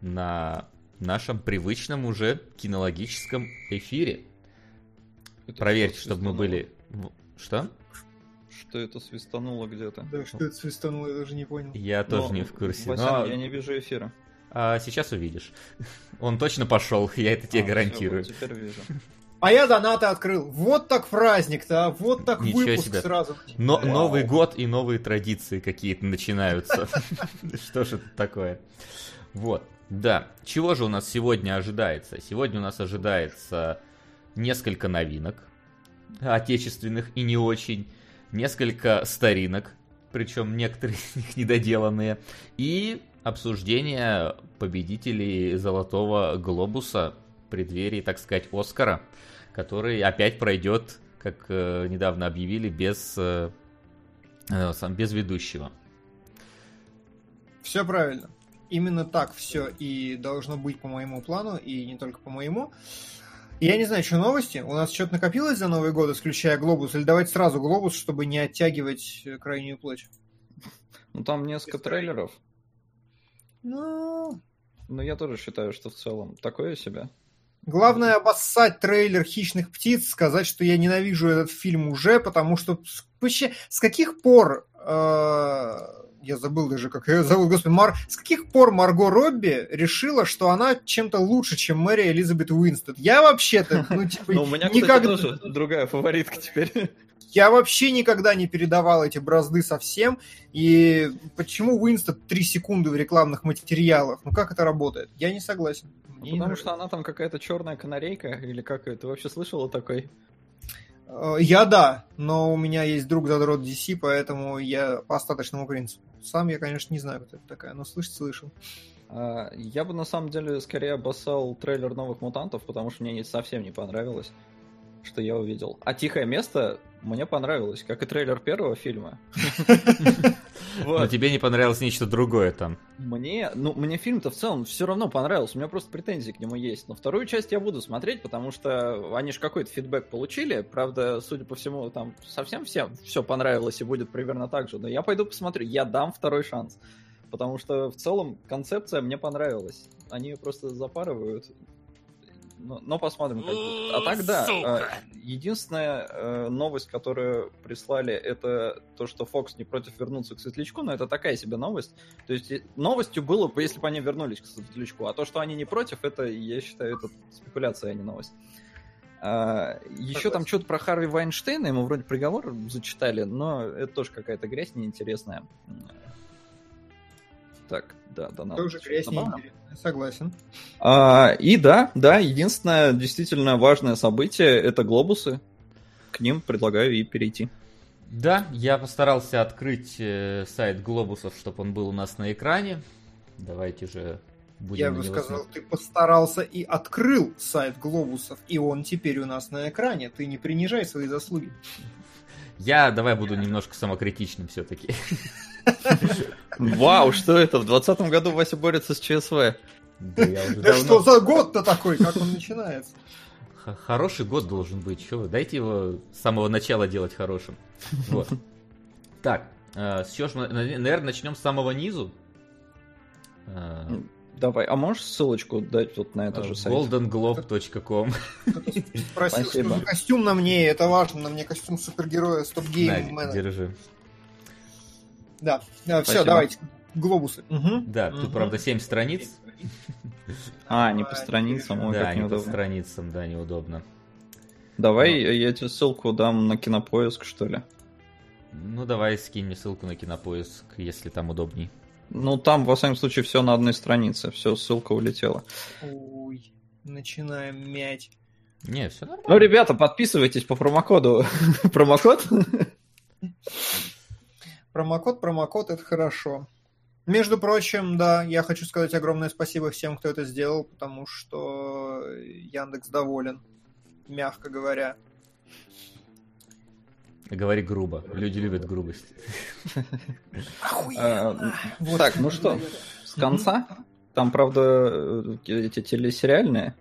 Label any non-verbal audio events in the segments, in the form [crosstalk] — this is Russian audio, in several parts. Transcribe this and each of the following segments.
на нашем привычном уже кинологическом эфире. Это Проверьте, что чтобы мы были... Что? Что это свистануло где-то? Да, что это свистануло, я даже не понял. Я тоже Но, не в курсе. Васян, но- я не вижу эфира. а, сейчас увидишь. Он точно пошел, я это тебе А, гарантирую. всё, вот теперь вижу. А я донаты открыл. Вот так праздник-то, а вот так Ничего выпуск себе. сразу. Но Вау. Новый год и новые традиции какие-то начинаются. [laughs] Что же это такое? Вот, да. Чего же у нас сегодня ожидается? Сегодня у нас ожидается несколько новинок, отечественных и не очень, несколько старинок, причем некоторые из них недоделанные, и обсуждение победителей Золотого Глобуса в преддверии, так сказать, Оскара, который опять пройдет, как э, недавно объявили, без, э, э, сам- без ведущего. Все правильно. Именно так все и должно быть по моему плану, и не только по моему. Я не знаю, что новости. У нас что-то накопилось за Новый год, исключая глобус, или давайте сразу глобус, чтобы не оттягивать э, крайнюю площадь. Ну там несколько трейлеров. Ну, Но я тоже считаю, что в целом такое себе. Главное обоссать трейлер «Хищных птиц», сказать, что я ненавижу этот фильм уже, потому что с- вообще с каких пор... э, я забыл даже, как ее зовут, господи, Мар... С каких пор Марго Робби решила, что она чем-то лучше, чем Мэри Элизабет Уинстед? Я вообще-то, ну, [laughs] типа, Ну, у меня, никогда... тоже другая фаворитка теперь. [laughs] Я вообще никогда не передавал эти бразды совсем. И почему Уинстед три секунды в рекламных материалах? Ну как это работает? Я не согласен. Не Потому нравится. что она там какая-то черная канарейка, или как это? Ты вообще слышала такой? Э, Я да, но у меня есть друг задрот DC, поэтому я по остаточному принципу. Сам я, конечно, не знаю, кто это такая, но слышать слышал. А, Я бы на самом деле скорее обоссал трейлер новых мутантов, потому что мне не- совсем не понравилось, что я увидел. А тихое место мне понравилось, как и трейлер первого фильма. [laughs] Но тебе не понравилось нечто другое там. Мне, ну, мне фильм-то в целом все равно понравился, у меня просто претензии к нему есть. Но вторую часть я буду смотреть, потому что они же какой-то фидбэк получили. Правда, судя по всему, там совсем всем все понравилось и будет примерно так же. Но я пойду посмотрю, я дам второй шанс. Потому что в целом концепция мне понравилась. Они ее просто запарывают. Но, но посмотрим, как будет. А так да, Сука. э, единственная э, новость, которую прислали, это то, что Fox не против вернуться к Светлячку, но это такая себе новость. То есть новостью было бы, если бы они вернулись к Светлячку, а то, что они не против, это, я считаю, это спекуляция, а не новость. А, еще там что-то про Харви Вайнштейна, ему вроде приговор зачитали, но это тоже какая-то грязь неинтересная. Так, да, да, надо. Тоже неинтересная, согласен. А, и да, да, единственное действительно важное событие это глобусы. К ним предлагаю и перейти. Да, я постарался открыть э, сайт Глобусов, чтобы он был у нас на экране. Давайте же будем Я бы сказал, смотреть. ты постарался и открыл сайт Глобусов, и он теперь у нас на экране. Ты не принижай свои заслуги. Я давай буду немножко самокритичным все-таки. [laughs] Вау, что это? В 2020 году Вася борется с ЧСВ. Да, Да что за год-то такой, как он начинается? Х- Хороший год должен быть. Вы? Дайте его с самого начала делать хорошим. Вот. Так, э, с чего ж мы, наверное, начнем с самого низу. Э, Давай, а можешь ссылочку дать вот на это же сайт? goldenglobe.com Спросил, Спасибо. что за костюм на мне, это важно, на мне костюм супергероя Стоп Гейм На, держи. Да, все, Спасибо. давайте. Глобусы. Мгм. Да, тут, Мгм. правда, 7 страниц. А, не по страницам, ой, да, не по неудобно. страницам, да, неудобно. Давай я тебе ссылку дам на кинопоиск, что ли. Ну, давай скинь мне ссылку на кинопоиск, если там удобней. Ну, там, во всяком случае, все на одной странице. Все, ссылка улетела. Ой, начинаем мять. Не, все нормально. Ну, ребята, подписывайтесь по промокоду. [laughs] Промокод? Промокод, промокод, это хорошо. Между прочим, да, я хочу сказать огромное спасибо всем, кто это сделал, потому что Яндекс доволен, мягко говоря. Говори грубо. Люди любят грубость. А. Так, ну что, с конца? Там, правда, э, эти телесериальные.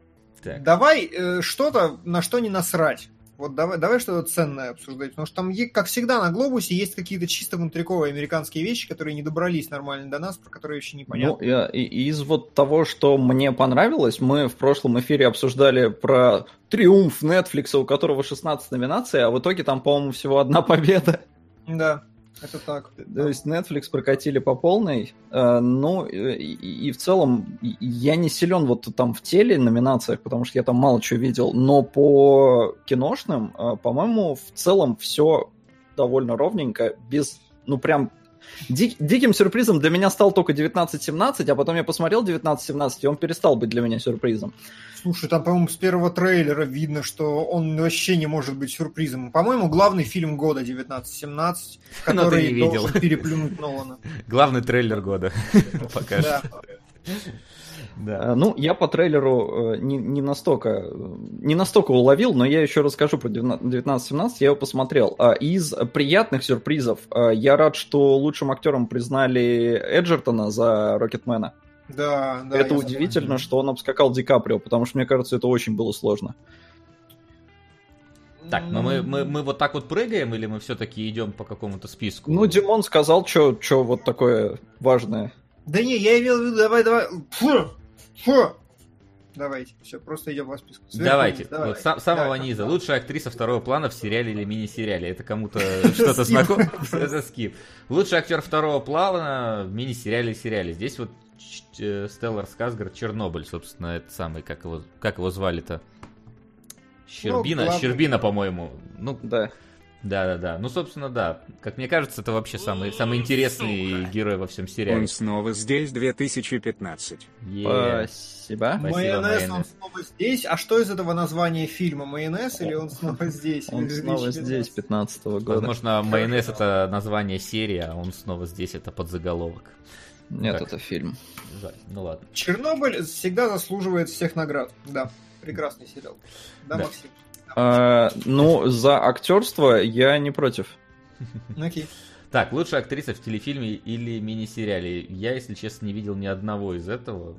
Давай э, что-то, на что не насрать. Вот давай, давай что-то ценное обсуждать, потому что там, как всегда, на Глобусе есть какие-то чисто внутриковые американские вещи, которые не добрались нормально до нас, про которые еще непонятно. Ну, я, из вот того, что мне понравилось, мы в прошлом эфире обсуждали про триумф Netflix, у которого 16 номинаций, а в итоге там, по-моему, всего одна [laughs] победа. Да. Это так. То есть Netflix прокатили по полной. Э, ну, и, и в целом я не силен вот там в теле номинациях, потому что я там мало чего видел, но по киношным, э, по-моему, в целом все довольно ровненько, без, ну, прям Дик, диким сюрпризом для меня стал только 1917, а потом я посмотрел 1917, и он перестал быть для меня сюрпризом. Слушай, там, по-моему, с первого трейлера видно, что он вообще не может быть сюрпризом. По-моему, главный фильм года 1917, [laughs] который должен переплюнуть Нолана. [laughs] Главный трейлер года. [laughs] Пока что. Да. Э, ну, я по трейлеру э, не, не, настолько, не настолько уловил, но я еще расскажу про 1917, я его посмотрел. А из приятных сюрпризов э, я рад, что лучшим актером признали Эджертона за Рокетмена. Да, да. Это удивительно, знаю. что он обскакал Ди Каприо, потому что, мне кажется, это очень было сложно. Так, но мы, мы, мы вот так вот прыгаем, или мы все-таки идем по какому-то списку? Ну, Димон сказал, что вот такое важное. Да не, я имел в виду, давай, давай. Фу, фу. Давайте, все, просто идем по списку. Сверху Давайте, давай. вот с самого давай, низа. Лучшая актриса второго плана в сериале или мини-сериале. Это кому-то [laughs] что-то знакомо? [laughs] Это скип. Лучший актер второго плана в мини-сериале и сериале. Здесь вот э, Стеллар Сказгард Чернобыль, собственно, это самый, как его, как его звали-то? Щербина, ну, Щербина, по-моему. Ну, да. Да, да, да. Ну, собственно, да. Как мне кажется, это вообще самый, самый интересный Сука. герой во всем сериале. Он снова здесь 2015. Yeah. Спасибо. Спасибо. Майонез, он снова здесь. А что из этого названия фильма? Майонез или он снова здесь? Он снова здесь 15 -го года. Возможно, майонез это название серии, а он снова здесь это подзаголовок. Нет, это фильм. Жаль. Ну ладно. Чернобыль всегда заслуживает всех наград. Да, прекрасный сериал. Да, да. Максим? А, ну, за актерство я не против. [laughs] Окей. Так, лучшая актриса в телефильме или мини-сериале. Я, если честно, не видел ни одного из этого,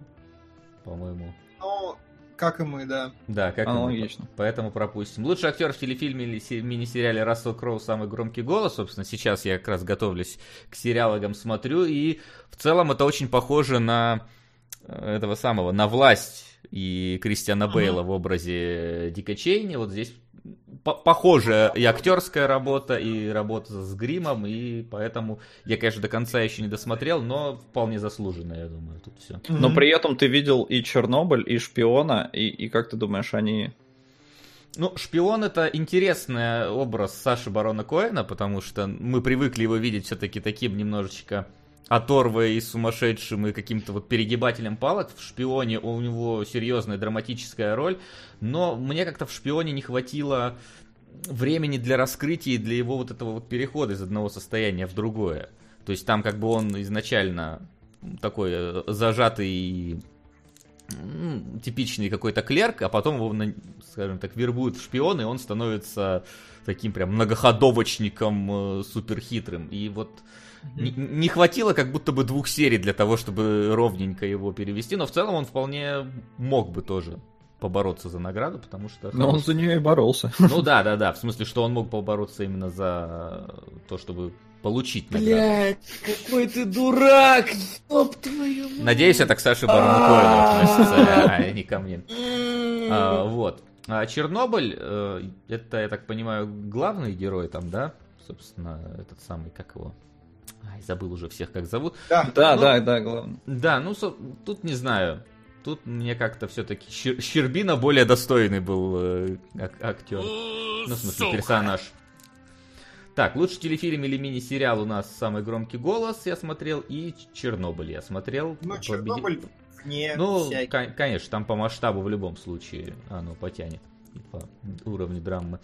по-моему. Ну, как и мы, да. Да, как Аналогично. и мы. Поэтому пропустим. Лучший актер в телефильме или мини-сериале Рассел Кроу самый громкий голос. Собственно, сейчас я как раз готовлюсь к сериалогам, смотрю. И в целом это очень похоже на э, этого самого, на власть и Кристиана Бейла в образе Дика Чейни. Вот здесь похожая и актерская работа, и работа с гримом, и поэтому я, конечно, до конца еще не досмотрел, но вполне заслуженно, я думаю, тут все. Но при этом ты видел и Чернобыль, и Шпиона, и, и как ты думаешь, они... Ну, шпион это интересный образ Саши Барона Коэна, потому что мы привыкли его видеть все-таки таким немножечко оторвой и сумасшедшим и каким-то вот перегибателем палок. В «Шпионе» у него серьезная драматическая роль, но мне как-то в «Шпионе» не хватило времени для раскрытия и для его вот этого вот перехода из одного состояния в другое. То есть там как бы он изначально такой э, зажатый типичный какой-то клерк, а потом его, скажем так, вербуют в шпион, и он становится таким прям многоходовочником э, суперхитрым. И вот не, не хватило как будто бы двух серий для того, чтобы ровненько его перевести, но в целом он вполне мог бы тоже побороться за награду, потому что... Но он за нее и боролся. Ну да, да, да, в смысле, что он мог побороться именно за то, чтобы получить награду. Блять, какой ты дурак, ёб твою мать. Надеюсь, это к Саше Барону Коэну относится, а не ко мне. А, вот. А Чернобыль, э, это, я так понимаю, главный герой там, да? Собственно, этот самый, как его? Ай, забыл уже всех, как зовут. Да, да, ну, да, да, главное. Да, ну, тут не знаю. Тут мне как-то все-таки Щер, Щербина более достойный был э, ак- актер. Ну, в смысле, Сука. персонаж. Так, лучший телефильм или мини-сериал у нас «Самый громкий голос» я смотрел, и «Чернобыль» я смотрел. Ну. «Чернобыль» вне Ну, всякий. конечно, там по масштабу в любом случае оно потянет. И по уровню драмы.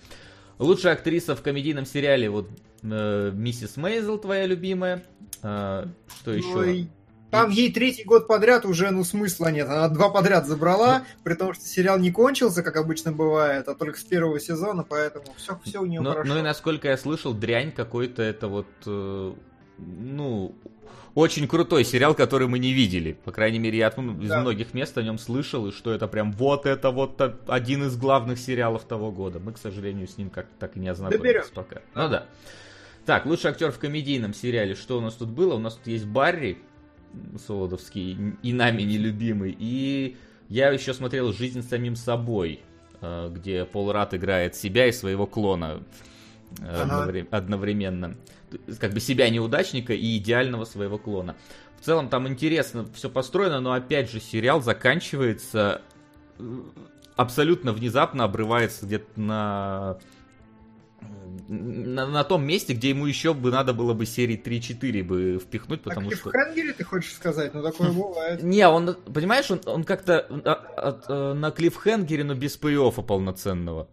Лучшая актриса в комедийном сериале, вот Миссис Мейзел, твоя любимая. Э, что еще? Там ей третий год подряд уже, ну, смысла нет. Она два подряд забрала, при том, что сериал не кончился, как обычно бывает, а только с первого сезона, поэтому все, все у нее но, хорошо. Ну и насколько я слышал, дрянь какой-то это вот, э, ну, очень крутой сериал, который мы не видели. По крайней мере, я ну, из Да. многих мест о нем слышал, и что это прям вот это вот один из главных сериалов того года. Мы, к сожалению, с ним как так и не ознакомились Доберем. пока. Ну да. Так, лучший актер в комедийном сериале. Что у нас тут было? У нас тут есть Барри Солодовский, и нами нелюбимый. И я еще смотрел «Жизнь с самим собой», э, где Пол Рат играет себя и своего клона э, Ага. одновременно. Как бы себя неудачника и идеального своего клона. В целом там интересно все построено, но опять же сериал заканчивается э, абсолютно внезапно, обрывается где-то на на, на том месте, где ему еще бы надо было бы серии 3-4 бы впихнуть, потому что... Клиффхенгере ты хочешь сказать? Ну, такое бывает. Не, он, понимаешь, он, он как-то а, а, а, на клиффхенгере, но без пей полноценного.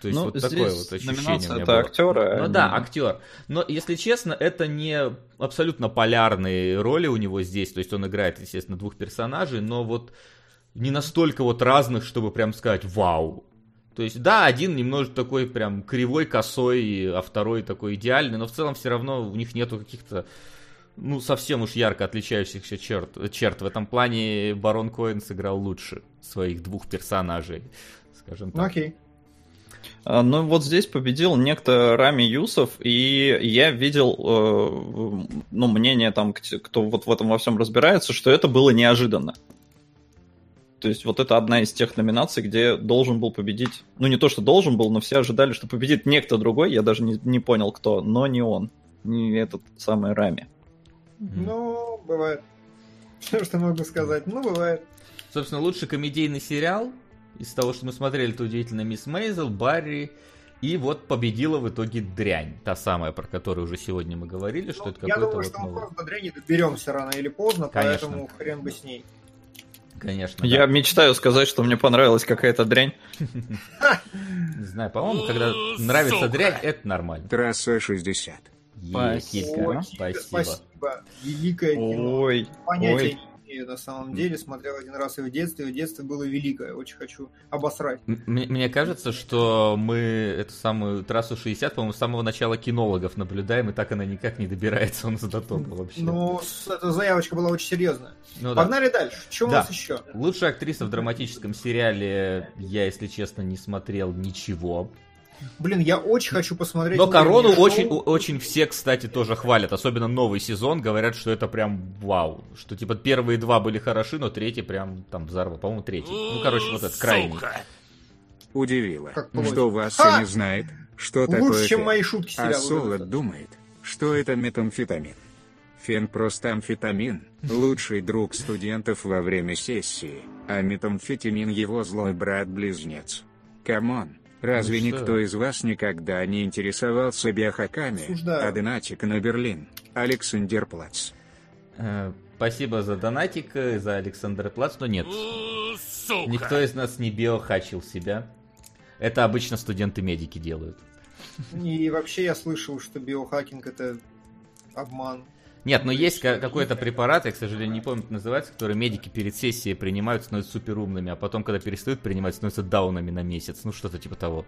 То есть ну, вот здесь такое вот ощущение у меня это было. актера. Ну а да, не- актер. Но, если честно, это не абсолютно полярные роли у него здесь. То есть он играет, естественно, двух персонажей, но вот не настолько вот разных, чтобы прям сказать «Вау!». То есть, да, один немножко такой прям кривой, косой, а второй такой идеальный, но в целом все равно у них нету каких-то ну, совсем уж ярко отличающихся черт, черт. В этом плане Барон Коэн сыграл лучше своих двух персонажей, скажем так. окей. А, Ну вот здесь победил некто Рами Юсов, и я видел, э, ну, мнение там, кт- кто вот в этом во всем разбирается, что это было неожиданно. То есть вот это одна из тех номинаций, где должен был победить, ну не то, что должен был, но все ожидали, что победит некто другой, я даже не, не понял кто, но не он, не этот самый Рами. Ну, бывает. [laughs] Что что могу сказать? Ну, бывает. Собственно, лучший комедийный сериал из того, что мы смотрели, это удивительно Мисс Мейзел, Барри. И вот победила в итоге дрянь. Та самая, про которую уже сегодня мы говорили, что Ну, это я какой-то думаю, вот что мы новый. просто до дряни доберемся рано или поздно, Конечно. поэтому хрен бы с ней. Конечно, Я да. мечтаю сказать, что мне понравилась какая-то дрянь. Не знаю, по-моему, когда нравится дрянь, это нормально. Трасса 60. Е, Спасибо. Спасибо. спасибо. Великое кино. Ой, Понятия ой. Не на самом деле. Смотрел один раз и в детстве. И в детстве было великое. Очень хочу обосрать. Мне, мне кажется, что мы эту самую трассу 60, по-моему, с самого начала кинологов наблюдаем, и так она никак не добирается у нас до топа вообще. С- эта заявочка была очень серьезная. Ну да. Погнали дальше. Что у Да. нас еще? Лучшая актриса в драматическом сериале я, если честно, не смотрел ничего. Блин, я очень хочу посмотреть. Но корону шоу. очень, очень все, кстати, тоже хвалят. Особенно новый сезон. Говорят, что это прям вау. Что типа первые два были хороши, но третий прям там взорвал. По-моему, третий. Ну, короче, вот этот крайний. Удивило, что вас не знает, что Лучше, такое чем фен. мои шутки А. Солод думает, что это метамфетамин. Фен просто амфетамин, лучший друг студентов во время сессии, а метамфетамин его злой брат-близнец. Come on, разве Ну никто из вас никогда не интересовался биохаками? Осуждаю. А донатик на Берлин, Александр Плац. Э, Спасибо за донатик, за Александр Плац, но нет. Никто из нас не биохачил себя. Это обычно студенты-медики делают. И вообще я слышал, что биохакинг это обман. Нет, но есть ка- какой-то препарат, я, к сожалению, не помню, как называется, который медики перед сессией принимают, становятся суперумными, а потом, когда перестают принимать, становятся даунами на месяц. Ну, что-то типа того.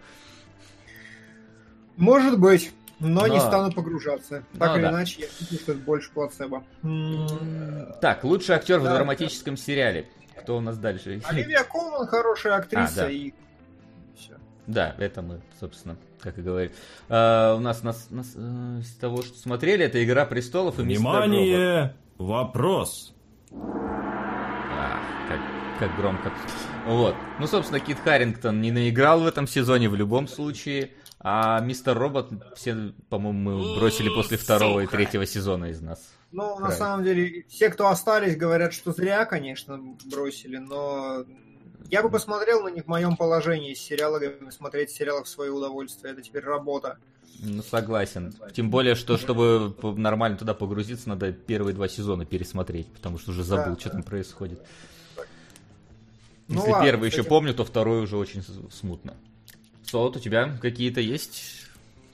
Может быть, но, не Но- стану погружаться. Так Ну или да. иначе, я думаю, что это больше плацебо. Так, лучший актер в Да. драматическом сериале. Кто у нас дальше? Оливия Колман хорошая актриса А, да. и. Да, это мы, собственно, как и говорили. А, у нас, нас, нас, э, из того, что смотрели, это «Игра престолов» и «Мистер Робот». Внимание! Вопрос. А, как, как громко. Вот. Ну, собственно, Кит Харрингтон не наиграл в этом сезоне в любом случае. А Мистер Робот все, по-моему, мы бросили после второго и третьего сезона из нас. Ну, на Правильно. самом деле, все, кто остались, говорят, что зря, конечно, бросили, но я бы посмотрел на них в моем положении с сериалами, смотреть сериалы в свое удовольствие. Это теперь работа. Ну, согласен. Тем более, что чтобы нормально туда погрузиться, надо первые два сезона пересмотреть, потому что уже забыл, Да, что да. там происходит. Ну Если ладно, первый еще помню, то второй уже очень смутно. Солод, у тебя какие-то есть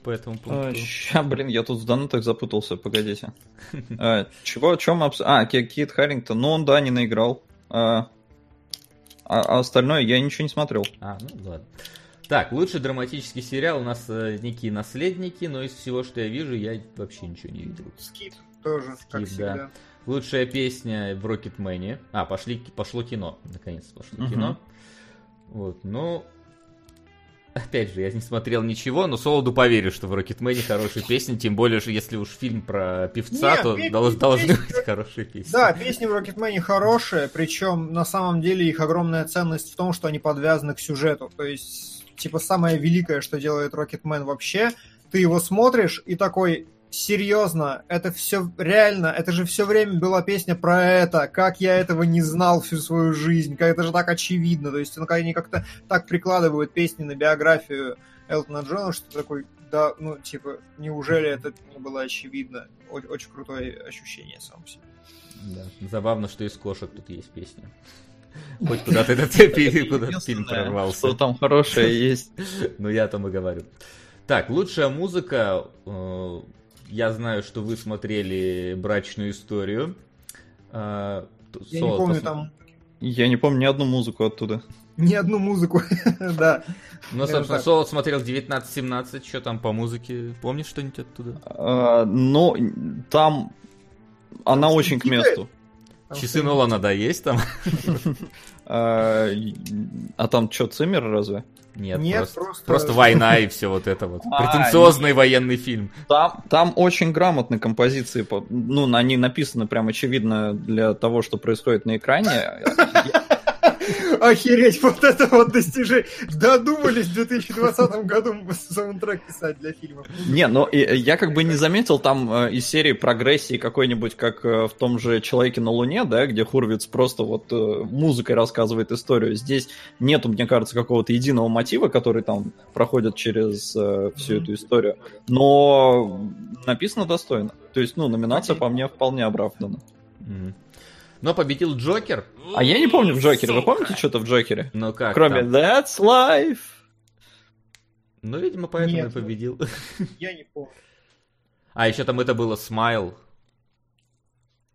по этому пункту? Ща, блин, я тут в донатах запутался, погодите. А, Чего, о чем обс... А, Ки- Кит Харрингтон, ну он, да, не наиграл. А а- а остальное я ничего не смотрел. А, ну ладно. Так, лучший драматический сериал у нас э, некие наследники, но из всего, что я вижу, я вообще ничего не видел. Скип тоже, как Скип, да. всегда. Лучшая песня в Рокетмене. А, пошли, пошло кино. Наконец пошло Мгм. кино. Вот, ну... Опять же, я не смотрел ничего, но Солоду поверю, что в Рокетмене хорошие песни, тем более, что если уж фильм про певца, Нет, то песни- дол- должны песни- быть хорошие песни. Да, песни в Рокетмене хорошие, причем на самом деле их огромная ценность в том, что они подвязаны к сюжету. То есть, типа, самое великое, что делает Рокетмен вообще, ты его смотришь и такой, серьезно, это все реально, это же все время была песня про это, как я этого не знал всю свою жизнь, как это же так очевидно. То есть, ну, они как-то так прикладывают песни на биографию Элтона Джона, что такой, да, ну, типа, неужели это не было очевидно? О- Очень крутое ощущение сам по себе. Да. Забавно, что из кошек тут есть песня. Хоть куда-то этот [laughs] фильм прорвался. Что там хорошее есть. [laughs] Ну, я о том и говорю. Так, лучшая музыка. Я знаю, что вы смотрели брачную историю. Т- Я Солод, не помню посм- там Я не помню ни одну музыку оттуда. ни одну музыку. [laughs] да. Ну, собственно, так. Солод смотрел 19-17. Что там по музыке? Помнишь что-нибудь оттуда? А, Но там она очень к месту. Там Часы Нолана, да, есть там? [laughs] А а там что, Циммер разве? Нет, Нет, просто, просто- просто война и все вот это вот. [laughs] А, Претенциозный военный фильм. Там, там очень грамотные композиции, по- ну, они написаны прям очевидно для того, что происходит на экране. Охереть, вот это вот достижение. Додумались в 2020 году саундтрек писать для фильмов. Не, но и- я как бы не заметил там э, из серии прогрессии какой-нибудь, как э, в том же «Человеке на Луне», да, где Хурвиц просто вот музыкой рассказывает историю. Здесь нету, мне кажется, какого-то единого мотива, который там проходит через всю эту историю. Но написано достойно. То есть, ну, номинация по мне вполне оправдана. Но победил Джокер. А я не помню в Джокере. Вы помните что-то в Джокере? Ну как Кроме там? That's Life. Ну, видимо, поэтому Нет. и победил. [laughs] Я не помню. А, еще там это было Смайл.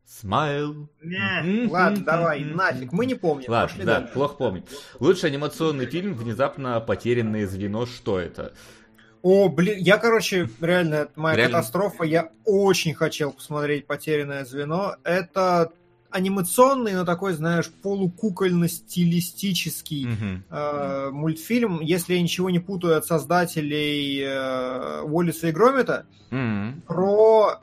Смайл. Ладно, давай, нафиг, мы не помним. Ладно, Пошли да, дальше. плохо помню. Лучший анимационный фильм «Внезапно потерянное звено». Что это? О, блин, я, короче, реально, это моя Реально? катастрофа. Я очень хотел посмотреть «Потерянное звено». Это анимационный, но такой, знаешь, полукукольно-стилистический Мгм. э, мультфильм. Если я ничего не путаю от создателей э, Уоллиса и Громита, Мгм. про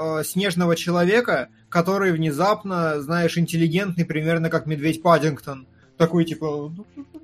э, снежного человека, который внезапно, знаешь, интеллигентный, примерно как медведь Паддингтон. Такой, типа...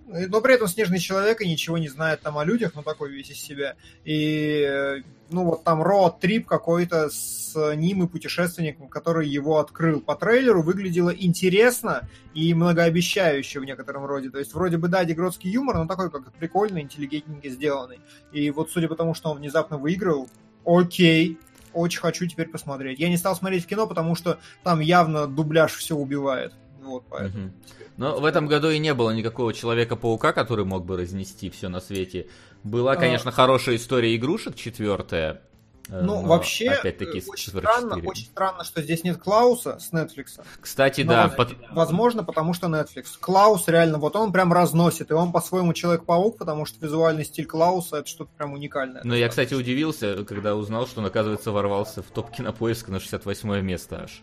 Но при этом снежный человек и ничего не знает там о людях, но такой весь из себя. И, э, ну, вот там роад-трип какой-то с ним и путешественником, который его открыл. По трейлеру выглядело интересно и многообещающе в некотором роде. То есть, вроде бы, да, дегродский юмор, но такой как прикольный, интеллигентненько сделанный. И вот, судя по тому, что он внезапно выиграл, окей, очень хочу теперь посмотреть. Я не стал смотреть в кино, потому что там явно дубляж все убивает. Вот, поэтому. Мгм. Но в этом году и не было никакого Человека-паука, который мог бы разнести все на свете. Была, А. конечно, хорошая история игрушек, четвертая. э, Ну, вообще, опять-таки, очень странно, 4. очень странно, что здесь нет Клауса с Netflix. Кстати, Но да, Возможно, потому что Netflix. Клаус реально, вот он прям разносит, и он по-своему Человек-паук, потому что визуальный стиль Клауса это что-то прям уникальное. Но я, кстати, удивился, когда узнал, что он, оказывается, ворвался в топ кинопоиска на 68 место аж.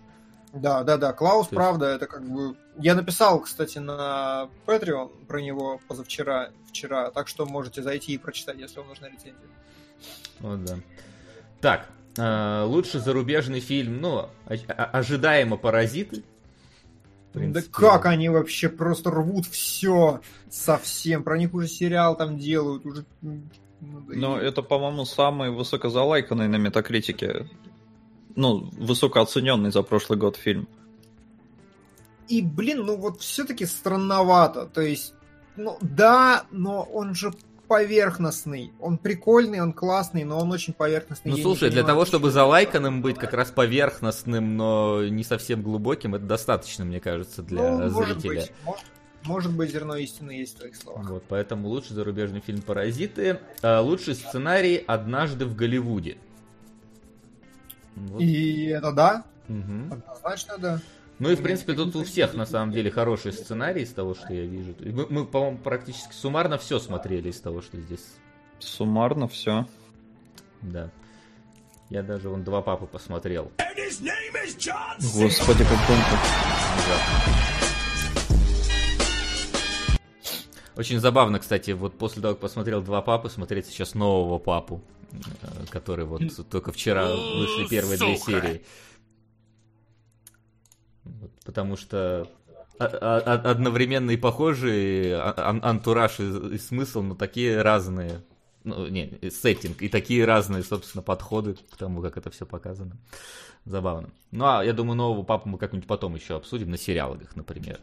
Да, да, да. Клаус, То есть- правда, это как бы... Я написал, кстати, на Patreon про него позавчера, вчера, так что можете зайти и прочитать, если вам нужна рецензия. Вот да. Так, э, лучший зарубежный фильм, ну, о- о- ожидаемо «Паразиты». Да как они вообще просто рвут все совсем. Про них уже сериал там делают, уже... ну, да Но и- это, по-моему, самый высокозалайканный на метакритике. Ну, высокооцененный за прошлый год фильм. И, блин, ну вот все-таки странновато. То есть, ну да, но он же поверхностный. Он прикольный, он классный, но он очень поверхностный. Ну Я слушай, для того, чтобы залайканным быть, как раз поверхностным, но не совсем глубоким, это достаточно, мне кажется, для Ну, может зрителя. быть, может, может быть, зерно истины есть в твоих словах. Вот, поэтому лучший зарубежный фильм «Паразиты». А, лучший сценарий «Однажды в Голливуде». Вот. И это да, Мгм. однозначно да. Ну и, в принципе, тут у всех, на самом деле, хороший сценарий из того, что я вижу. Мы, мы, по-моему, практически суммарно все смотрели из того, что здесь, Суммарно все. да. Я даже вон два папы посмотрел. Господи, как громко. Очень забавно, кстати, вот после того, как посмотрел два папы, смотреть сейчас нового папу, э, который вот только вчера вышли первые две серии. Вот, потому что одновременно и похожие а- ан- антураж и, и смысл, но такие разные. Ну, не, сеттинг, и такие разные, собственно, подходы к тому, как это все показано. Забавно. Ну, а я думаю, нового папу мы как-нибудь потом еще обсудим, на сериалах, например.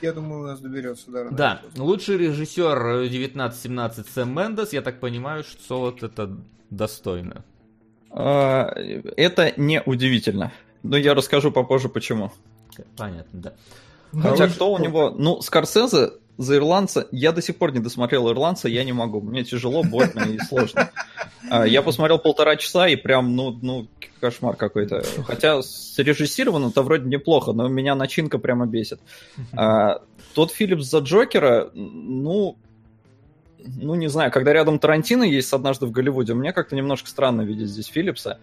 Я думаю, у нас доберется, да. рано Да, поздно. лучший режиссер 1917 Сэм Мендес, я так понимаю, что вот это достойно. А, Это не удивительно. Но я расскажу попозже, почему. Понятно, да. Хотя Хороший кто у него... Ну, Скорсезе за ирландца... Я до сих пор не досмотрел ирландца, я не могу. Мне тяжело, больно и сложно. А, Я посмотрел полтора часа и прям, ну, ну, кошмар какой-то. Хотя срежиссировано-то вроде неплохо, но меня начинка прямо бесит. А, Тот Филлипс за Джокера, ну, ну, не знаю, когда рядом Тарантино есть «Однажды в Голливуде», мне как-то немножко странно видеть здесь Филлипса.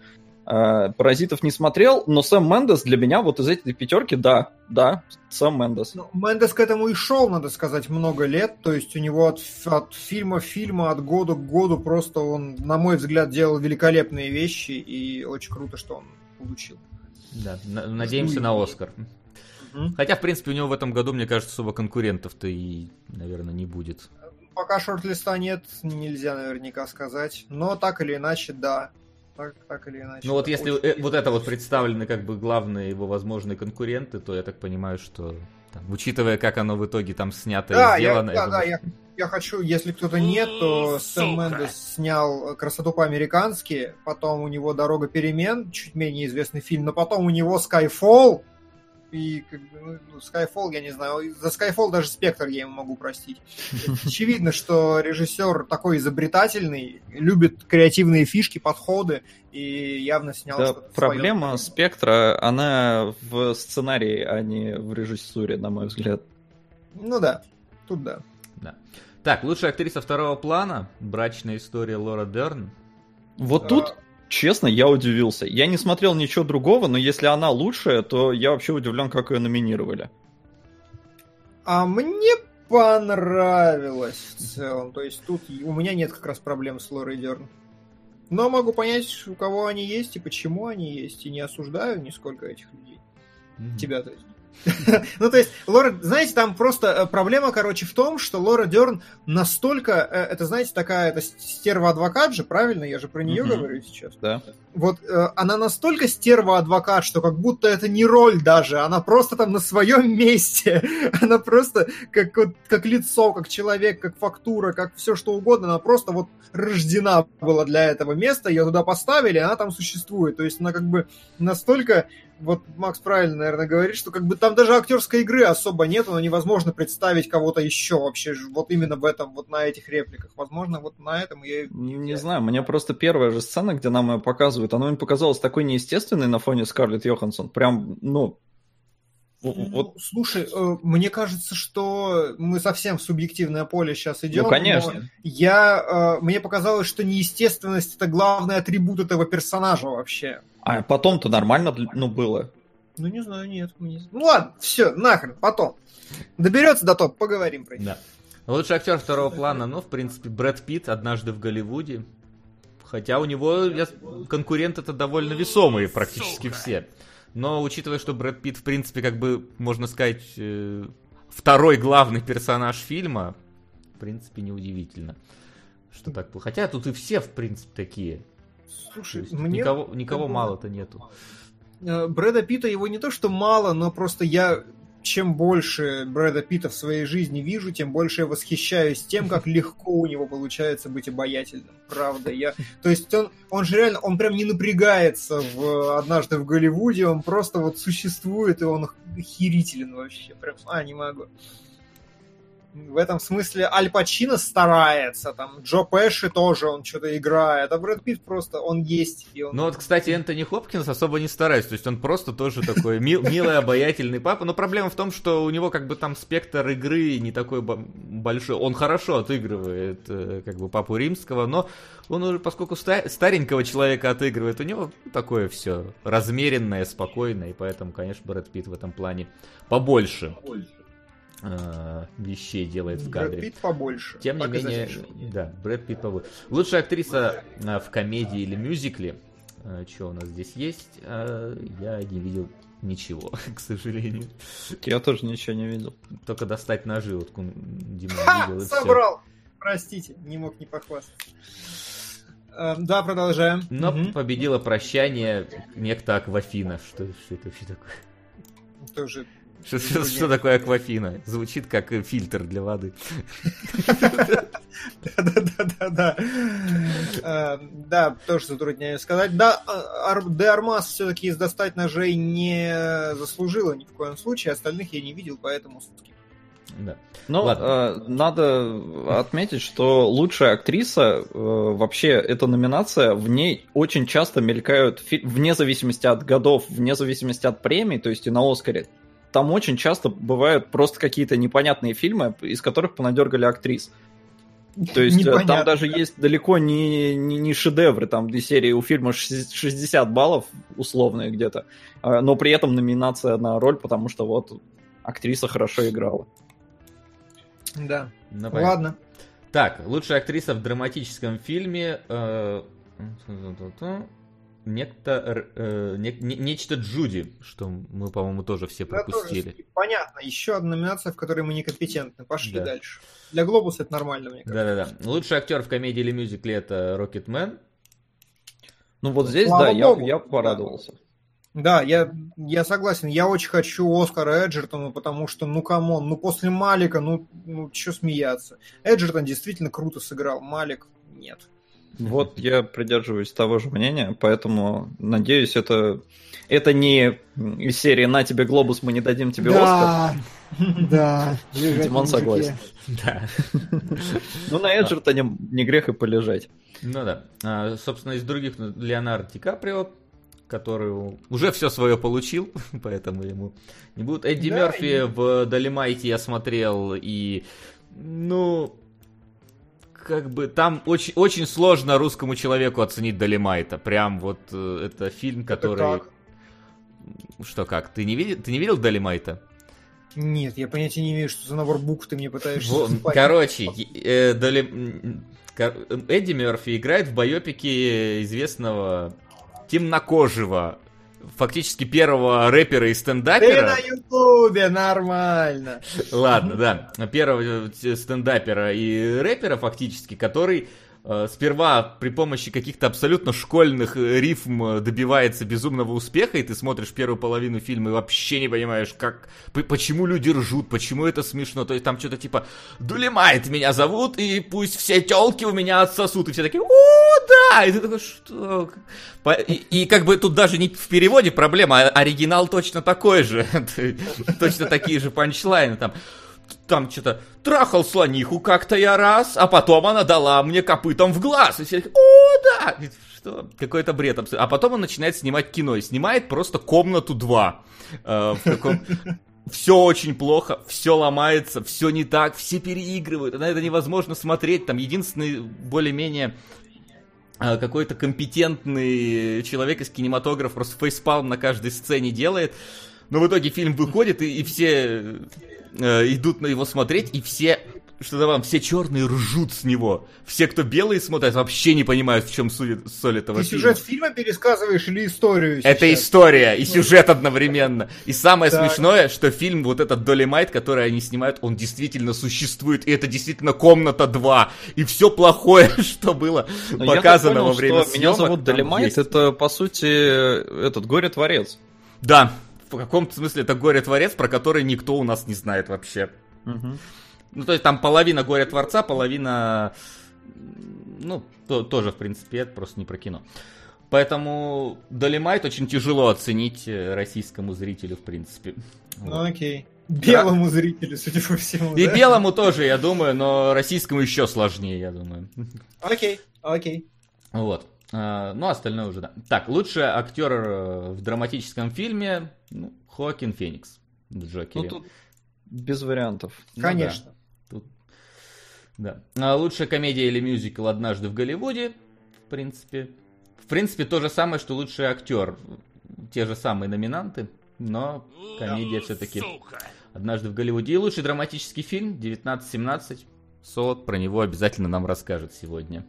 А, «Паразитов» не смотрел, но Сэм Мендес для меня вот из этой пятерки, да, да, Сэм Мендес. Ну, Мендес к этому и шел, надо сказать, много лет. То есть у него от, от фильма к фильму, от года к году просто он, на мой взгляд, делал великолепные вещи. И очень круто, что он получил. Да, на- надеемся на Оскар. Хотя, в принципе, у него в этом году, мне кажется, особо конкурентов-то и, наверное, не будет. Пока шорт-листа нет, нельзя наверняка сказать. Но так или иначе, да. Так, так или иначе. Ну вот да, если очень э, вот это вот представлены как бы главные его возможные конкуренты, то я так понимаю, что там, учитывая, как оно в итоге там снято Да, и я, сделано, да, я да, думаю, я, я хочу, если кто-то нет, то Сэм Мендес снял «Красоту по-американски», потом у него «Дорога перемен», чуть менее известный фильм, но потом у него «Скайфолл», и как бы, ну, Skyfall, я не знаю, за Skyfall даже Спектр я ему могу простить. [laughs] Очевидно, что режиссер такой изобретательный, любит креативные фишки, подходы, и явно снял Да, что-то проблема своё. спектра, она в сценарии, а не в режиссуре, на мой взгляд. Ну да, тут да. да. Так, лучшая актриса второго плана, брачная история Лора Дерн. Вот А, тут, честно, я удивился. Я не смотрел ничего другого, но если она лучшая, то я вообще удивлен, как ее номинировали. А мне понравилось в целом. То есть тут у меня нет как раз проблем с Лорой Дерн. Но могу понять, у кого они есть и почему они есть. И не осуждаю нисколько этих людей. Мгм. Тебя, то есть. [laughs] Ну, то есть, Лора, знаете, там просто э, проблема, короче, в том, что Лора Дерн настолько, э, это, знаете, такая, это стерва-адвокат же, правильно? Я же про нее говорю сейчас. Да. Вот э, она настолько стерва-адвокат, что как будто это не роль даже, она просто там на своем [laughs] месте. Она просто как, вот, как лицо, как человек, как фактура, как все что угодно, она просто вот рождена была для этого места, ее туда поставили, она там существует. То есть она как бы настолько вот Макс правильно, наверное, говорит, что как бы там даже актерской игры особо нет, но невозможно представить кого-то еще вообще вот именно в этом, вот на этих репликах. Возможно, вот на этом я... Не знаю, мне просто первая же сцена, где нам ее показывают, она мне показалась такой неестественной на фоне Скарлетт Йоханссон. Прям, ну, в- Ну, вот, слушай, э, мне кажется, что мы совсем в субъективное поле сейчас идем. ну, конечно. но Я, э, мне показалось, что неестественность это главный атрибут этого персонажа вообще. А потом-то нормально, ну, было. Ну, не знаю, нет. мне- Ну ладно, все, нахрен, потом. Доберется до топ, поговорим про него. Да. Лучший актер второго плана, ну, в принципе, Брэд Питт однажды в Голливуде. Хотя у него я- конкуренты-то довольно весомые, практически все. Но учитывая, что Брэд Питт, в принципе, как бы, можно сказать, э, второй главный персонаж фильма, в принципе, неудивительно, что так было. Хотя тут и все, в принципе, такие. Слушай, мне никого никого как мало-то нету. э, Брэда Питта его не то что мало, но просто я чем больше Брэда Питта в своей жизни вижу, тем больше я восхищаюсь тем, как [laughs] легко у него получается быть обаятельным. Правда, я... То есть он, он же реально, он прям не напрягается в «Однажды в Голливуде», он просто вот существует, и он охерителен вообще. Прям, а, не могу. В этом смысле Аль Пачино старается, там Джо Пэши тоже, он что-то играет, а Брэд Питт просто, он есть. И он... Ну вот, кстати, Энтони Хопкинс особо не старается, то есть он просто тоже такой мил, [laughs] милый, обаятельный папа, но проблема в том, что у него как бы там спектр игры не такой большой, он хорошо отыгрывает э, как бы папу римского, но он уже, поскольку старенького человека отыгрывает, у него такое все размеренное, спокойное, и поэтому, конечно, Брэд Питт в этом плане побольше. побольше э, вещей делает в кадре. Брэд Питт побольше. Тем не менее, да, Брэд Питт побольше. Лучшая актриса э, в комедии или мюзикле. Э, что у нас здесь есть? Э, я не видел ничего, [laughs] к сожалению. Я тоже ничего не видел. Только достать ножи, вот Дима видел. Собрал! Все. Простите, не мог не похвастаться. Э, да, продолжаем. Но угу. победило прощание некто Аквафина. Что, что это вообще такое? Тоже что, что, что такое аквафина? Звучит как фильтр для воды. Да-да-да-да. Э, да, тоже затрудняюсь сказать. Да, а, Де Армас все-таки из достать ножей не заслужила ни в коем случае. Остальных я не видел, поэтому да. Ну, э, надо отметить, что лучшая актриса, э, вообще эта номинация, в ней очень часто мелькают, вне зависимости от годов, вне зависимости от премий, то есть и на Оскаре, там очень часто бывают просто какие-то непонятные фильмы, из которых понадергали актрис. То есть э, Непонятно. там даже есть далеко не, не, не шедевры, там из серии у фильма 60 баллов условные где-то, а, но при этом номинация на роль, потому что вот актриса хорошо играла. Да. Ну, Ладно. Так, лучшая актриса в драматическом фильме. Э, некто, э, не, не, нечто Джуди, что мы, по-моему, тоже все пропустили. Тоже, понятно. Еще одна номинация, в которой мы некомпетентны. Пошли да. дальше. Для Глобуса это нормально, мне кажется. Да-да-да. Лучший актер в комедии или мюзикле это Рокетмен. Ну вот здесь, Слава да, я, я порадовался. Да, я, я согласен. Я очень хочу Оскара Эджертону, потому что, ну, come on, ну, после Малика, ну, ну, что смеяться. Эджертон действительно круто сыграл, Малик нет. Вот я придерживаюсь того же мнения, поэтому надеюсь, это, это не из серии «На тебе глобус, мы не дадим тебе да, Оскар». [laughs] Да, Димон согласен. [laughs] Да. Ну, на Эджертоне не грех и полежать. Ну да. А, собственно, из других ну, Леонардо Ди Каприо, который уже все свое получил, [laughs] поэтому ему не будут. Эдди да, Мерфи и... в Долимайте я смотрел, и ну, как бы там очень, очень сложно русскому человеку оценить Долимайта. Прям вот э, это фильм, который... Это что как? Ты не видел, ты не видел Долимайта? Нет, я понятия не имею, что за набор букв ты мне пытаешься вот, Короче, э, Доли... Эдди Мерфи играет в байопике известного темнокожего фактически первого рэпера и стендапера. Ты на ютубе, нормально. Ладно, да. Первого стендапера и рэпера фактически, который Э, сперва при помощи каких-то абсолютно школьных э, рифм э, добивается безумного успеха, и ты смотришь первую половину фильма и вообще не понимаешь, как, почему люди ржут, почему это смешно. То есть там что-то типа «Дулемайт меня зовут, и пусть все телки у меня отсосут». И все такие «О, да!» И ты такой «Что?» и, и как бы тут даже не в переводе проблема, а оригинал точно такой же. [laughs] Точно такие же панчлайны там там что-то трахал слониху как-то я раз, а потом она дала мне копытом в глаз. И все о, да! Что? Какой-то бред абсолютно. А потом он начинает снимать кино. И снимает просто «Комнату 2». Э, в таком... Все очень плохо, все ломается, все не так, все переигрывают. На это невозможно смотреть. Там единственный более-менее э, какой-то компетентный человек из кинематографа просто фейспалм на каждой сцене делает. Но в итоге фильм выходит, и, и все э, идут на его смотреть, и все что-то вам, все черные ржут с него. Все, кто белые смотрят, вообще не понимают, в чем соль, соль этого Ты фильма. сюжет фильма пересказываешь или историю сейчас? Это история и сюжет одновременно. И самое так. смешное, что фильм, вот этот Долимайт, который они снимают, он действительно существует. И это действительно комната 2. И все плохое, [laughs] что было Но показано понял, во время съемок. Меня зовут Долимайт, это, по сути, этот горе-творец. Да, в каком-то смысле это горе-творец, про который никто у нас не знает вообще. Угу. Ну, то есть там половина горе-творца, половина... Ну, то, тоже, в принципе, это просто не про кино. Поэтому Долимайт очень тяжело оценить э, российскому зрителю, в принципе. Ну, окей. Белому зрителю, судя по всему. И да? белому тоже, я думаю, но российскому еще сложнее, я думаю. Окей, окей. Вот. А, Ну, остальное уже, да. Так, лучший актер э, в драматическом фильме, ну, Хоакин Феникс в Ну Джокере. тут без вариантов. Ну Конечно. Тут, да. А лучшая комедия или мюзикл «Однажды в Голливуде», в принципе. В принципе, то же самое, что лучший актер. Те же самые номинанты, но комедия все-таки «Однажды в Голливуде». И лучший драматический фильм 1917. Солод про него обязательно нам расскажет сегодня.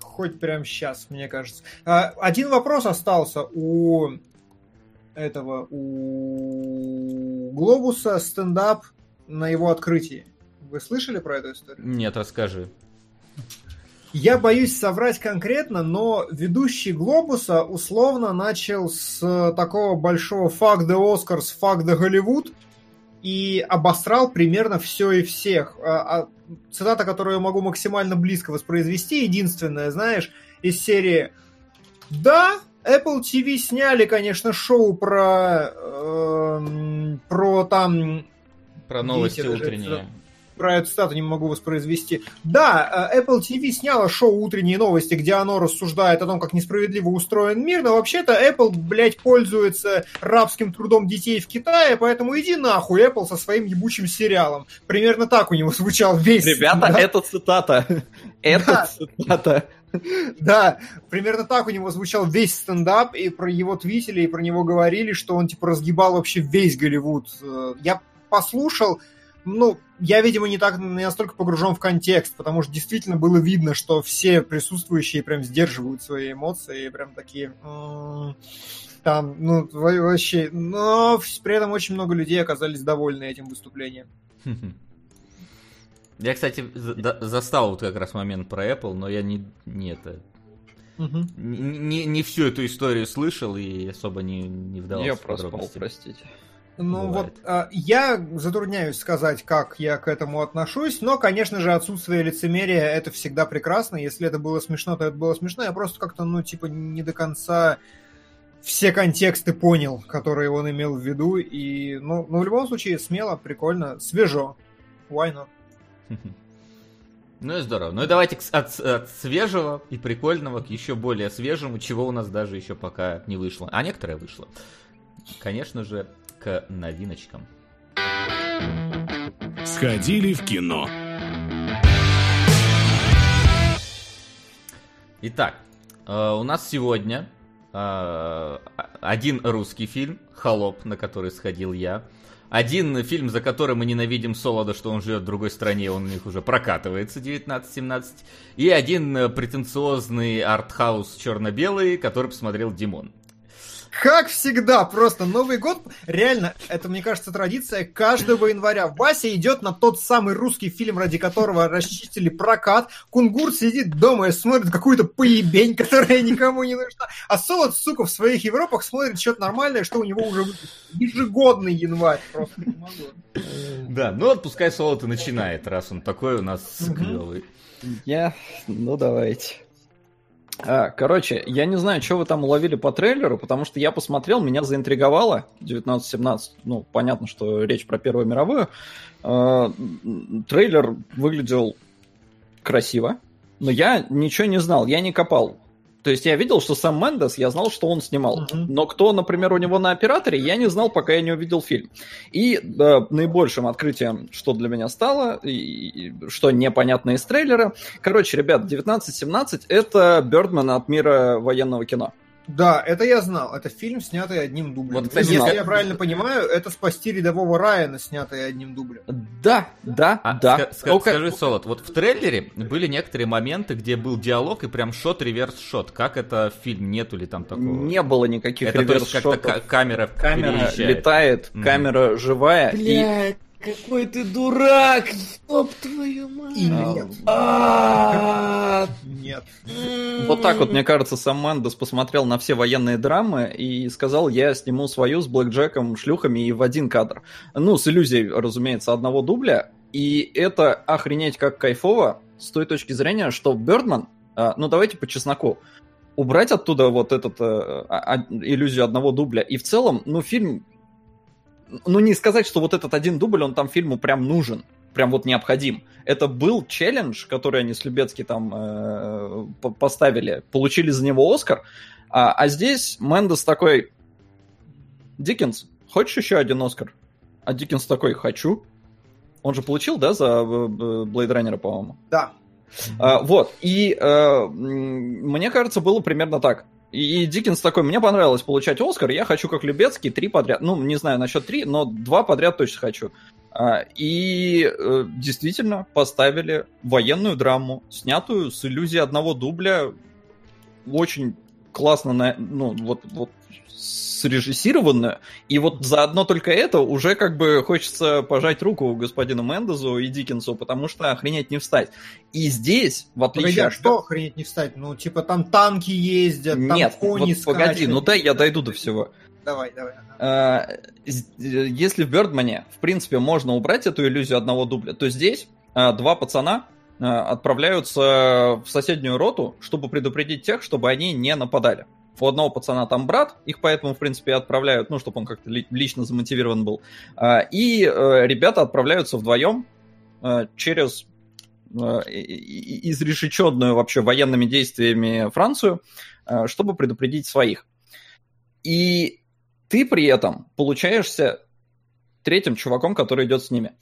Хоть прямо сейчас, мне кажется. А, Один вопрос остался у этого, у Глобуса стендап на его открытии. Вы слышали про эту историю? Нет, расскажи. Я боюсь соврать конкретно, но ведущий Глобуса условно начал с такого большого «fuck the Oscars, fuck the Hollywood» и обосрал примерно все и всех. А- а цитата, которую я могу максимально близко воспроизвести, единственная, знаешь, из серии «Да, Apple TV сняли, конечно, шоу про, эм, про там Про новости Видите, даже утренние. про эту цитату не могу воспроизвести. Да, э, Apple TV сняла шоу «Утренние новости», где оно рассуждает о том, как несправедливо устроен мир, но вообще-то Apple, блядь, пользуется рабским трудом детей в Китае, поэтому иди нахуй, Apple, со своим ебучим сериалом. Примерно так у него звучал весь... Ребята, да, это цитата. Это Да. цитата. Да, примерно так у него звучал весь стендап, и про его твитили, и про него говорили, что он, типа, разгибал вообще весь Голливуд. Э, Я послушал, ну, я, видимо, не так не настолько погружен в контекст, потому что действительно было видно, что все присутствующие прям сдерживают свои эмоции, и прям такие... «М, Там, ну, во- вообще... Но при этом очень много людей оказались довольны этим выступлением. Я, кстати, за- застал вот как раз момент про Apple, но я не, не это, Мгм. не, не- не всю эту историю слышал и особо не, не вдавался Я в подробности. простите. Ну Бывает. вот, а, я затрудняюсь сказать, как я к этому отношусь, но, конечно же, отсутствие лицемерия это всегда прекрасно. Если это было смешно, то это было смешно. Я просто как-то, ну, типа, не до конца все контексты понял, которые он имел в виду. И, ну, ну в любом случае, смело, прикольно, свежо. Why not? [laughs] Ну и здорово. Ну и давайте от, от свежего и прикольного к еще более свежему, чего у нас даже еще пока не вышло. А некоторое вышло. Конечно же, к новиночкам. Сходили в кино. Итак, э, у нас сегодня э, один русский фильм «Холоп», на который сходил я. Один фильм, за который мы ненавидим Солода, что он живет в другой стране, он у них уже прокатывается 19-17. И один э, претенциозный артхаус черно-белый, который посмотрел Димон. Как всегда, просто Новый год, реально, это, мне кажется, традиция каждого января. Вася идет на тот самый русский фильм, ради которого расчистили прокат. Кунгур сидит дома и смотрит какую-то поебень, которая никому не нужна. А Солод, сука, в своих Европах смотрит что-то нормальное, что у него уже ежегодный январь. Просто не могу. Да, ну вот пускай Солод и начинает, раз он такой у нас клевый. Я... Ну, давайте. А, короче, я не знаю, что вы там уловили по трейлеру, потому что я посмотрел, меня заинтриговало 19-17. Ну, понятно, что речь про Первую мировую. А, трейлер выглядел красиво, но я ничего не знал, я не копал. То есть я видел, что сам Мендес, я знал, что он снимал. Мгм. Но кто, например, у него на операторе, я не знал, пока я не увидел фильм. И да, наибольшим открытием, что для меня стало, и, и что непонятно из трейлера, Короче, ребят, 1917 это Бердман от мира военного кино. Да, это я знал. Это фильм, снятый одним дублем. Вот, кстати, Если знал. я правильно понимаю, это «Спасти рядового Райана», снятый одним дублем. Да, да, А, да. ска- ска- Только- Скажи, Солод, вот в трейлере были некоторые моменты, где был диалог и прям шот, реверс шот. Как это в фильм? Нету ли там такого? Не было никаких это то есть как-то реверс-шотов. ка- камера, Камера переезжает. летает, Мгм. камера живая. и- Бля, какой ты дурак! Ёб твою мать! И нет. А, Нет. Вот так вот, мне кажется, сам Мендес посмотрел на все военные драмы и сказал, я сниму свою с Блэк Джеком, шлюхами и в один кадр. Ну, с иллюзией, разумеется, одного дубля. И это охренеть как кайфово с той точки зрения, что Бердман, а, ну давайте по чесноку, убрать оттуда вот этот а, а, иллюзию одного дубля. И в целом, ну, фильм ну не сказать, что вот этот один дубль, он там фильму прям нужен, прям вот необходим. Это был челлендж, который они с Любецки там э, поставили, получили за него Оскар, а, а здесь Мендес такой, Диккенс, хочешь еще один Оскар? А Диккенс такой, хочу. Он же получил, да, за Блейд Раннера, по-моему? Да. А, вот, и а, мне кажется, было примерно так. И, и Диккенс такой, мне понравилось получать Оскар, я хочу как Любецкий три подряд. Ну, не знаю насчет три, но два подряд точно хочу. А, и э, действительно поставили военную драму, снятую с иллюзией одного дубля, очень классно, на, ну, вот, вот срежиссированную, и вот заодно только это уже как бы хочется пожать руку господину Мендезу и Диккенсу, потому что охренеть не встать. И здесь, в отличие погоди, а что охренеть не встать? Ну, типа там танки ездят, Нет, там кони вот, погоди, ну дай я дойду до всего. Давай, давай. А, если в Бердмане, в принципе, можно убрать эту иллюзию одного дубля, то здесь а, два пацана а, отправляются в соседнюю роту, чтобы предупредить тех, чтобы они не нападали. У одного пацана там брат, их поэтому, в принципе, отправляют, ну, чтобы он как-то лично замотивирован был. И э, ребята отправляются вдвоем э, через э, изрешеченную вообще военными действиями Францию, чтобы предупредить своих. И ты при этом получаешься третьим чуваком, который идет с ними.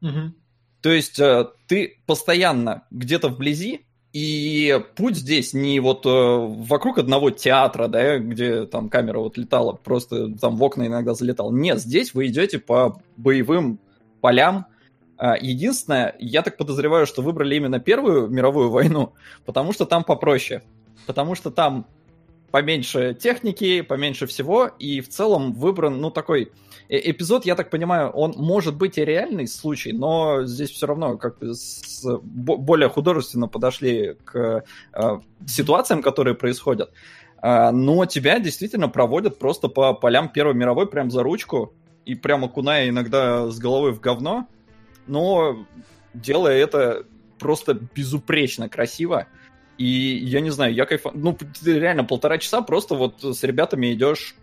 Угу. То есть ты постоянно где-то вблизи, и путь здесь не вот э, вокруг одного театра, да, где там камера вот летала, просто там в окна иногда залетал. Нет, здесь вы идете по боевым полям. А, единственное, я так подозреваю, что выбрали именно Первую мировую войну, [laughs] потому что там попроще. Потому что там поменьше техники, поменьше всего, и в целом выбран, ну, такой Э, эпизод, я так понимаю, он может быть и реальный случай, но здесь все равно как с, более художественно подошли к э, ситуациям, которые происходят. Э, но тебя действительно проводят просто по полям Первой мировой прям за ручку и прям окуная иногда с головой в говно, но делая это просто безупречно красиво. И я не знаю, я кайф... Ну, реально полтора часа просто вот с ребятами идешь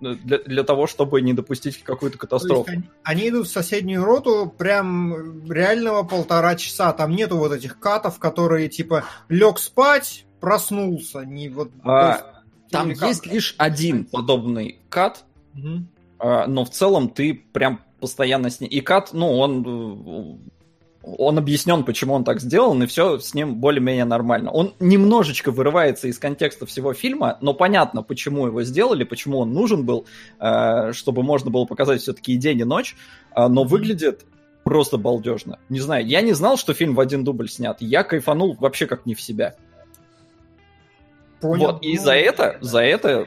для, для того, чтобы не допустить какую-то катастрофу. Они, они идут в соседнюю роту прям реального полтора часа. Там нету вот этих катов, которые типа лег спать, проснулся. Не вот, а, там есть лишь один подобный кат, угу. а, но в целом ты прям постоянно с ним. И кат, ну, он он объяснен, почему он так сделан, и все с ним более-менее нормально. Он немножечко вырывается из контекста всего фильма, но понятно, почему его сделали, почему он нужен был, э, чтобы можно было показать все-таки и день, и ночь, э, но выглядит просто балдежно. Не знаю, я не знал, что фильм в один дубль снят. Я кайфанул вообще как не в себя. Понял. Вот, и за это, за это,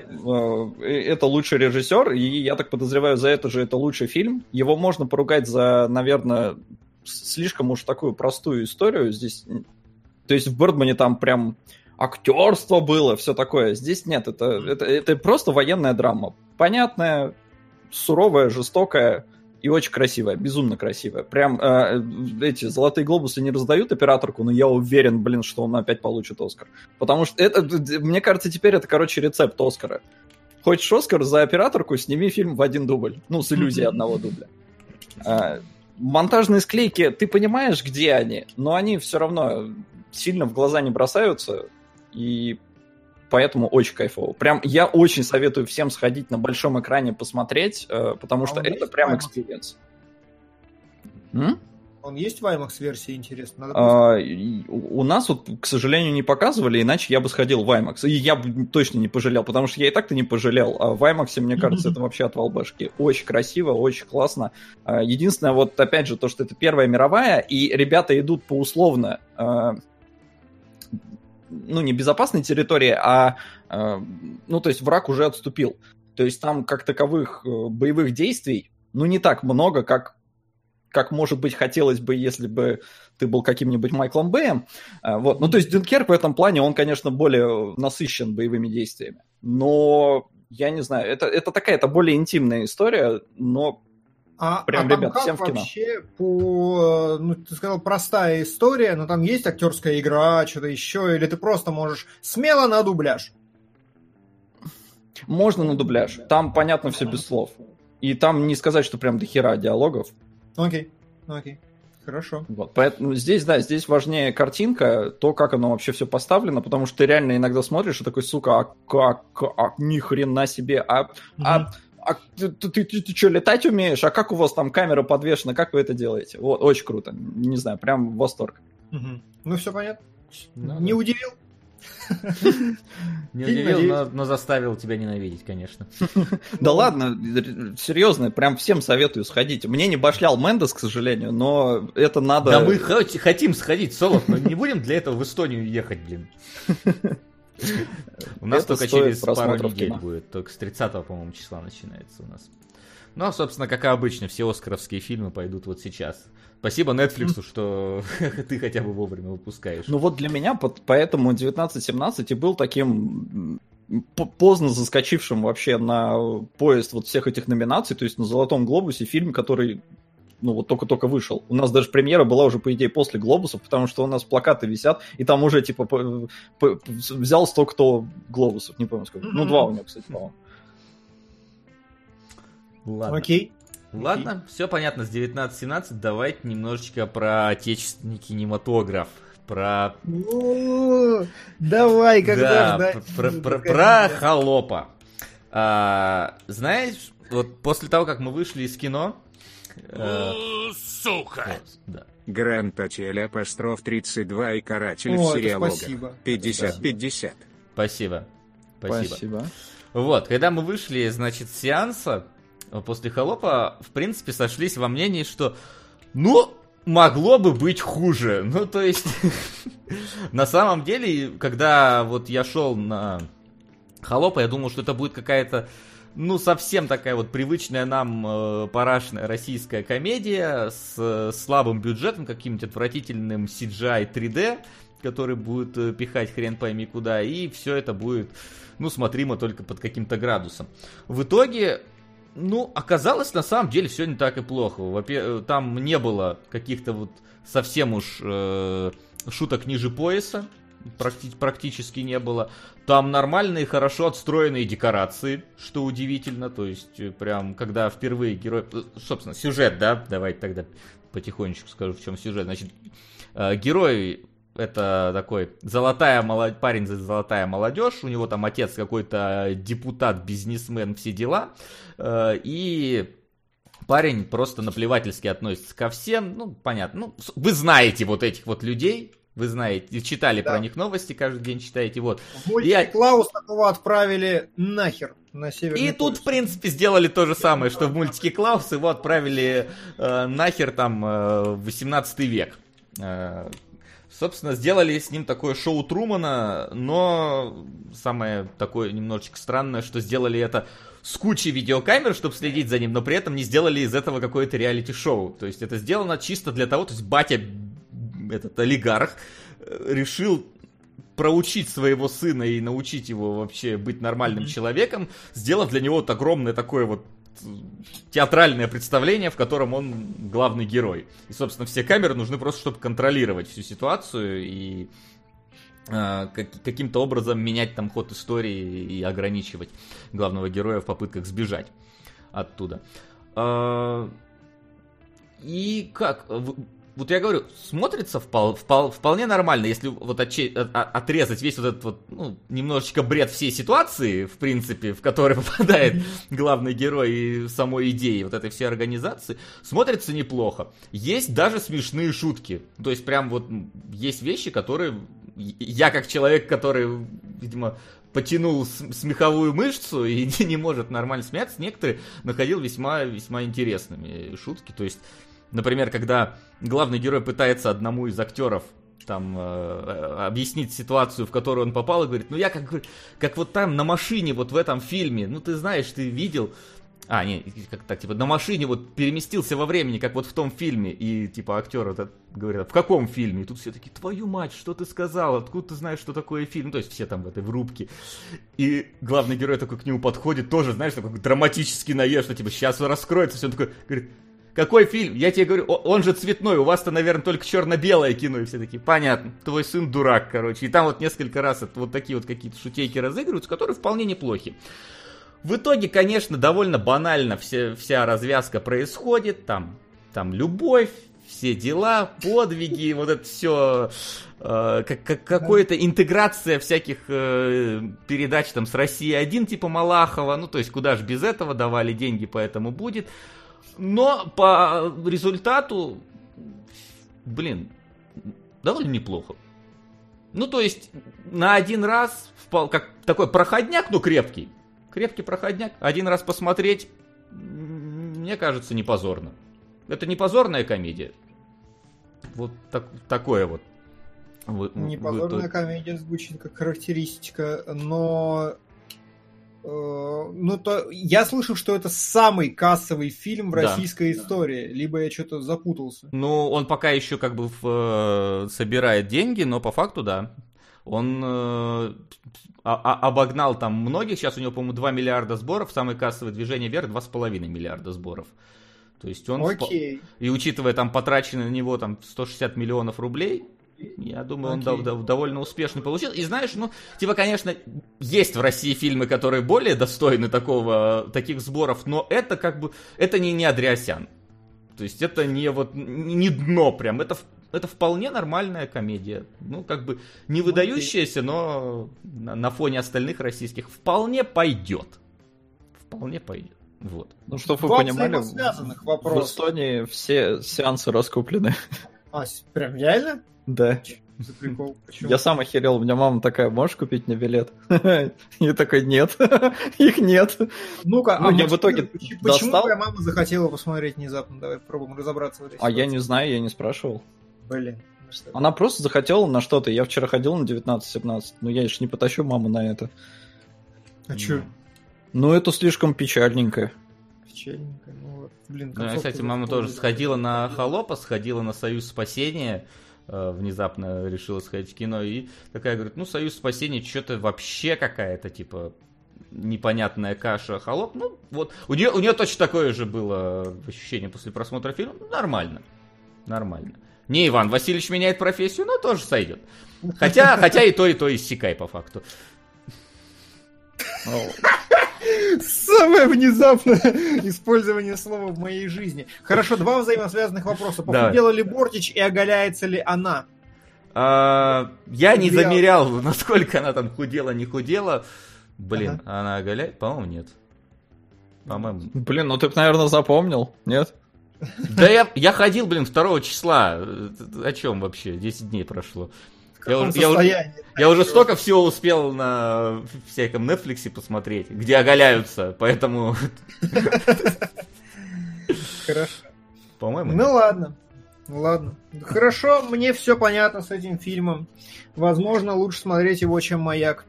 э, это лучший режиссер, и я так подозреваю, за это же это лучший фильм. Его можно поругать за, наверное, слишком уж такую простую историю здесь. То есть в Бёрдмане там прям актерство было, все такое. Здесь нет, это, это, это просто военная драма. Понятная, суровая, жестокая и очень красивая, безумно красивая. Прям э, эти золотые глобусы не раздают операторку, но я уверен, блин, что он опять получит Оскар. Потому что это, мне кажется, теперь это, короче, рецепт Оскара. Хочешь Оскар за операторку, сними фильм в один дубль. Ну, с иллюзией [laughs] одного дубля. А, монтажные склейки, ты понимаешь, где они, но они все равно сильно в глаза не бросаются, и поэтому очень кайфово. Прям я очень советую всем сходить на большом экране посмотреть, э, потому а что это прям experience. Он есть в IMAX версии, интересно? Надо а, у нас вот, к сожалению, не показывали, иначе я бы сходил в IMAX. И я бы точно не пожалел, потому что я и так-то не пожалел. А в IMAX, мне кажется, [laughs] это вообще отвал башки. Очень красиво, очень классно. А, единственное, вот опять же, то, что это Первая мировая, и ребята идут по условно а, ну, не безопасной территории, а, а, ну, то есть враг уже отступил. То есть там как таковых э, боевых действий, ну, не так много, как как, может быть, хотелось бы, если бы ты был каким-нибудь Майклом Бэем. А, вот. Ну, то есть Дюнкерк в этом плане, он, конечно, более насыщен боевыми действиями. Но, я не знаю, это, это такая, это более интимная история, но а, Прям, а ребят, как всем в кино. вообще по, ну, ты сказал, простая история, но там есть актерская игра, что-то еще, или ты просто можешь смело на дубляж? Можно на дубляж. Там понятно все без слов. И там не сказать, что прям до хера диалогов. Окей, окей. Хорошо. Вот, поэтому здесь, да, здесь важнее картинка, то, как оно вообще все поставлено, потому что ты реально иногда смотришь и такой, сука, а как, а, ни хрена себе, а, а, а ты, ты, ты, ты, ты что, летать умеешь? А как у вас там камера подвешена? Как вы это делаете? Вот, очень круто. Не знаю, прям восторг. Мгм. Ну, все понятно. Ну, Не да. удивил. Не удивил, но, заставил тебя ненавидеть, конечно. [laughs] Да ладно, серьезно, прям всем советую сходить. Мне не башлял Мендес, к сожалению, но это надо... Да мы хот- хотим сходить, Солод, но не будем для этого в Эстонию ехать, блин. [laughs] У нас только через пару недель будет, только с 30 по-моему, числа начинается у нас. Ну, а, собственно, как и обычно, все оскаровские фильмы пойдут вот сейчас. Спасибо Netflix, что [laughs] ты хотя бы вовремя выпускаешь. Ну вот для меня поэтому 1917 и был таким поздно заскочившим вообще на поезд вот всех этих номинаций, то есть на Золотом Глобусе фильм, который ну вот только-только вышел. У нас даже премьера была уже, по идее, после Глобусов, потому что у нас плакаты висят, и там уже, типа, по- по- взял столько-то Глобусов, не помню сколько. Ну, два у него, кстати, по-моему. Ладно. Окей. Ладно, все понятно с 19-17. Давайте немножечко про отечественный кинематограф. Про Ну, давай, когда да, ждать? [laughs] про, про- про холопа. А, знаешь, вот после того, как мы вышли из кино... э, Сука! да. Гранд Отель апостроф 32 и Каратель О, в сериалогах. спасибо. 50-50. Спасибо. Спасибо. Спасибо. Вот, когда мы вышли, значит, с сеанса после холопа, в принципе, сошлись во мнении, что, ну, могло бы быть хуже. [laughs] Ну, то есть, [laughs] на самом деле, когда вот я шел на холопа, я думал, что это будет какая-то, ну, совсем такая вот привычная нам э, парашная российская комедия с э, слабым бюджетом, каким-нибудь отвратительным CGI 3D, который будет э, пихать хрен пойми куда, и все это будет, ну, смотримо только под каким-то градусом. В итоге, ну, оказалось, на самом деле, все не так и плохо. Во-пе- Там не было каких-то вот совсем уж э, шуток ниже пояса, практи- практически не было. Там нормальные, хорошо отстроенные декорации, что удивительно. То есть, э, прям, когда впервые герой... э, Собственно, сюжет, да? Давайте тогда потихонечку скажу, в чем сюжет. Значит, э, герой это такой золотая молодежь, парень золотая молодежь, у него там отец какой-то депутат, бизнесмен, все дела, Э, и парень просто наплевательски относится ко всем, ну, понятно, ну, вы знаете вот этих вот людей, вы знаете, читали Да. про них новости, каждый день читаете, вот. В мультике Я- Клаус такого отправили нахер на северный И тут, полюс. в принципе, сделали то же самое, что в мультике Клаус, его отправили э, нахер там э, в 18 век. Э, собственно, сделали с ним такое шоу Трумана, но самое такое немножечко странное, что сделали это с кучей видеокамер, чтобы следить за ним, но при этом не сделали из этого какое-то реалити-шоу. То есть это сделано чисто для того, то есть батя, этот олигарх, э, решил проучить своего сына и научить его вообще быть нормальным человеком, сделав для него вот огромное такое вот театральное представление, в котором он главный герой. И, собственно, все камеры нужны просто, чтобы контролировать всю ситуацию и э, как- каким-то образом менять там ход истории и ограничивать главного героя в попытках сбежать оттуда. А, И как? Вот я говорю, смотрится впол- впол- вполне нормально, если вот отче- от- от- отрезать весь вот этот вот, ну, немножечко бред всей ситуации, в принципе, в которой [laughs] попадает главный герой и самой идеи вот этой всей организации, смотрится неплохо. Есть даже смешные шутки. То есть прям вот есть вещи, которые я как человек, который, видимо, потянул смеховую мышцу и не, [laughs] не может нормально смеяться, некоторые находил весьма, весьма интересными шутки. То есть, например, когда главный герой пытается одному из актеров там э, объяснить ситуацию, в которую он попал, и говорит, ну я как, как вот там на машине, вот в этом фильме, ну ты знаешь, ты видел, а, не, как так, типа, на машине вот переместился во времени, как вот в том фильме, и, типа, актер этот говорит, «А в каком фильме? И тут все такие, твою мать, что ты сказал, откуда ты знаешь, что такое фильм? То есть все там в этой в рубке. И главный герой такой к нему подходит, тоже, знаешь, такой драматический наезд, что, типа, сейчас раскроется, все, он такой, говорит, какой фильм? Я тебе говорю, он же цветной, у вас-то, наверное, только черно-белое кино. И все такие, понятно, твой сын дурак, короче. И там вот несколько раз вот такие вот какие-то шутейки разыгрываются, которые вполне неплохи. В итоге, конечно, довольно банально все, вся развязка происходит, там, там любовь, все дела, подвиги, вот это все, э, как, как, какая-то интеграция всяких э, передач там с России 1 типа Малахова, ну то есть куда же без этого давали деньги, поэтому будет. Но по результату, блин, довольно неплохо. Ну то есть на один раз, впал, как такой проходняк, ну крепкий, крепкий проходняк, один раз посмотреть, мне кажется, не позорно. Это не позорная комедия. Вот так, такое вот. Вы, Непозорная вы, комедия звучит как характеристика, но ну то я слышал, что это самый кассовый фильм в да. российской истории, либо я что-то запутался. Ну он пока еще как бы в, э, собирает деньги, но по факту да. Он э, обогнал там многих, сейчас у него, по-моему, 2 миллиарда сборов, самое кассовое движение вверх 2,5 миллиарда сборов. То есть он... Окей. И учитывая там потраченные на него там 160 миллионов рублей, я думаю, он дов- дов- довольно успешно получил. И знаешь, ну, типа, конечно, есть в России фильмы, которые более достойны такого, таких сборов, но это как бы, это не, не Адриасян. То есть это не вот, не дно прям, это, это вполне нормальная комедия. Ну, как бы, не выдающаяся, но на, на фоне остальных российских вполне пойдет. Вполне пойдет. Вот. Ну, чтобы вы понимали, в Эстонии все сеансы раскуплены. А, прям реально? Да. За прикол. Почему? Я сам охерел, у меня мама такая, можешь купить мне билет? [laughs] И такой, нет, [laughs] их нет. Ну-ка, ну, а я в итоге почему достал... твоя мама захотела посмотреть внезапно? Давай попробуем разобраться в этой А я не знаю, я не спрашивал. Блин. Ну Она просто захотела на что-то. Я вчера ходил на 19-17, но я же не потащу маму на это. А чё? Ну, это слишком печальненько. Печальненько, ну вот, блин. Ну, кстати, мама тоже сходила на Холопа, сходила на Союз Спасения, внезапно решила сходить в кино, и такая говорит, ну, Союз Спасения что-то вообще какая-то, типа, непонятная каша холоп. Ну, вот, у нее, у нее точно такое же было ощущение после просмотра фильма. Ну, нормально. Нормально. Не Иван Васильевич меняет профессию, но тоже сойдет. Хотя, хотя и то, и то иссякай по факту. [laughs] Самое внезапное использование слова в моей жизни. Хорошо, два взаимосвязанных вопроса. Похудела ли Бортич и оголяется ли она? А, я не замерял, [laughs] насколько она там худела, не худела. Блин, она оголяет? По-моему, нет. По-моему. Блин, ну ты, наверное, запомнил, нет? [laughs] Да я, я ходил, блин, 2 числа. О чем вообще? 10 дней прошло. Я уже, я, уже, я уже столько всего успел на всяком Netflix посмотреть, где оголяются, поэтому... Хорошо. По-моему. Ну ладно. Ладно. Хорошо, мне все понятно с этим фильмом. Возможно, лучше смотреть его, чем «Маяк».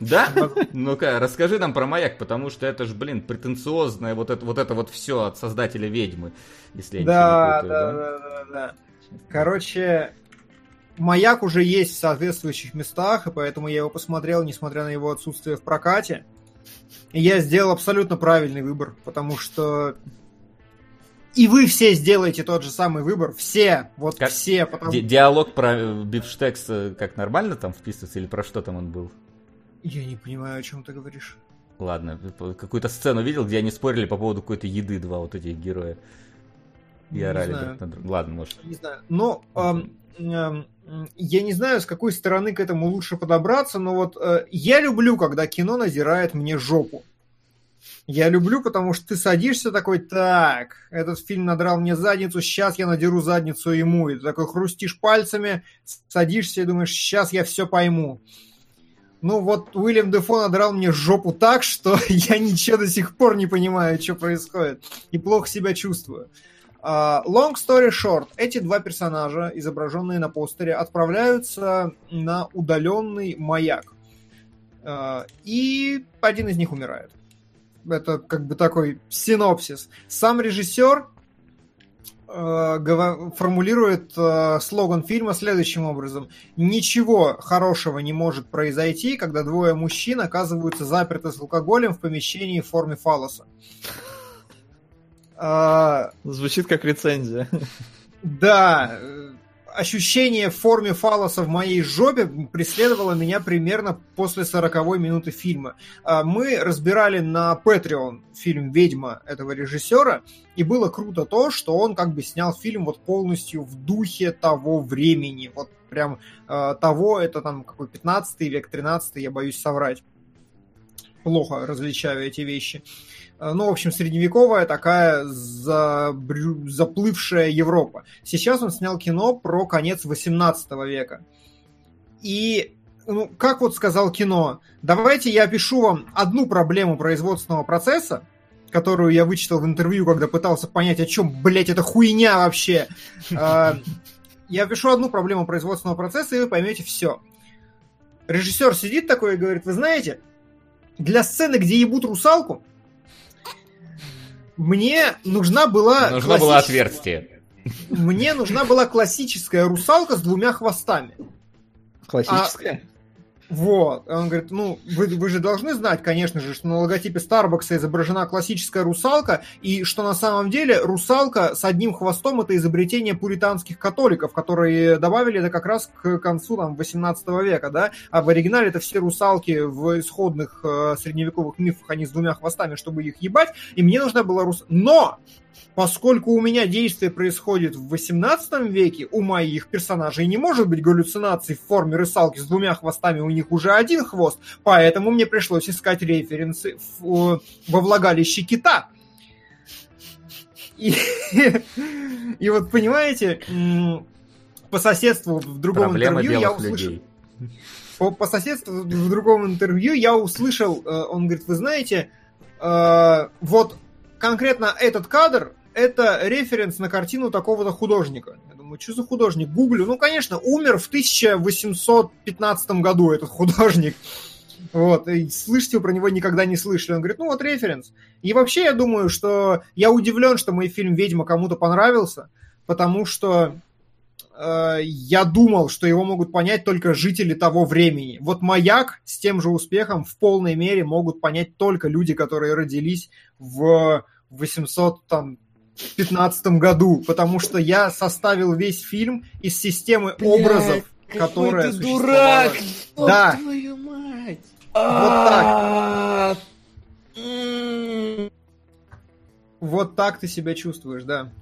Да? Ну-ка, расскажи нам про «Маяк», потому что это же, блин, претенциозное вот это вот, это вот все от создателя «Ведьмы», если я да, не путаю, да, да, да, да. Короче, Маяк уже есть в соответствующих местах, и поэтому я его посмотрел, несмотря на его отсутствие в прокате. И я сделал абсолютно правильный выбор, потому что и вы все сделаете тот же самый выбор, все, вот как все. Потому... Ди диалог про э, бифштекс э, как нормально там вписывается или про что там он был? Я не понимаю, о чем ты говоришь. Ладно, какую-то сцену видел, где они спорили по поводу какой-то еды, два вот этих героя. И орали друг на друга. Ладно, может. Не знаю. Но эм, я не знаю, с какой стороны к этому лучше подобраться, но вот э, я люблю, когда кино назирает мне жопу. Я люблю, потому что ты садишься такой, так, этот фильм надрал мне задницу, сейчас я надеру задницу ему. И ты такой хрустишь пальцами, садишься и думаешь, сейчас я все пойму. Ну вот Уильям Дефо надрал мне жопу так, что [laughs] я ничего до сих пор не понимаю, что происходит. И плохо себя чувствую. Long story short, эти два персонажа, изображенные на постере, отправляются на удаленный маяк. Uh, и один из них умирает. Это как бы такой синопсис. Сам режиссер uh, формулирует слоган фильма следующим образом. Ничего хорошего не может произойти, когда двое мужчин оказываются заперты с алкоголем в помещении в форме фалоса. А... Звучит как рецензия. Да. ощущение в форме фалоса в моей жопе преследовало меня примерно после 40 минуты фильма. А, Мы разбирали на Patreon фильм «Ведьма» этого режиссера, и было круто то, что он как бы снял фильм вот полностью в духе того времени, вот прям э, того, это там какой 15 век, 13 я боюсь соврать. Плохо различаю эти вещи. Э, Ну, в общем, средневековая такая забрю- заплывшая Европа. Сейчас он снял кино про конец 18 века. И, ну, как вот сказал кино, давайте я опишу вам одну проблему производственного процесса, которую я вычитал в интервью, когда пытался понять, о чем, блядь, это хуйня вообще. Э, Я опишу одну проблему производственного процесса, и вы поймете все. Режиссер сидит такой и говорит, вы знаете, для сцены, где ебут русалку, мне нужна была... Нужно было классическая- отверстие. Мне нужна была классическая русалка с двумя хвостами. Классическая. Вот. Он говорит, ну, вы, вы же должны знать, конечно же, что на логотипе Старбакса изображена классическая русалка, и что на самом деле русалка с одним хвостом это изобретение пуританских католиков, которые добавили это как раз к концу там, 18 века, да, а в оригинале это все русалки в исходных э, средневековых мифах, они с двумя хвостами, чтобы их ебать, и мне нужна была рус... Но! Поскольку у меня действие происходит в 18 веке, у моих персонажей не может быть галлюцинаций в форме русалки с двумя хвостами, у них уже один хвост, поэтому мне пришлось искать референсы в- во влагалище кита. И, [laughs] и вот понимаете, по соседству в другом Проблема интервью я услышал, людей. по, по соседству в другом интервью я услышал, э, он говорит, вы знаете, э, вот конкретно этот кадр это референс на картину такого-то художника. Я думаю, что за художник? Гуглю. Ну, конечно, умер в 1815 году этот художник. Вот, и слышите, про него никогда не слышали. Он говорит, ну вот референс. И вообще я думаю, что я удивлен, что мой фильм «Ведьма» кому-то понравился, потому что э, я думал, что его могут понять только жители того времени. Вот «Маяк» с тем же успехом в полной мере могут понять только люди, которые родились в 815 году, потому что я составил весь фильм из системы образов, которая ты дурак! Да. твою мать! так. А, Вот так ты себя чувствуешь, да,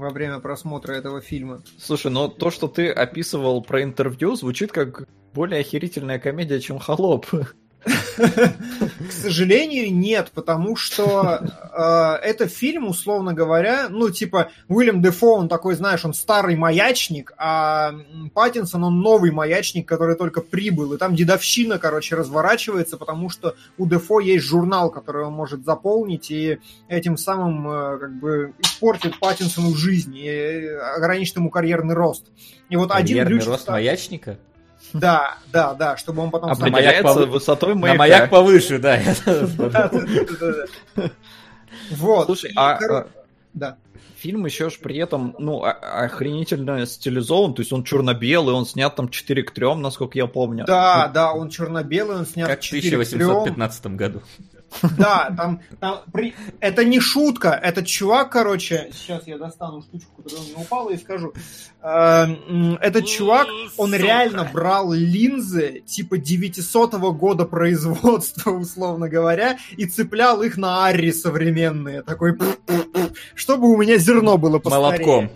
во время просмотра этого фильма. Слушай, но то, что ты описывал про интервью, звучит как более охерительная комедия, чем «Холоп». [laughs] К сожалению, нет, потому что э, это фильм, условно говоря, ну, типа, Уильям Дефо, он такой, знаешь, он старый маячник, а Паттинсон, он новый маячник, который только прибыл, и там дедовщина, короче, разворачивается, потому что у Дефо есть журнал, который он может заполнить, и этим самым, э, как бы, испортит Паттинсону жизнь и ограничит ему карьерный рост. И вот один Карьерный ключ... рост маячника? Да, да, да, чтобы он потом... А стал- на маяк Определяется повы- высотой На маяка. маяк повыше, [laughs] да. Вот. Слушай, а, а, Да. фильм еще ж при этом, ну, а- охренительно стилизован, то есть он черно-белый, он снят там 4 к 3, насколько я помню. Да, да, он черно-белый, он снят Как в 4 к 3. 1815 году. Да, там, там при- это не шутка. Этот чувак, короче, сейчас я достану штучку, которая у меня упала, и скажу. Э, Этот чувак, он реально брал линзы типа 900 года производства, [laughs] условно говоря, и цеплял их на Арри современные. Такой, чтобы у меня зерно было постарее. Молотком.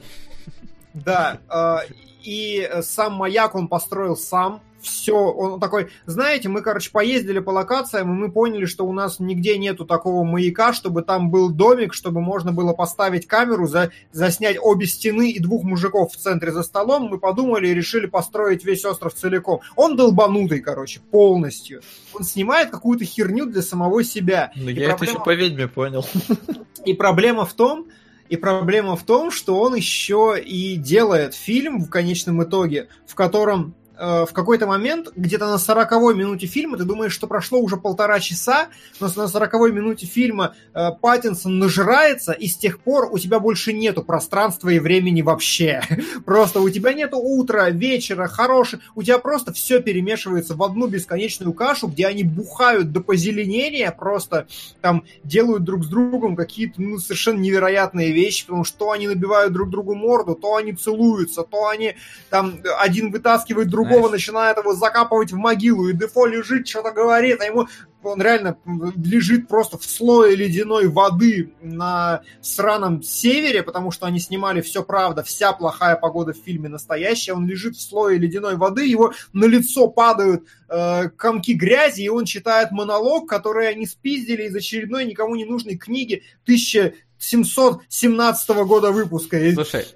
Да, э, и сам маяк он построил сам. Все, он такой, знаете, мы, короче, поездили по локациям, и мы поняли, что у нас нигде нету такого маяка, чтобы там был домик, чтобы можно было поставить камеру, за, заснять обе стены и двух мужиков в центре за столом. Мы подумали и решили построить весь остров целиком. Он долбанутый, короче, полностью. Он снимает какую-то херню для самого себя. Ну, я это проблема- еще по ведьме понял. [laughs] и проблема в том, и проблема в том, что он еще и делает фильм в конечном итоге, в котором в какой-то момент, где-то на 40 минуте фильма, ты думаешь, что прошло уже полтора часа, но на 40 минуте фильма э, Паттинсон нажирается, и с тех пор у тебя больше нету пространства и времени вообще. [laughs] Просто у тебя нету утра, вечера, хорошего, у тебя просто все перемешивается в одну бесконечную кашу, где они бухают до позеленения, просто там делают друг с другом какие-то ну, совершенно невероятные вещи, потому что то они набивают друг другу морду, то они целуются, то они там один вытаскивает другого, Знаешь. начинает его закапывать в могилу, и Дефо лежит, что-то говорит, а ему он реально лежит просто в слое ледяной воды на сраном севере, потому что они снимали все правда, вся плохая погода в фильме настоящая. Он лежит в слое ледяной воды, его на лицо падают э, комки грязи, и он читает монолог, который они спиздили из очередной никому не нужной книги 1717 года выпуска. Слушай,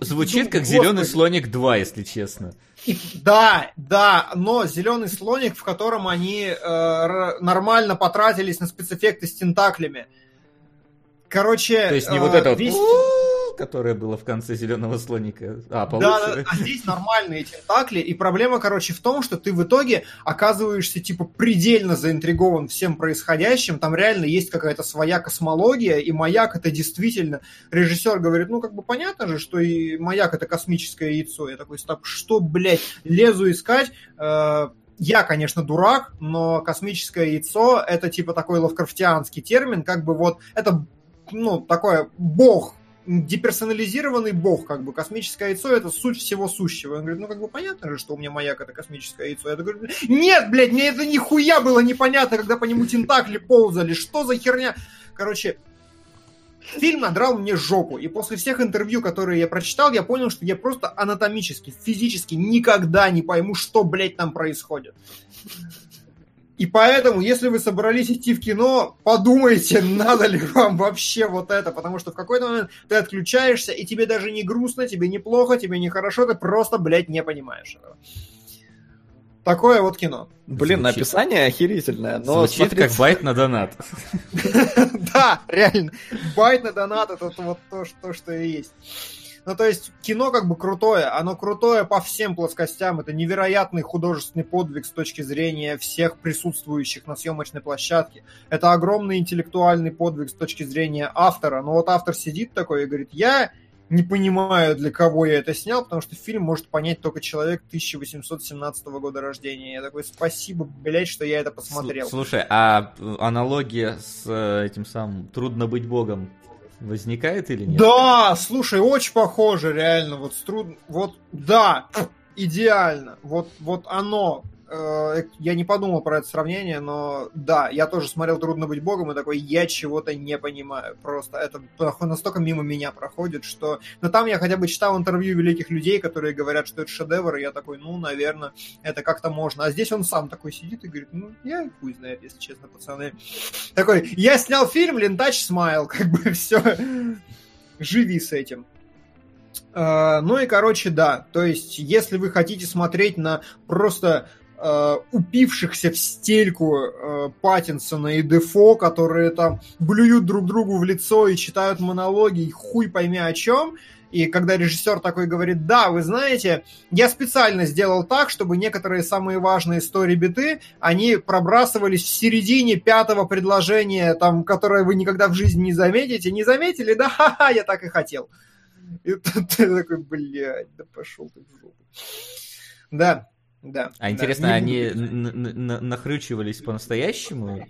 звучит как «Зеленый слоник 2», если честно. И, да, да, но зеленый слоник, в котором они э, нормально потратились на спецэффекты с тентаклями. Короче, то есть не э, вот это весь... которое было в конце зеленого слоника. А, получше. Да, да, а здесь нормальные тентакли, и проблема, короче, в том, что ты в итоге оказываешься, типа, предельно заинтригован всем происходящим, там реально есть какая-то своя космология, и маяк это действительно... Режиссер говорит, ну, как бы понятно же, что и маяк это космическое яйцо. Я такой, стоп, что, блядь, лезу искать, э, я, конечно, дурак, но космическое яйцо это типа такой лавкрафтианский термин, как бы вот это ну, такое бог деперсонализированный бог, как бы, космическое яйцо это суть всего сущего. Он говорит, ну, как бы понятно же, что у меня маяк это космическое яйцо. Я говорю, нет, блядь, мне это нихуя было непонятно, когда по нему тентакли ползали, что за херня? Короче, фильм надрал мне жопу, и после всех интервью, которые я прочитал, я понял, что я просто анатомически, физически никогда не пойму, что, блядь, там происходит. И поэтому, если вы собрались идти в кино, подумайте, [laughs] надо ли вам вообще вот это, потому что в какой-то момент ты отключаешься, и тебе даже не грустно, тебе не плохо, тебе не хорошо, ты просто, блядь, не понимаешь этого. Такое вот кино. Блин, Звучит. написание охерительное, но Звучит смотрите... как байт на донат. [laughs] Да, реально. Байт на донат это вот то, что и есть. Ну, то есть, кино как бы крутое, оно крутое по всем плоскостям, это невероятный художественный подвиг с точки зрения всех присутствующих на съемочной площадке, это огромный интеллектуальный подвиг с точки зрения автора, но вот автор сидит такой и говорит, я не понимаю, для кого я это снял, потому что фильм может понять только человек 1817 года рождения. Я такой, спасибо, блядь, что я это посмотрел. Слушай, а аналогия с э, этим самым «Трудно быть богом» возникает или нет? Да, слушай, очень похоже, реально. Вот, струд... вот да, [clears throat] идеально. Вот, вот оно. Э, я не подумал про это сравнение, но да, я тоже смотрел «Трудно быть богом» и такой, я чего-то не понимаю. Просто это настолько мимо меня проходит, что... Но там я хотя бы читал интервью великих людей, которые говорят, что это шедевр, и я такой, ну, наверное, это как-то можно. А здесь он сам такой сидит и говорит, ну, я хуй знает, если честно, пацаны. Такой, я снял фильм, лентач смайл, [laughs] как бы все. Живи с этим. Uh, ну и, короче, да. То есть, если вы хотите смотреть на просто э, упившихся в стельку э, Паттинсона и Дефо, которые там блюют друг другу в лицо и читают монологи, и хуй пойми о чем. И когда режиссер такой говорит, да, вы знаете, я специально сделал так, чтобы некоторые самые важные истории-биты, они пробрасывались в середине пятого предложения, там, которое вы никогда в жизни не заметите. Не заметили? Да, ха-ха, я так и хотел. И [laughs] ты такой, блядь, да пошел ты в жопу. Да, да. А интересно, да, они нахрючивались по-настоящему?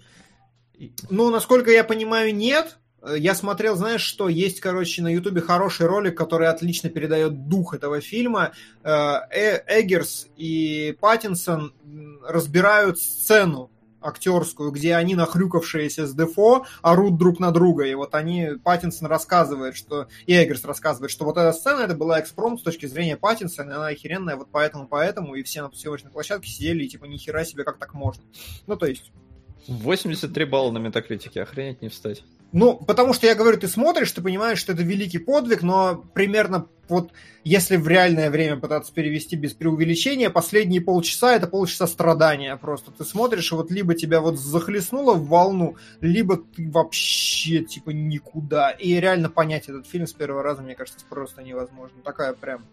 Ну, насколько я понимаю, нет. Я смотрел, знаешь что, есть, короче, на Ютубе хороший ролик, который отлично передает дух этого фильма. Э, э Эггерс и Паттинсон разбирают сцену актерскую, где они, нахрюкавшиеся с Дефо, орут друг на друга. И вот они, Паттинсон рассказывает, что... И Эггерс рассказывает, что вот эта сцена, это была экспромт с точки зрения Паттинсона, она охеренная вот поэтому, поэтому, и все на съемочной площадке сидели и типа, нихера себе, как так можно. Ну, то есть... 83 балла на метакритике, охренеть не встать. Ну, потому что я говорю, ты смотришь, ты понимаешь, что это великий подвиг, но примерно вот если в реальное время пытаться перевести без преувеличения, последние полчаса это полчаса страдания просто. Ты смотришь, и вот либо тебя вот захлестнуло в волну, либо ты вообще типа никуда. И реально понять этот фильм с первого раза, мне кажется, просто невозможно. Такая прям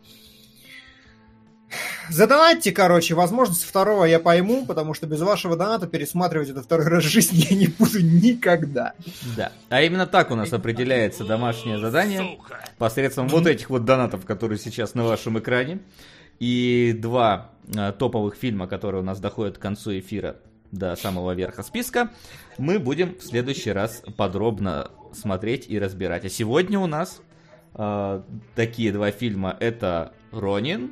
Задонатьте, короче, возможно, со второго я пойму, потому что без вашего доната пересматривать это второй раз в жизни я не буду никогда. Да. А именно так у нас определяется домашнее задание посредством вот этих вот донатов, которые сейчас на вашем экране. И два э, топовых фильма, которые у нас доходят к концу эфира до самого верха списка, мы будем в следующий раз подробно смотреть и разбирать. А сегодня у нас э, такие два фильма. Это «Ронин»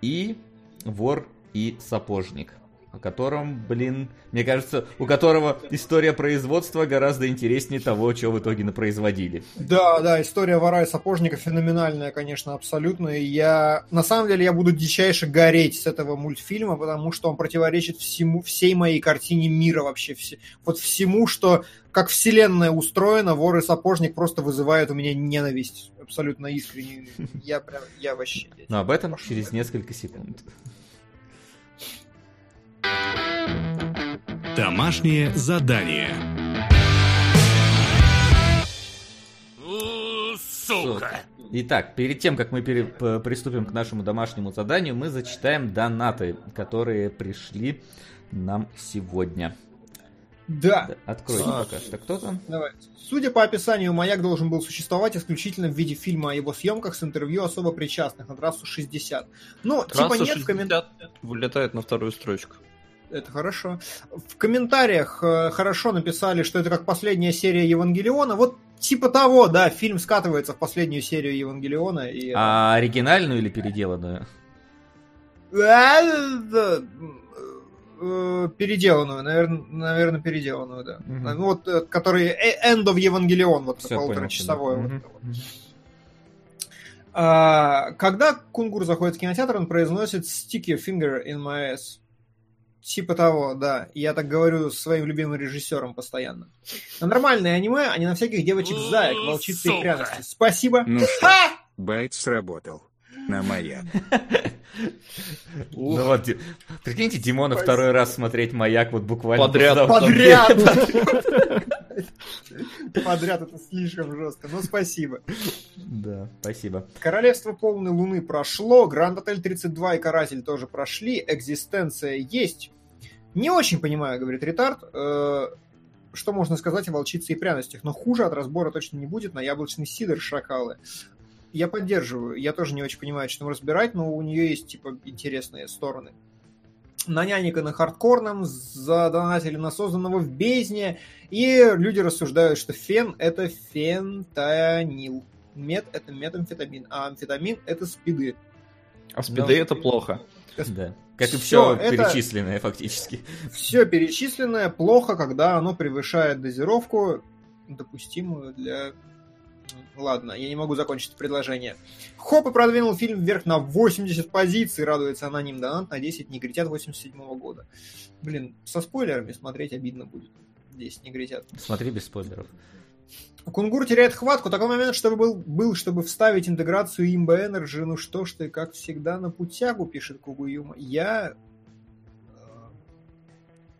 и «Вор и сапожник», о котором, блин, мне кажется, у которого история производства гораздо интереснее того, что в итоге напроизводили. Да, да, история вора и сапожника феноменальная, конечно, абсолютно. И я, на самом деле, я буду дичайше гореть с этого мультфильма, потому что он противоречит всему, всей моей картине мира вообще. Все, вот всему, что как вселенная устроена, вор и сапожник просто вызывают у меня ненависть. Абсолютно искренне. Я прям, я вообще... Но об этом через несколько секунд. Домашнее задание. Сука. Итак, перед тем, как мы пере- приступим к нашему домашнему заданию, мы зачитаем донаты, которые пришли нам сегодня. Да. Откройте Так. пока что. Кто там? Давай. Судя по описанию, маяк должен был существовать исключительно в виде фильма о его съемках с интервью особо причастных на трассу 60. Ну, типа нет в комментариях. 60 вылетает на вторую строчку. Это хорошо. В комментариях э, хорошо написали, что это как последняя серия Евангелиона. Вот типа того, да, фильм скатывается в последнюю серию Евангелиона. И... А оригинальную или переделанную? Э, э, Переделанную, наверное, наверное, переделанную, да. Мгм. Ну, вот, э, который э, End of Evangelion, вот Всё, полуторачасовой. понял, вот это вот. Мгм. А, когда Кунгур заходит в кинотеатр, он произносит sticky finger in my ass. Типа того, да. Я так говорю с своим любимым режиссером постоянно. На нормальное аниме, а не на всяких девочек-заек, волчицы и пряности. Спасибо. Ну [laughs] что, байт сработал. На маяк. Ну вот, прикиньте, Димона второй раз смотреть «Маяк» вот буквально... Подряд. Подряд! [laughs] [laughs] Подряд это слишком жестко. Ну, спасибо. Да, спасибо. Королевство полной луны прошло, Гранд Отель 32 и Каратель тоже прошли, экзистенция есть. Не очень понимаю, говорит Ретард, э, что можно сказать о волчице и пряностях, но хуже от разбора точно не будет на яблочный сидр шакалы. Я поддерживаю, я тоже не очень понимаю, что там разбирать, но у нее есть, типа, интересные стороны. На няника на хардкорном, задонатили на созданного в бездне, и люди рассуждают, что фен — это фентанил. Мет — это метамфетамин, а амфетамин — это спиды. А спиды это плохо. Да. Как и все это- перечисленное фактически. Все перечисленное плохо, когда оно превышает дозировку, допустимую для... Ладно, я не могу закончить предложение. Хопа продвинул фильм вверх на 80 позиций, радуется аноним донат на 10 негритят 87 года. Блин, со спойлерами смотреть обидно будет. 10 негритят. Смотри без спойлеров. Кунгур теряет хватку. Такой момент, чтобы был, был, чтобы вставить интеграцию имба Energy. Ну что ж ты, как всегда, на путягу, пишет Кугуюма. Я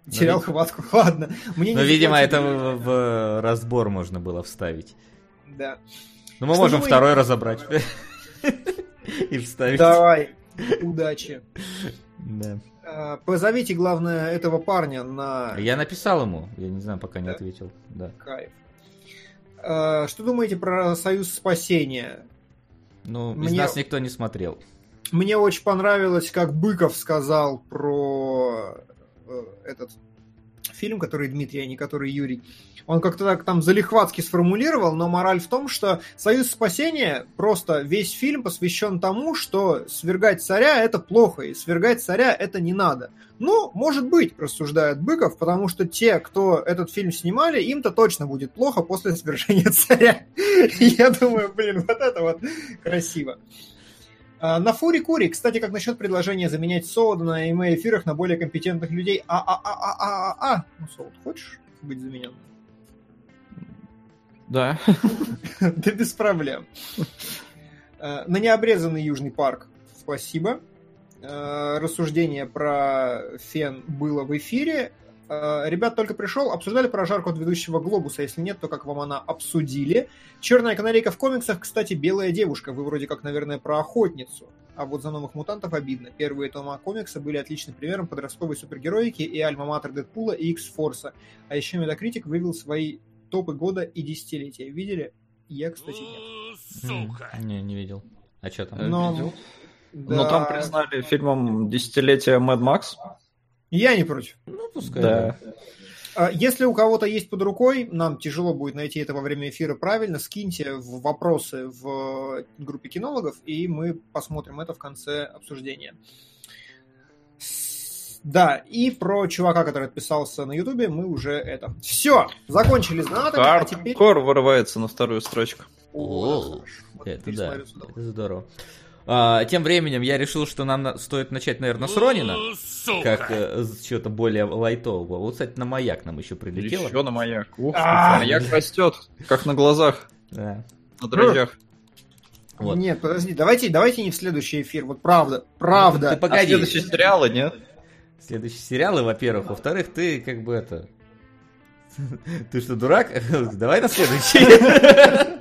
э, терял вид- хватку. [laughs] Ладно. Мне Но, видимо, это в, в разбор можно было вставить. Да. Но мы Что можем думаете? второй разобрать. [laughs] И вставить. Давай. Удачи. Да. Э, Позовите, главное, этого парня на Я написал ему, я не знаю, пока не Да? ответил. Да. кайф. Э, Что думаете про Союз спасения? Ну, из нас никто не смотрел. Мне очень понравилось, как Быков сказал про э, этот фильм, который Дмитрий, а не который Юрий. Он как-то так там залихватски сформулировал, но мораль в том, что Союз спасения просто весь фильм посвящен тому, что свергать царя это плохо, и свергать царя это не надо. Ну, может быть, рассуждает Быков, потому что те, кто этот фильм снимали, им-то точно будет плохо после свержения [laughs] царя. Я думаю, блин, вот это вот красиво. А, На Фури Кури, кстати, как насчет предложения заменять Солода на аниме-эфирах на более компетентных людей? А, а, а, а, а, а, а. Ну, Солод, хочешь быть замененным? Да. [laughs] Да без проблем. Э, На необрезанный Южный парк. Спасибо. Э, Рассуждение про фен было в эфире. Э, Ребят только пришел, обсуждали про жарку от ведущего Глобуса. Если нет, то как вам она обсудили. Черная канарейка в комиксах, кстати, белая девушка. Вы вроде как, наверное, про охотницу. а вот за новых мутантов обидно. Первые тома комикса были отличным примером подростковой супергероики и альма-матер Дэдпула и X-Форса. А еще Метакритик вывел свои топы года и десятилетия. Видели? Я, кстати, нет. М, Не, не видел. А что там? Но, да, Но там признали фильмом десятилетия Мэд Макс. Я не против. Ну, пускай. Да. А Если у кого-то есть под рукой, нам тяжело будет найти это во время эфира правильно, скиньте в вопросы в группе кинологов, и мы посмотрим это в конце обсуждения. Да, и про чувака, который отписался на Ютубе, мы уже это... Все, закончили с донатами, а теперь... Хардкор вырывается на вторую строчку. О, О, Это да, это здорово. А, тем временем я решил, что нам на- стоит начать, наверное, с Ронина, как э, с чего-то более лайтового. Вот, кстати, на маяк нам еще прилетело. Еще на маяк. Ух, А. маяк растет, как на глазах, Да. на дрожжах. Вот. Нет, подожди, давайте, давайте не в следующий эфир, вот правда, правда. Ты А погоди. следующие сериалы, нет? Следующие сериалы, во-первых. Во-вторых, ты как бы это... Ты что, дурак? [laughs] Давай на следующий.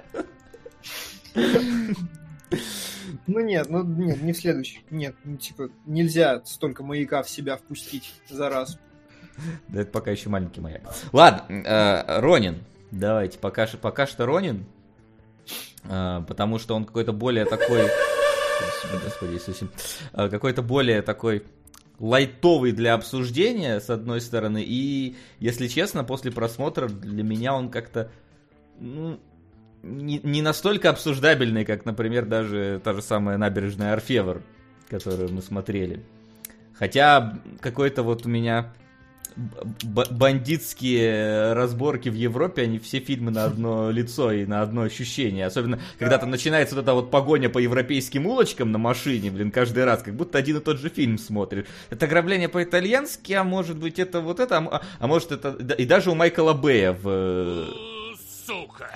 [laughs] Ну нет, ну нет, не в следующий. Нет, ну типа нельзя столько маяка в себя впустить за раз. Да это пока еще маленький маяк. Ладно, э, Ронин. Давайте, пока, пока что Ронин. Э, потому что он какой-то более такой... Господи, Господи Иисусе. Э, Какой-то более такой лайтовый для обсуждения, с одной стороны, и, если честно, после просмотра для меня он как-то ну, не, не настолько обсуждабельный, как, например, даже та же самая набережная Орфевр, которую мы смотрели. Хотя какой-то вот у меня бандитские разборки в Европе, они все фильмы на одно лицо и на одно ощущение. Особенно, когда там начинается вот эта вот погоня по европейским улочкам на машине, блин, каждый раз, как будто один и тот же фильм смотришь. Это ограбление по-итальянски, а может быть это вот это, а, а может это... И даже у Майкла Бэя в... Э, Сука!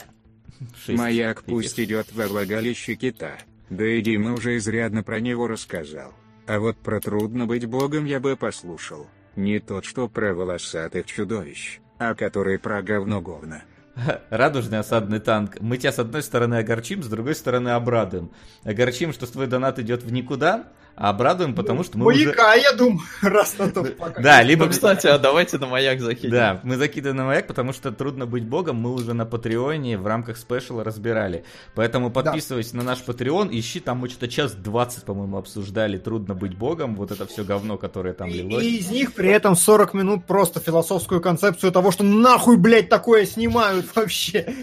6. Маяк пусть идет во влагалище кита. Да и Дима уже изрядно про него рассказал. А вот про «Трудно быть богом» я бы послушал. Не тот, что про волосатых чудовищ, а который про говно-говно. [laughs] Радужный осадный танк. Мы тебя с одной стороны огорчим, с другой стороны обрадуем. Огорчим, что твой донат идет в никуда, обрадуем, потому что мы уже... Маяка, я думаю, [laughs] раз на то пока. Да, либо... Ну, кстати, а давайте на маяк закинем. Да, мы закидываем на маяк, потому что трудно быть богом, мы уже на Патреоне в рамках спешала разбирали. Поэтому подписывайся на наш Патреон, ищи, там мы что-то час 20, по-моему, обсуждали трудно быть богом, вот это все говно, которое там И, лилось. и из них при этом 40 минут просто философскую концепцию того, что нахуй, блядь, такое снимают [laughs] вообще.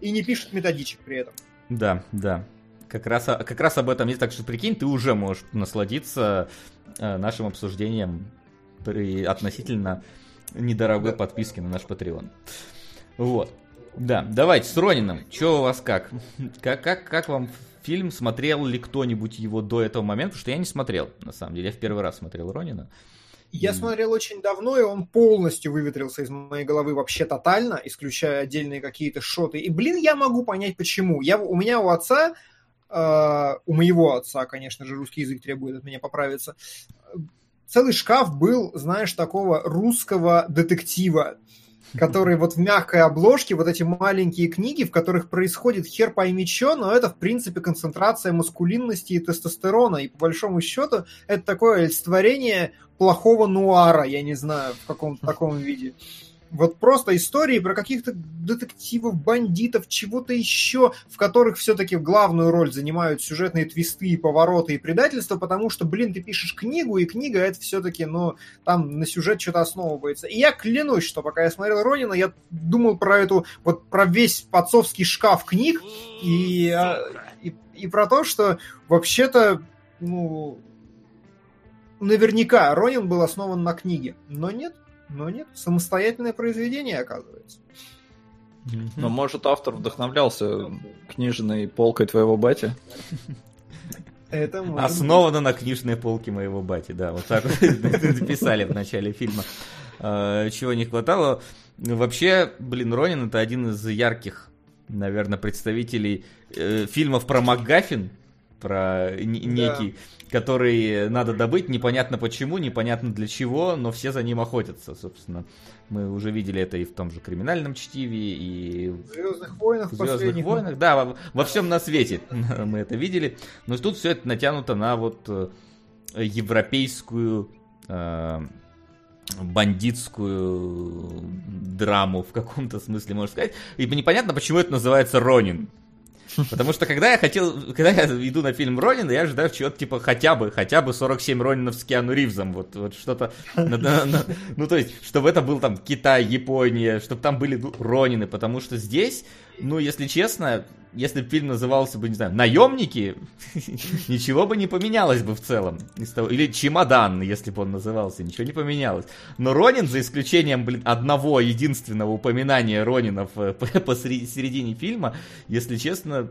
И не пишут методичек при этом. Да, да. Как раз, как раз об этом есть, так что прикинь, ты уже можешь насладиться э, нашим обсуждением при относительно недорогой подписке на наш Patreon. Вот. Да, давайте с Ронином. Че у вас как? Как, как? как вам фильм? Смотрел ли кто-нибудь его до этого момента? Потому что я не смотрел, на самом деле. Я в первый раз смотрел Ронина. Я смотрел очень давно, и он полностью выветрился из моей головы вообще тотально, исключая отдельные какие-то шоты. И, блин, я могу понять, почему. Я, у меня у отца, у моего отца, конечно же, русский язык требует от меня поправиться, целый шкаф был, знаешь, такого русского детектива, который вот в мягкой обложке, вот эти маленькие книги, в которых происходит хер пойми чё, но это, в принципе, концентрация маскулинности и тестостерона, и по большому счету это такое олицетворение плохого нуара, я не знаю, в каком-то таком виде. Вот просто истории про каких-то детективов, бандитов, чего-то еще, в которых все-таки главную роль занимают сюжетные твисты и повороты и предательства, потому что, блин, ты пишешь книгу, и книга это все-таки, ну, там на сюжет что-то основывается. И я клянусь, что пока я смотрел Ронина, я думал про эту, вот про весь отцовский шкаф книг, и, а, и, и про то, что вообще-то, ну, наверняка Ронин был основан на книге. Но нет, но нет, самостоятельное произведение, оказывается. Но, может, автор вдохновлялся книжной полкой твоего бати? Это может Основано на книжной полке моего бати, да, вот так вот [laughs] написали в начале фильма. Э, Чего не хватало. Ну, Вообще, блин, Ронин это один из ярких, наверное, представителей э, фильмов про МакГаффин, про некий, который надо добыть, непонятно почему, непонятно для чего, но все за ним охотятся, собственно. Мы уже видели это и в том же криминальном чтиве, и В Звездных войнах в Звездных последних. войнах, да, во, во всем на свете [laughs] мы это видели. Но тут все это натянуто на вот э, европейскую э, бандитскую драму в каком-то смысле, можно сказать. И непонятно, почему это называется Ронин. Потому что когда я хотел, когда я иду на фильм Ронин, я ожидаю чего-то типа хотя бы, хотя бы 47 Ронинов с Киану Ривзом, вот, вот что-то, ну то есть, чтобы это был там Китай, Япония, чтобы там были ну, Ронины, потому что здесь, ну если честно, если бы фильм назывался бы, не знаю, Наемники, [laughs] ничего бы не поменялось бы в целом. Или Чемодан, если бы он назывался, ничего не поменялось. Но Ронин, за исключением, блин, одного единственного упоминания Ронинов [laughs] по- посередине фильма, если честно,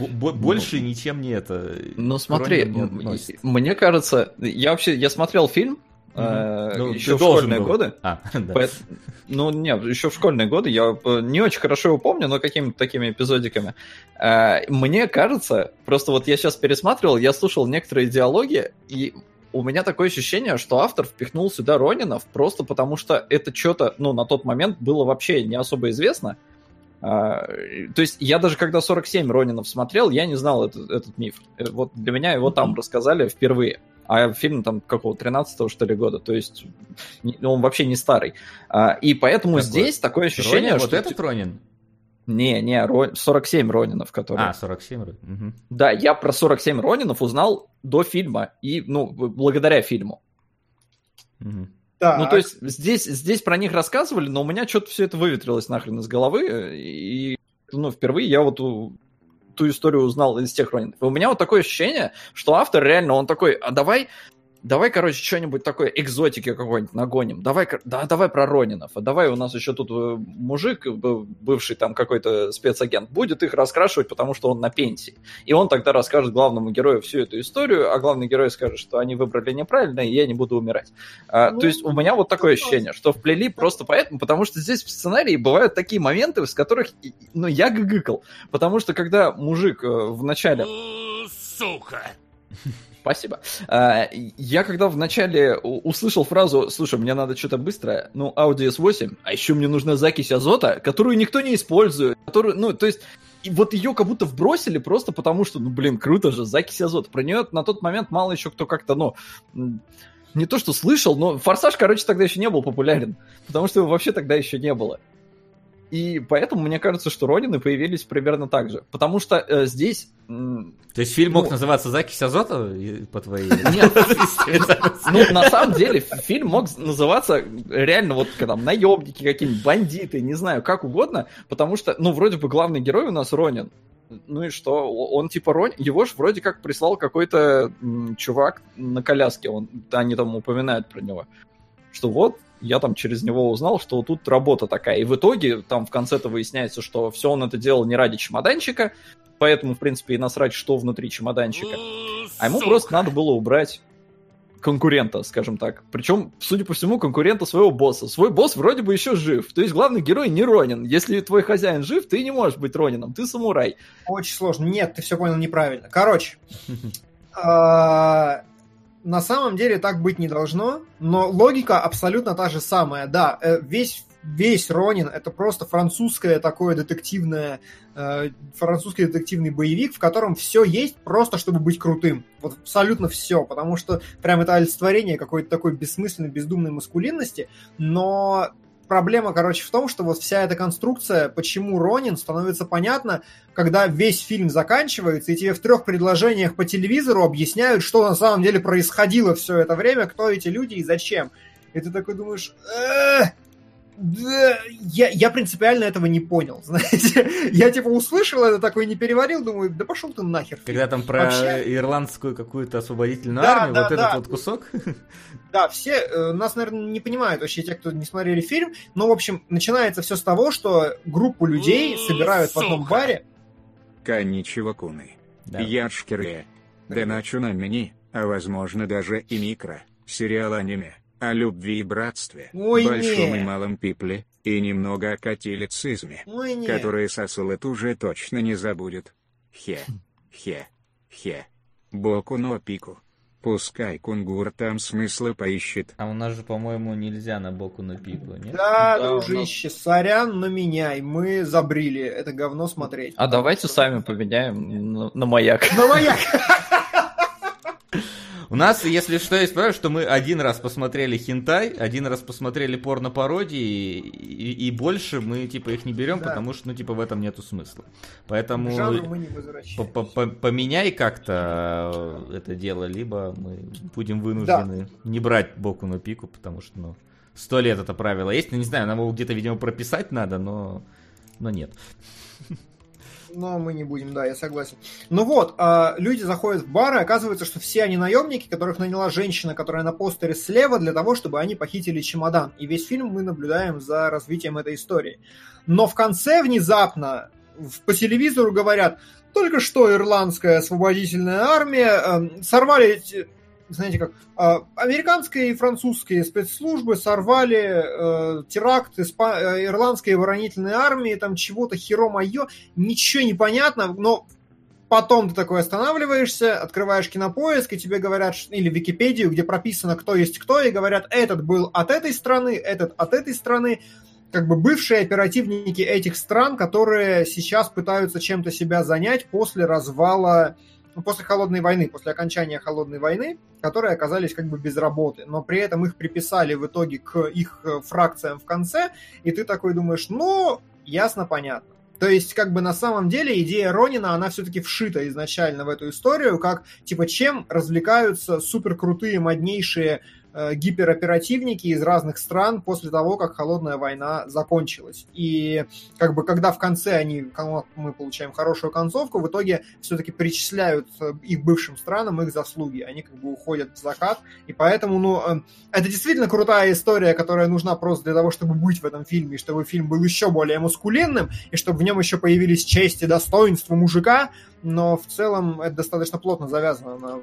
бо- больше ничем не это. Ну смотри, мне кажется, я вообще, я смотрел фильм э, Ну, еще в школьные был. годы. А, [laughs] да. Поэт- Ну, нет, еще в школьные годы я э, не очень хорошо его помню, но какими-то такими эпизодиками. Э, Мне кажется, просто вот я сейчас пересматривал, я слушал некоторые диалоги, и у меня такое ощущение, что автор впихнул сюда Ронинов просто потому, что это что-то, ну, на тот момент было вообще не особо известно. А, То есть я даже когда 47 Ронинов смотрел, я не знал этот, этот миф. Вот для меня его там рассказали впервые. А фильм там какого 13-го, что ли, года. То есть не- он вообще не старый. А, И поэтому Какой? здесь такое ощущение, Ронин, что... вот этот Ронин? Не, не, Ро- 47 Ронинов, которые... А, 47 Ронин. Мгм. Да, я про 47 Ронинов узнал до фильма и, ну, благодаря фильму. Так. Ну, то есть здесь, здесь про них рассказывали, но у меня что-то все это выветрилось нахрен из головы, и, ну, впервые я вот у- ту историю узнал из тех. И у меня вот такое ощущение, что автор реально, он такой, а давай, давай, короче, что-нибудь такое, экзотики какой-нибудь нагоним, давай, да, давай про Ронинов, а давай у нас еще тут э, мужик, э, бывший там какой-то спецагент, будет их раскрашивать, потому что он на пенсии. И он тогда расскажет главному герою всю эту историю, а главный герой скажет, что они выбрали неправильно, и я не буду умирать. А, Ну, то есть у меня вот такое ощущение, что вплели просто поэтому, потому что здесь в сценарии бывают такие моменты, с которых, ну, я гыгыкал. Потому что когда мужик э, в начале... Сука! [laughs] Спасибо. А, Я когда вначале услышал фразу «Слушай, мне надо что-то быстрое, ну, Audi S8, а еще мне нужна закись азота, которую никто не использует, которую, ну, то есть и вот ее как будто вбросили просто потому, что, ну, блин, круто же, закись азота. Про нее на тот момент мало еще кто как-то, ну, не то что слышал, но «Форсаж», короче, тогда еще не был популярен, потому что его вообще тогда еще не было. И поэтому мне кажется, что Ронины появились примерно так же. Потому что э, здесь... То есть фильм мог Ну- называться «Закись азота» по твоей... Нет, [laughs] Ну, на самом деле, фильм мог называться реально вот там наемники какие-нибудь, бандиты, не знаю, как угодно, потому что, ну, вроде бы главный герой у нас Ронин. Ну и что? Он типа Ронин, его ж вроде как прислал какой-то чувак на коляске, он, они там упоминают про него, что вот, я там через него узнал, что тут работа такая. И в итоге там в конце-то выясняется, что все он это делал не ради чемоданчика, поэтому, в принципе, и насрать, что внутри чемоданчика. А ему просто надо было убрать конкурента, скажем так. Причем, судя по всему, конкурента своего босса. Свой босс вроде бы еще жив. То есть главный герой не Ронин. Если твой хозяин жив, ты не можешь быть Ронином, ты самурай. Очень сложно. Нет, ты все понял неправильно. Короче, [laughs] а, на самом деле так быть не должно, но логика абсолютно та же самая. Да, э, весь весь Ронин это просто французское такое детективное э, французский детективный боевик, в котором все есть просто чтобы быть крутым. Вот абсолютно все, потому что прям это олицетворение какой-то такой бессмысленной, бездумной маскулинности, но проблема, короче, в том, что вот вся эта конструкция, почему Ронин, становится понятно, когда весь фильм заканчивается, и тебе в трех предложениях по телевизору объясняют, что на самом деле происходило все это время, кто эти люди и зачем. И ты такой думаешь, «Эх, да, я, я принципиально этого не понял, [laughs] знаете. Я типа услышал это, такой не переварил, думаю, да пошел ты нахер. Когда там про Вообще- ирландскую какую-то освободительную Да, армию, да, вот да. этот вот кусок. [laughs] Да, все э, нас, наверное, не понимают вообще те, кто не смотрели фильм. Но, в общем, начинается все с того, что группу людей собирают в одном Сука. баре. Коничего куны. Да. Я Шкире. Да начу на мини, а возможно даже и микро. Сериал аниме. О любви и братстве. Ой, большом не. и малом пипле. И немного о. Ой, нет. Которые сосулет уже точно не забудет. Хе. Хе. Хе. Боку но пику. Пускай кунгур там смысла поищет. А у нас же, по-моему, нельзя на боку на пику, нет? Да, Да, дружище, сорян, но меняй. Мы забрили это говно смотреть. А давайте сами поменяем на, на маяк. На маяк! [laughs] У нас, если что, есть правило, что мы один раз посмотрели хентай, один раз посмотрели порно-пародии, и, и больше мы, типа, их не берем, Да. потому что, ну, типа, в этом нету смысла. Поэтому поменяй как-то э, это дело, либо мы будем вынуждены не брать боку на пику, потому что, ну, сто лет это правило есть. Ну, не знаю, нам его где-то, видимо, прописать надо, но, но нет. Но мы не будем, да, я согласен. Ну вот, а, люди заходят в бар, и оказывается, что все они наемники, которых наняла женщина, которая на постере слева, для того, чтобы они похитили чемодан. И весь фильм мы наблюдаем за развитием этой истории. Но в конце внезапно по телевизору говорят, только что ирландская освободительная армия эм, сорвали знаете как, а, американские и французские спецслужбы сорвали э, теракт испа- э, ирландской оборонительной армии, там чего-то херо моё, ничего не понятно, но потом ты такой останавливаешься, открываешь кинопоиск, и тебе говорят, или Википедию, где прописано, кто есть кто, и говорят, этот был от этой страны, этот от этой страны, как бы бывшие оперативники этих стран, которые сейчас пытаются чем-то себя занять после развала, ну, после холодной войны, после окончания холодной войны, которые оказались как бы без работы, но при этом их приписали в итоге к их э, фракциям в конце, и ты такой думаешь, ну, ясно, понятно. То есть, как бы на самом деле идея Ронина, она все-таки вшита изначально в эту историю, как, типа, чем развлекаются суперкрутые, моднейшие гипероперативники из разных стран после того, как холодная война закончилась. И как бы когда в конце они, мы получаем хорошую концовку, в итоге все-таки перечисляют э, их бывшим странам их заслуги. Они как бы уходят в закат. И поэтому, ну, э, это действительно крутая история, которая нужна просто для того, чтобы быть в этом фильме, и чтобы фильм был еще более мускулинным, и чтобы в нем еще появились честь и достоинство мужика, но в целом это достаточно плотно завязано на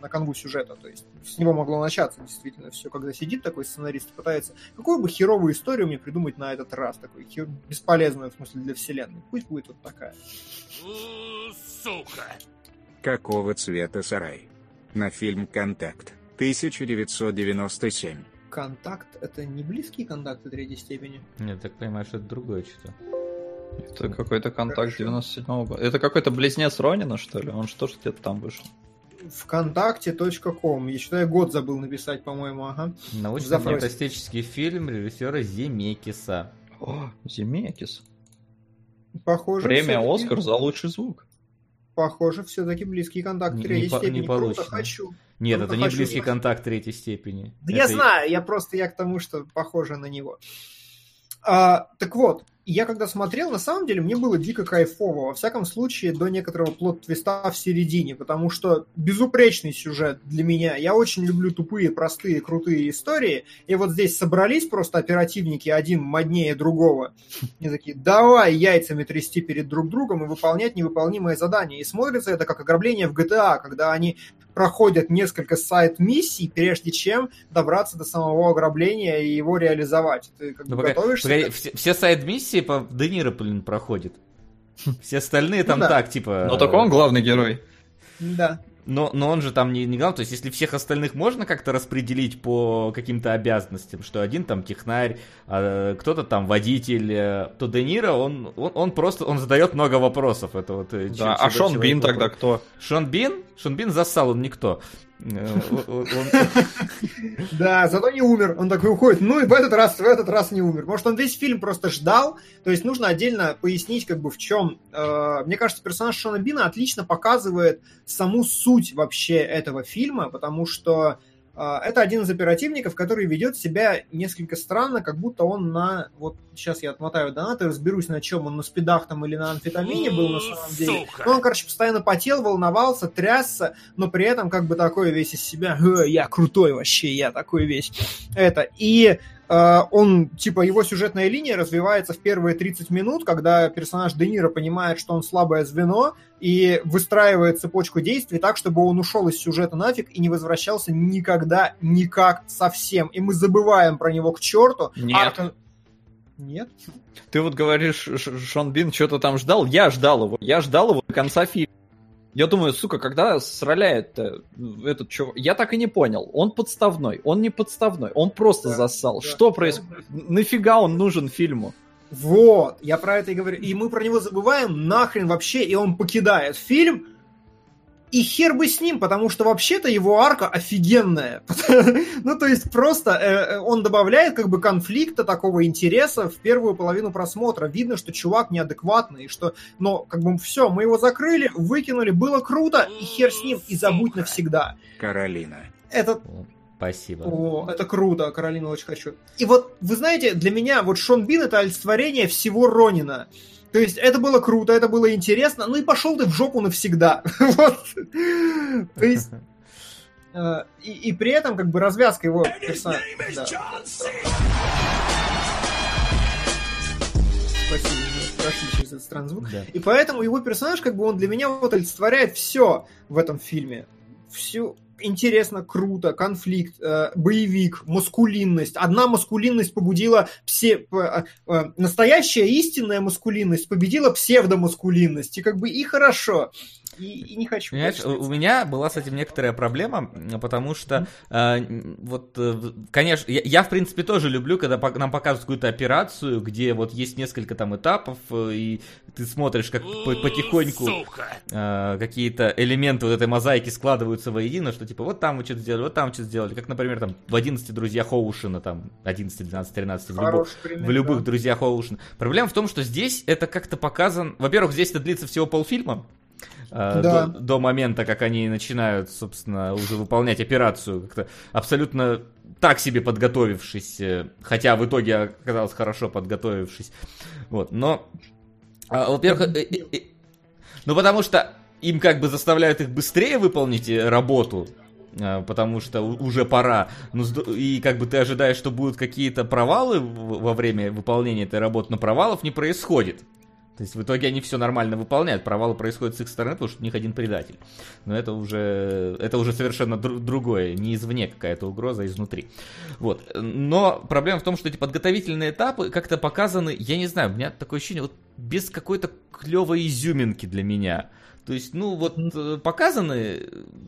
на канву сюжета, то есть с него могло начаться действительно все, когда сидит такой сценарист и пытается, какую бы херовую историю мне придумать на этот раз, такой хер- бесполезную, в смысле, для вселенной. Пусть будет вот такая. Какого цвета сарай? На фильм «Контакт» 1997. Контакт — это не близкие контакты третьей степени. Я так понимаю, что это другое что-то. Это какой-то контакт Хорошо. 97 года. Это какой-то близнец Ронина, что ли? Он что ж где-то там вышел? Вконтакте.ком. Я я год забыл написать, по-моему, ага. Научно-фантастический фильм режиссера Земекиса. О, Земекис. Похоже, Премия Оскар за лучший звук. Похоже, все-таки близкие контакты Не- третьей не степени. не Круто, получится. хочу. Нет, Круто, это не хочу близкий знать. контакт третьей степени. Да Это я знаю, я просто я к тому, что похоже на него. А, так вот, я когда смотрел, на самом деле мне было дико кайфово. Во всяком случае, до некоторого плод-твиста в середине, потому что безупречный сюжет для меня. Я очень люблю тупые, простые, крутые истории. И вот здесь собрались просто оперативники, один моднее другого. И такие, давай яйцами трясти перед друг другом и выполнять невыполнимые задания. И смотрится это как ограбление в GTA, когда они проходят несколько сайт-миссий, прежде чем добраться до самого ограбления и его реализовать. Ты как Ну, бы готовишься... погоди, все, все сайд-миссии по Де Ниро, блин, проходят. [laughs] Все остальные там Ну да. так, типа... Ну так он главный герой. Да. Но, но он же там не, не главный, то есть если всех остальных можно как-то распределить по каким-то обязанностям, что один там технарь, а кто-то там водитель, э, то Де Ниро, он, он, он просто, он задает много вопросов. Это вот, э, Да, чё- а Шон Бин вопрос. тогда кто? Шон Бин? Шон Бин зассал, он никто. Э, [laughs] Да, зато не умер. Он такой уходит. Ну и в этот раз, в этот раз не умер. Может, он весь фильм просто ждал. То есть нужно отдельно пояснить, как бы в чем. э, мне кажется, персонаж Шона Бина отлично показывает саму суть вообще этого фильма, потому что это один из оперативников, который ведет себя несколько странно, как будто он на... Вот сейчас я отмотаю донаты, разберусь, на чем он, на спидах там или на амфетамине был на самом деле. Ну, он, короче, постоянно потел, волновался, трясся, но при этом как бы такой весь из себя, «Э, я крутой вообще, я такой весь. Это. И э, он, типа, его сюжетная линия развивается в первые 30 минут, когда персонаж Де Ниро понимает, что он слабое звено, и выстраивает цепочку действий так, чтобы он ушел из сюжета нафиг и не возвращался никогда, никак, совсем. И мы забываем про него к черту. Нет. Арк- Нет? Ты вот говоришь, Шон Бин что-то там ждал, я ждал его. Я ждал его до конца фильма. Я думаю, сука, когда сраляет этот чувак... Я так и не понял. Он подставной, он не подставной, он просто Да, засал. да, Что да, происходит? Нафига он нужен фильму? Вот, я про это и говорю. И мы про него забываем нахрен вообще, и он покидает фильм, и хер бы с ним, потому что вообще-то его арка офигенная. [laughs] ну, то есть просто э, э, он добавляет как бы конфликта, такого интереса в первую половину просмотра. Видно, что чувак неадекватный, и что, но как бы все, мы его закрыли, выкинули, было круто, и хер с ним, и забудь навсегда. Каролина. Это Спасибо. о, это круто, Каролина очень хочу. И вот, вы знаете, для меня вот Шон Бин это олицетворение всего Ронина. То есть это было круто, это было интересно, ну и пошел ты в жопу навсегда. [laughs] Вот. То есть э, и, и при этом как бы развязка его персонажа. Да. Спасибо, прошли через этот странный звук. Да. И поэтому его персонаж, как бы он для меня вот олицетворяет все в этом фильме. Всю интересно, круто, конфликт, э, боевик, маскулинность. Одна маскулинность побудила псе... п- э, э, настоящая истинная маскулинность победила псевдомаскулинность. И как бы и хорошо. И, и не хочу. Понимаешь, у меня была с этим некоторая проблема, потому что, э, вот, э, конечно, я, я, в принципе тоже люблю, когда пок- нам показывают какую-то операцию, где вот есть несколько там этапов, э, и ты смотришь, как по- потихоньку э, какие-то элементы вот этой мозаики складываются воедино, что типа вот там вы что-то сделали, вот там что-то сделали, как, например, там в 11 друзьях Оушена, там 11, 12, 13, в, любом- Хороший пример, в любых да. друзьях Оушена. Проблема в том, что здесь это как-то показан... Во-первых, здесь это длится всего полфильма, э, Да. до, до момента, как они начинают, собственно, уже выполнять операцию, как-то абсолютно так себе подготовившись, э, хотя в итоге оказалось хорошо подготовившись. Вот, но, а, во-первых, э, ну потому что им как бы заставляют их быстрее выполнить работу, потому что уже пора. Ну, и как бы ты ожидаешь, что будут какие-то провалы во время выполнения этой работы, но провалов не происходит. То есть в итоге они все нормально выполняют, провалы происходят с их стороны, потому что у них один предатель. Но это уже, это уже совершенно дру- другое, не извне какая-то угроза, а изнутри. Вот. Но проблема в том, что эти подготовительные этапы как-то показаны, я не знаю, у меня такое ощущение, вот без какой-то клевой изюминки для меня. То есть, ну, вот э, показаны,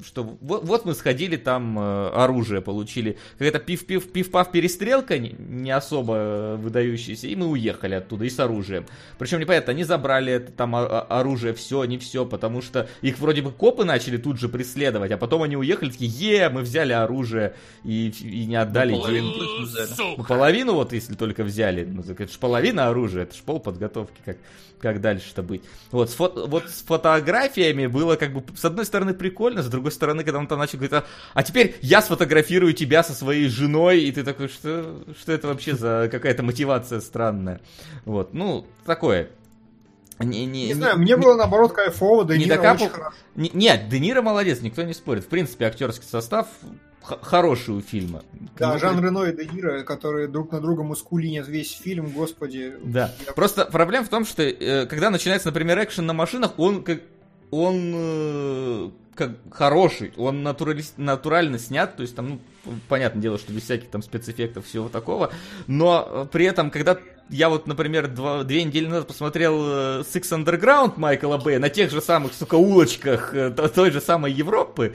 что вот, вот мы сходили, там э, оружие получили. Какая-то пив-пив, пив-пав перестрелка не, не особо э, выдающаяся, и мы уехали оттуда, и с оружием. Причем непонятно, они забрали это там оружие, все, не все, потому что их вроде бы копы начали тут же преследовать, а потом они уехали, такие, е, мы взяли оружие и, и не отдали Половину деньги. взяли. Ну, половину вот, если только взяли. Ну, это же половина оружия, это же пол подготовки, как, как дальше-то быть. Вот с, фото, вот с фотографиями было как бы, с одной стороны, прикольно, с другой стороны, когда он там начал говорить, а, а теперь я сфотографирую тебя со своей женой, и ты такой, что, что это вообще за какая-то мотивация странная. Вот, ну, такое. Не, не, Не знаю, мне было наоборот кайфово, да не Ниро докапал- очень хорошо. не- нет, Де Ниро молодец, никто не спорит. В принципе, актерский состав х- хороший у фильма. Да, Ну, Жан Рено и Де Ниро, которые друг на друга мускулинят весь фильм, господи. Да. Я- Просто проблема в том, что э, когда начинается, например, экшен на машинах, он как он э, как хороший, он натурали- натурально снят, то есть там, ну, понятное дело, что без всяких там спецэффектов всего такого, но при этом, когда я вот, например, два, две недели назад посмотрел э, Six Underground Майкла Бэя на тех же самых, сука, улочках э, то- той же самой Европы,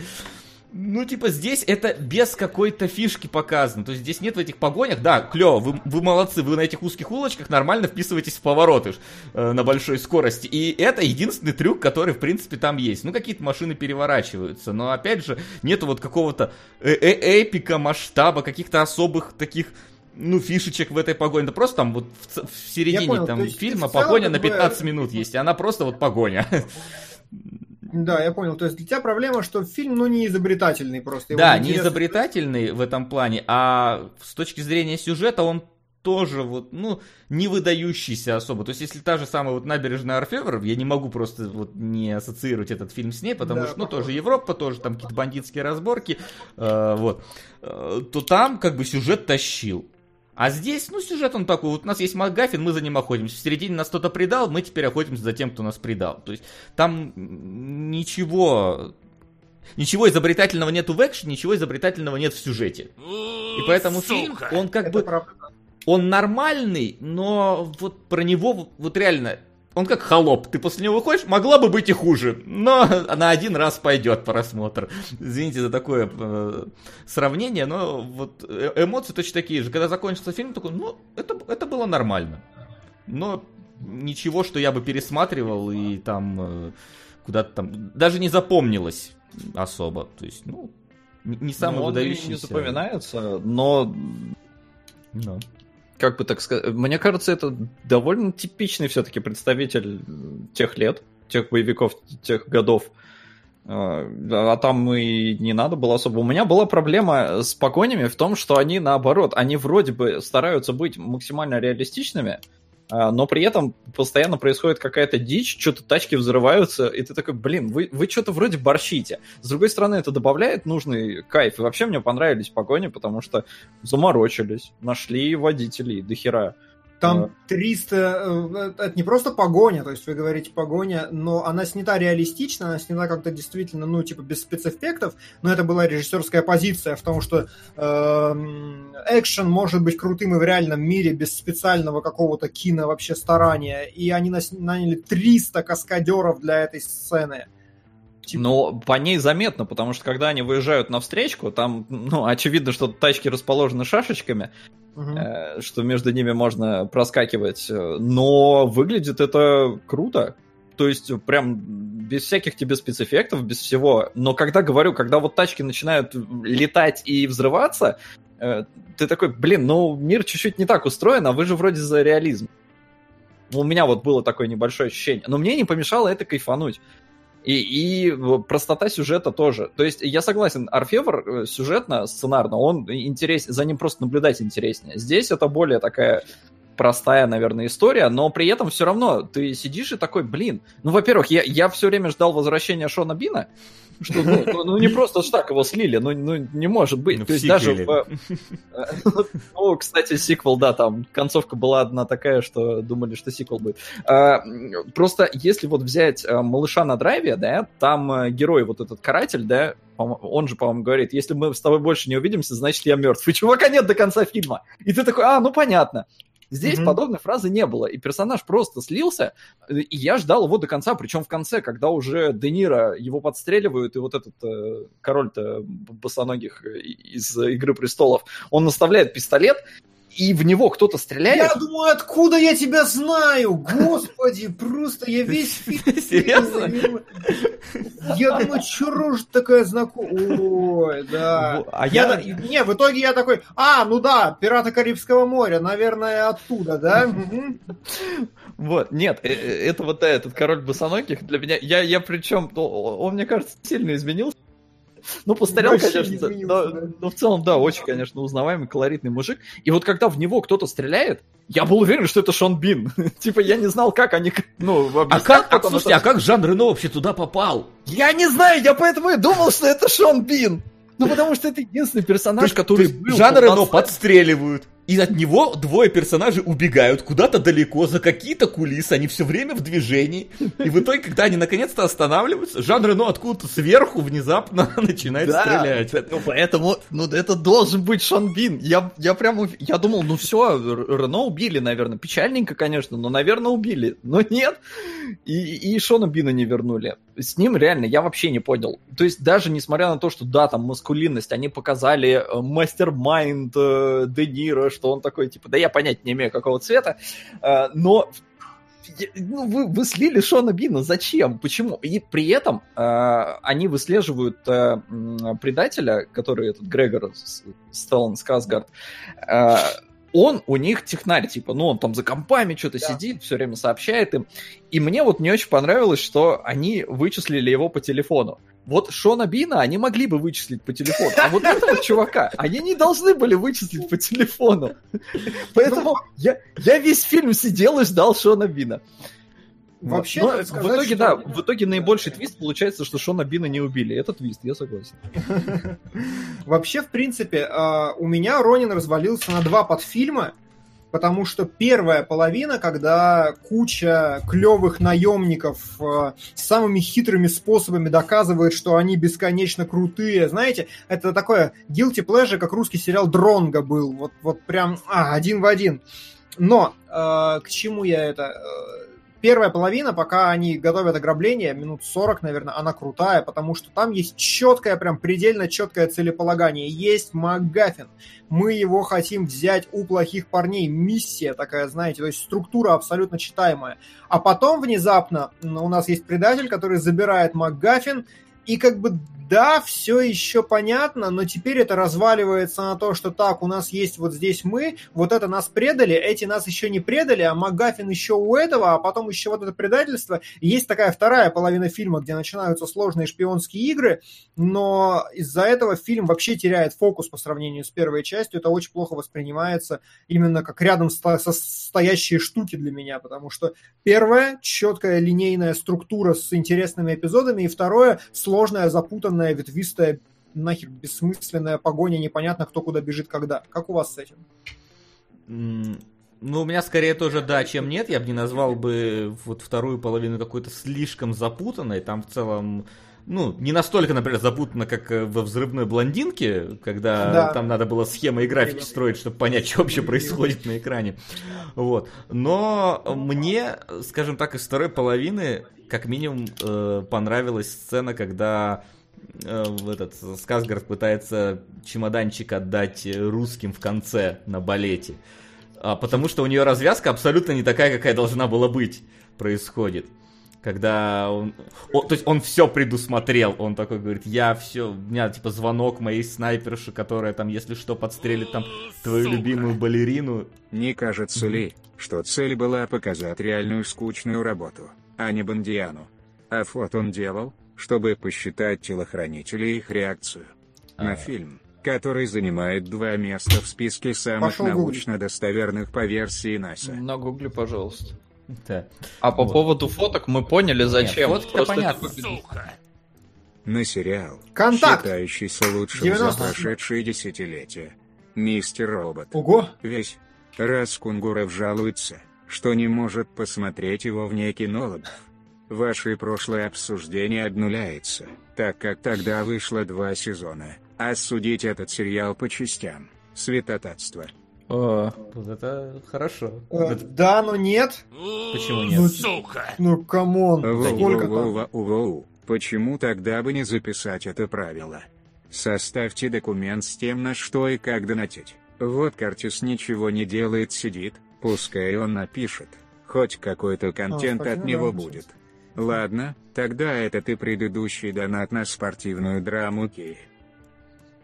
ну, типа, здесь это без какой-то фишки показано. То есть здесь нет в этих погонях. Да, клево, вы, вы молодцы, вы на этих узких улочках нормально вписываетесь в повороты э, на большой скорости. И это единственный трюк, который, в принципе, там есть. Ну, какие-то машины переворачиваются, но, опять же, нету вот какого-то э- э- эпика, масштаба, каких-то особых таких ну, фишечек в этой погоне. Да просто там вот в, в середине понял, там есть фильма погоня на как бы- 15 минут [laughs] есть, и она просто вот погоня. [laughs] Да, я понял. То есть для тебя проблема, что фильм, ну, не изобретательный просто. Его Да, не неинтересно- изобретательный в этом плане, а с точки зрения сюжета он тоже вот, ну, не выдающийся особо. То есть, если та же самая вот набережная Орфевр, я не могу просто вот не ассоциировать этот фильм с ней, потому Да, что, ну, похоже. тоже Европа, тоже там какие-то бандитские разборки, э, вот, Э, то там как бы сюжет тащил. А здесь, ну, сюжет он такой, вот у нас есть Макгаффин, мы за ним охотимся. В середине нас кто-то предал, мы теперь охотимся за тем, кто нас предал. То есть там ничего Ничего изобретательного нету в экшене, ничего изобретательного нет в сюжете. И поэтому фильм, он как Это бы, правда. он нормальный, но вот про него вот реально он как холоп. Ты после него выходишь, могла бы быть и хуже, но на один раз пойдет просмотр. Извините за такое э, сравнение, но вот э, эмоции точно такие же. Когда закончился фильм, такой, ну, это, это было нормально. Но ничего, что я бы пересматривал и там э, куда-то там... Даже не запомнилось особо. То есть, ну, не самый Ну, выдающийся. не запоминается, но Ну. Как бы так сказать, мне кажется, это довольно типичный все-таки представитель тех лет, тех боевиков, тех годов. А а там и не надо было особо. У меня была проблема с погонями в том, что они наоборот, они вроде бы стараются быть максимально реалистичными, но при этом постоянно происходит какая-то дичь, что-то тачки взрываются, и ты такой, блин, вы, вы что-то вроде борщите. С другой стороны, это добавляет нужный кайф. И вообще мне понравились погони, потому что заморочились, нашли водителей до хера. Там 300... э, Это не просто погоня, то есть вы говорите погоня, но она снята реалистично, она снята как-то действительно, ну, типа, без спецэффектов, но это была режиссерская позиция в том, что эм, экшен может быть крутым и в реальном мире без специального какого-то кино вообще старания, и они наняли 300 каскадеров для этой сцены. Типа- Но по ней заметно, потому что когда они выезжают на встречку, там, ну, очевидно, что тачки расположены шашечками, Э, что между ними можно проскакивать, э, но выглядит это круто. То есть прям без всяких тебе спецэффектов, без всего. Но когда говорю, когда вот тачки начинают летать и взрываться, э, ты такой, блин, ну мир чуть-чуть не так устроен, а вы же вроде за реализм. У меня вот было такое небольшое ощущение. Но мне не помешало это кайфануть. И, и простота сюжета тоже. То есть я согласен, Орфевр э, сюжетно, сценарно, он интерес, за ним просто наблюдать интереснее. Здесь это более такая простая, наверное, история, но при этом все равно ты сидишь и такой, блин, ну, во-первых, я, я все время ждал возвращения Шона Бина, что, ну, ну, ну, не просто ж так его слили, ну, ну не может быть. Ну, То есть даже в, э, [laughs] ну, кстати, сиквел, да, там концовка была одна такая, что думали, что сиквел будет. А, Просто если вот взять э, малыша на драйве, да, там э, герой, вот этот каратель, да, он же, по-моему, говорит, если мы с тобой больше не увидимся, значит, я мертв. И чувака нет до конца фильма. И ты такой, а, ну понятно. Здесь Мгм. подобной фразы не было, и персонаж просто слился, э, и я ждал его до конца, причем в конце, когда уже Де Ниро его подстреливают, и вот этот э, король-то босоногих э, из «Игры престолов», он наставляет пистолет, и в него кто-то стреляет. Я думаю, откуда я тебя знаю? Господи, просто я весь. [laughs] Серьезно? Я думаю, что рожа такая знакомая. Ой, да. А Я, не, в итоге я такой, а, ну да, пираты Карибского моря, наверное, оттуда, да? [laughs] Вот, нет, э, э, это вот этот король босоногих для меня, я, я причем, он, мне кажется, сильно изменился. [laughs] Ну, постарел, Вообще не конечно, изменился, но, да. но в целом, да, очень, конечно, узнаваемый, колоритный мужик. И вот когда в него кто-то стреляет, я был уверен, что это Шон Бин. [laughs] типа, я не знал, как они, ну, А объяснят как, а, слушайте, это. а как Жан Рено вообще туда попал? Я не знаю, я поэтому и думал, что это Шон Бин. Ну, потому что это единственный персонаж, который был Жан Рено подстреливают. И от него двое персонажей убегают куда-то далеко, за какие-то кулисы, они все время в движении. И в итоге, когда они наконец-то останавливаются, Жан Рено откуда-то сверху внезапно [laughs] начинает Да, стрелять. Ну, поэтому, ну, это должен быть Шон Бин. Я, я прям, я думал, ну все, Рено убили, наверное. Печальненько, конечно, но, наверное, убили. Но нет. И, и Шона Бина не вернули. С ним реально я вообще не понял. То есть даже несмотря на то, что да, там маскулинность, они показали э, мастер-майнд э, Де Ниро, что он такой, типа, да я понять не имею, какого цвета, э, но ну, вы, вы слили Шона Бина, зачем? Почему? И при этом э, они выслеживают э, предателя, который этот Грегор Стеллан Сказгард. Э, он у них технарь, типа, ну, он там за компами что-то Да. сидит, все время сообщает им. И мне вот не очень понравилось, что они вычислили его по телефону. Вот Шона Бина они могли бы вычислить по телефону, а вот этого [laughs] чувака они не должны были вычислить по телефону. Поэтому я, я весь фильм сидел и ждал Шона Бина. Вот. Вообще, Но в сказать, итоге, что- да, в итоге наибольший твист получается, что Шона Бина не убили. Это твист, я согласен. [laughs] Вообще, в принципе, а, у меня Ронин развалился на два подфильма, потому что первая половина, когда куча клевых наемников а, с самыми хитрыми способами доказывает, что они бесконечно крутые, знаете, это такое guilty pleasure, как русский сериал Дронга был, вот, вот прям а, один в один. Но а, к чему я это? Первая половина, пока они готовят ограбление, минут 40, наверное, она крутая, потому что там есть четкое, прям предельно четкое целеполагание. Есть МакГаффин. Мы его хотим взять у плохих парней. Миссия такая, знаете, то есть структура абсолютно читаемая. А потом внезапно у нас есть предатель, который забирает МакГаффин, и как бы да, все еще понятно, но теперь это разваливается на то, что так, у нас есть вот здесь мы, вот это нас предали, эти нас еще не предали, а МакГаффин еще у этого, а потом еще вот это предательство. Есть такая вторая половина фильма, где начинаются сложные шпионские игры, но из-за этого фильм вообще теряет фокус по сравнению с первой частью. Это очень плохо воспринимается именно как рядом со стоящие штуки для меня, потому что первая четкая линейная структура с интересными эпизодами, и второе сложная, запутанная длинная, ветвистая, нахер бессмысленная погоня, непонятно, кто куда бежит когда. Как у вас с этим? Ну, у меня скорее тоже да, чем нет. Я бы не назвал бы вот вторую половину какой-то слишком запутанной. Там в целом ну, не настолько, например, запутанно, как э, во взрывной блондинке, когда да. там надо было схемы и графики строить, чтобы понять, что вообще происходит на экране. Вот. Но мне, скажем так, из второй половины, как минимум, э, понравилась сцена, когда в этот Сказгард пытается чемоданчик отдать русским в конце на балете. А, потому что у нее развязка абсолютно не такая, какая должна была быть, происходит. Когда он, он, то есть он все предусмотрел, он такой говорит, я все, у меня типа звонок моей снайперши, которая там, если что, подстрелит там твою любимую балерину. Не кажется ли, что цель была показать реальную скучную работу, а не бандиану? А фото он делал, чтобы посчитать телохранителей их реакцию. А... На фильм, который занимает два места в списке самых Пошел научно достоверных по версии НАСА. На гугле, пожалуйста. Да. А по вот. поводу фоток мы поняли, зачем. Нет, фотки понятно. На сериал, Контакт. считающийся лучшим 90. за прошедшие десятилетия. Мистер Робот. Ого! Весь. Раз Кунгуров жалуется, что не может посмотреть его вне кинологов, Ваше прошлое обсуждение обнуляется, так как тогда вышло два сезона. Осудить этот сериал по частям. Святотатство. О, вот это хорошо. Э, да, но нет. Почему нет? Ну, Сука. Ну, come on. Сколько воу, воу, воу, Почему тогда бы не записать это правило? Составьте документ с тем, на что и как донатить. Вот Картис ничего не делает, сидит, пускай он напишет. Хоть какой-то контент а, от него будет. Ладно, тогда это ты предыдущий донат на спортивную драму Ки.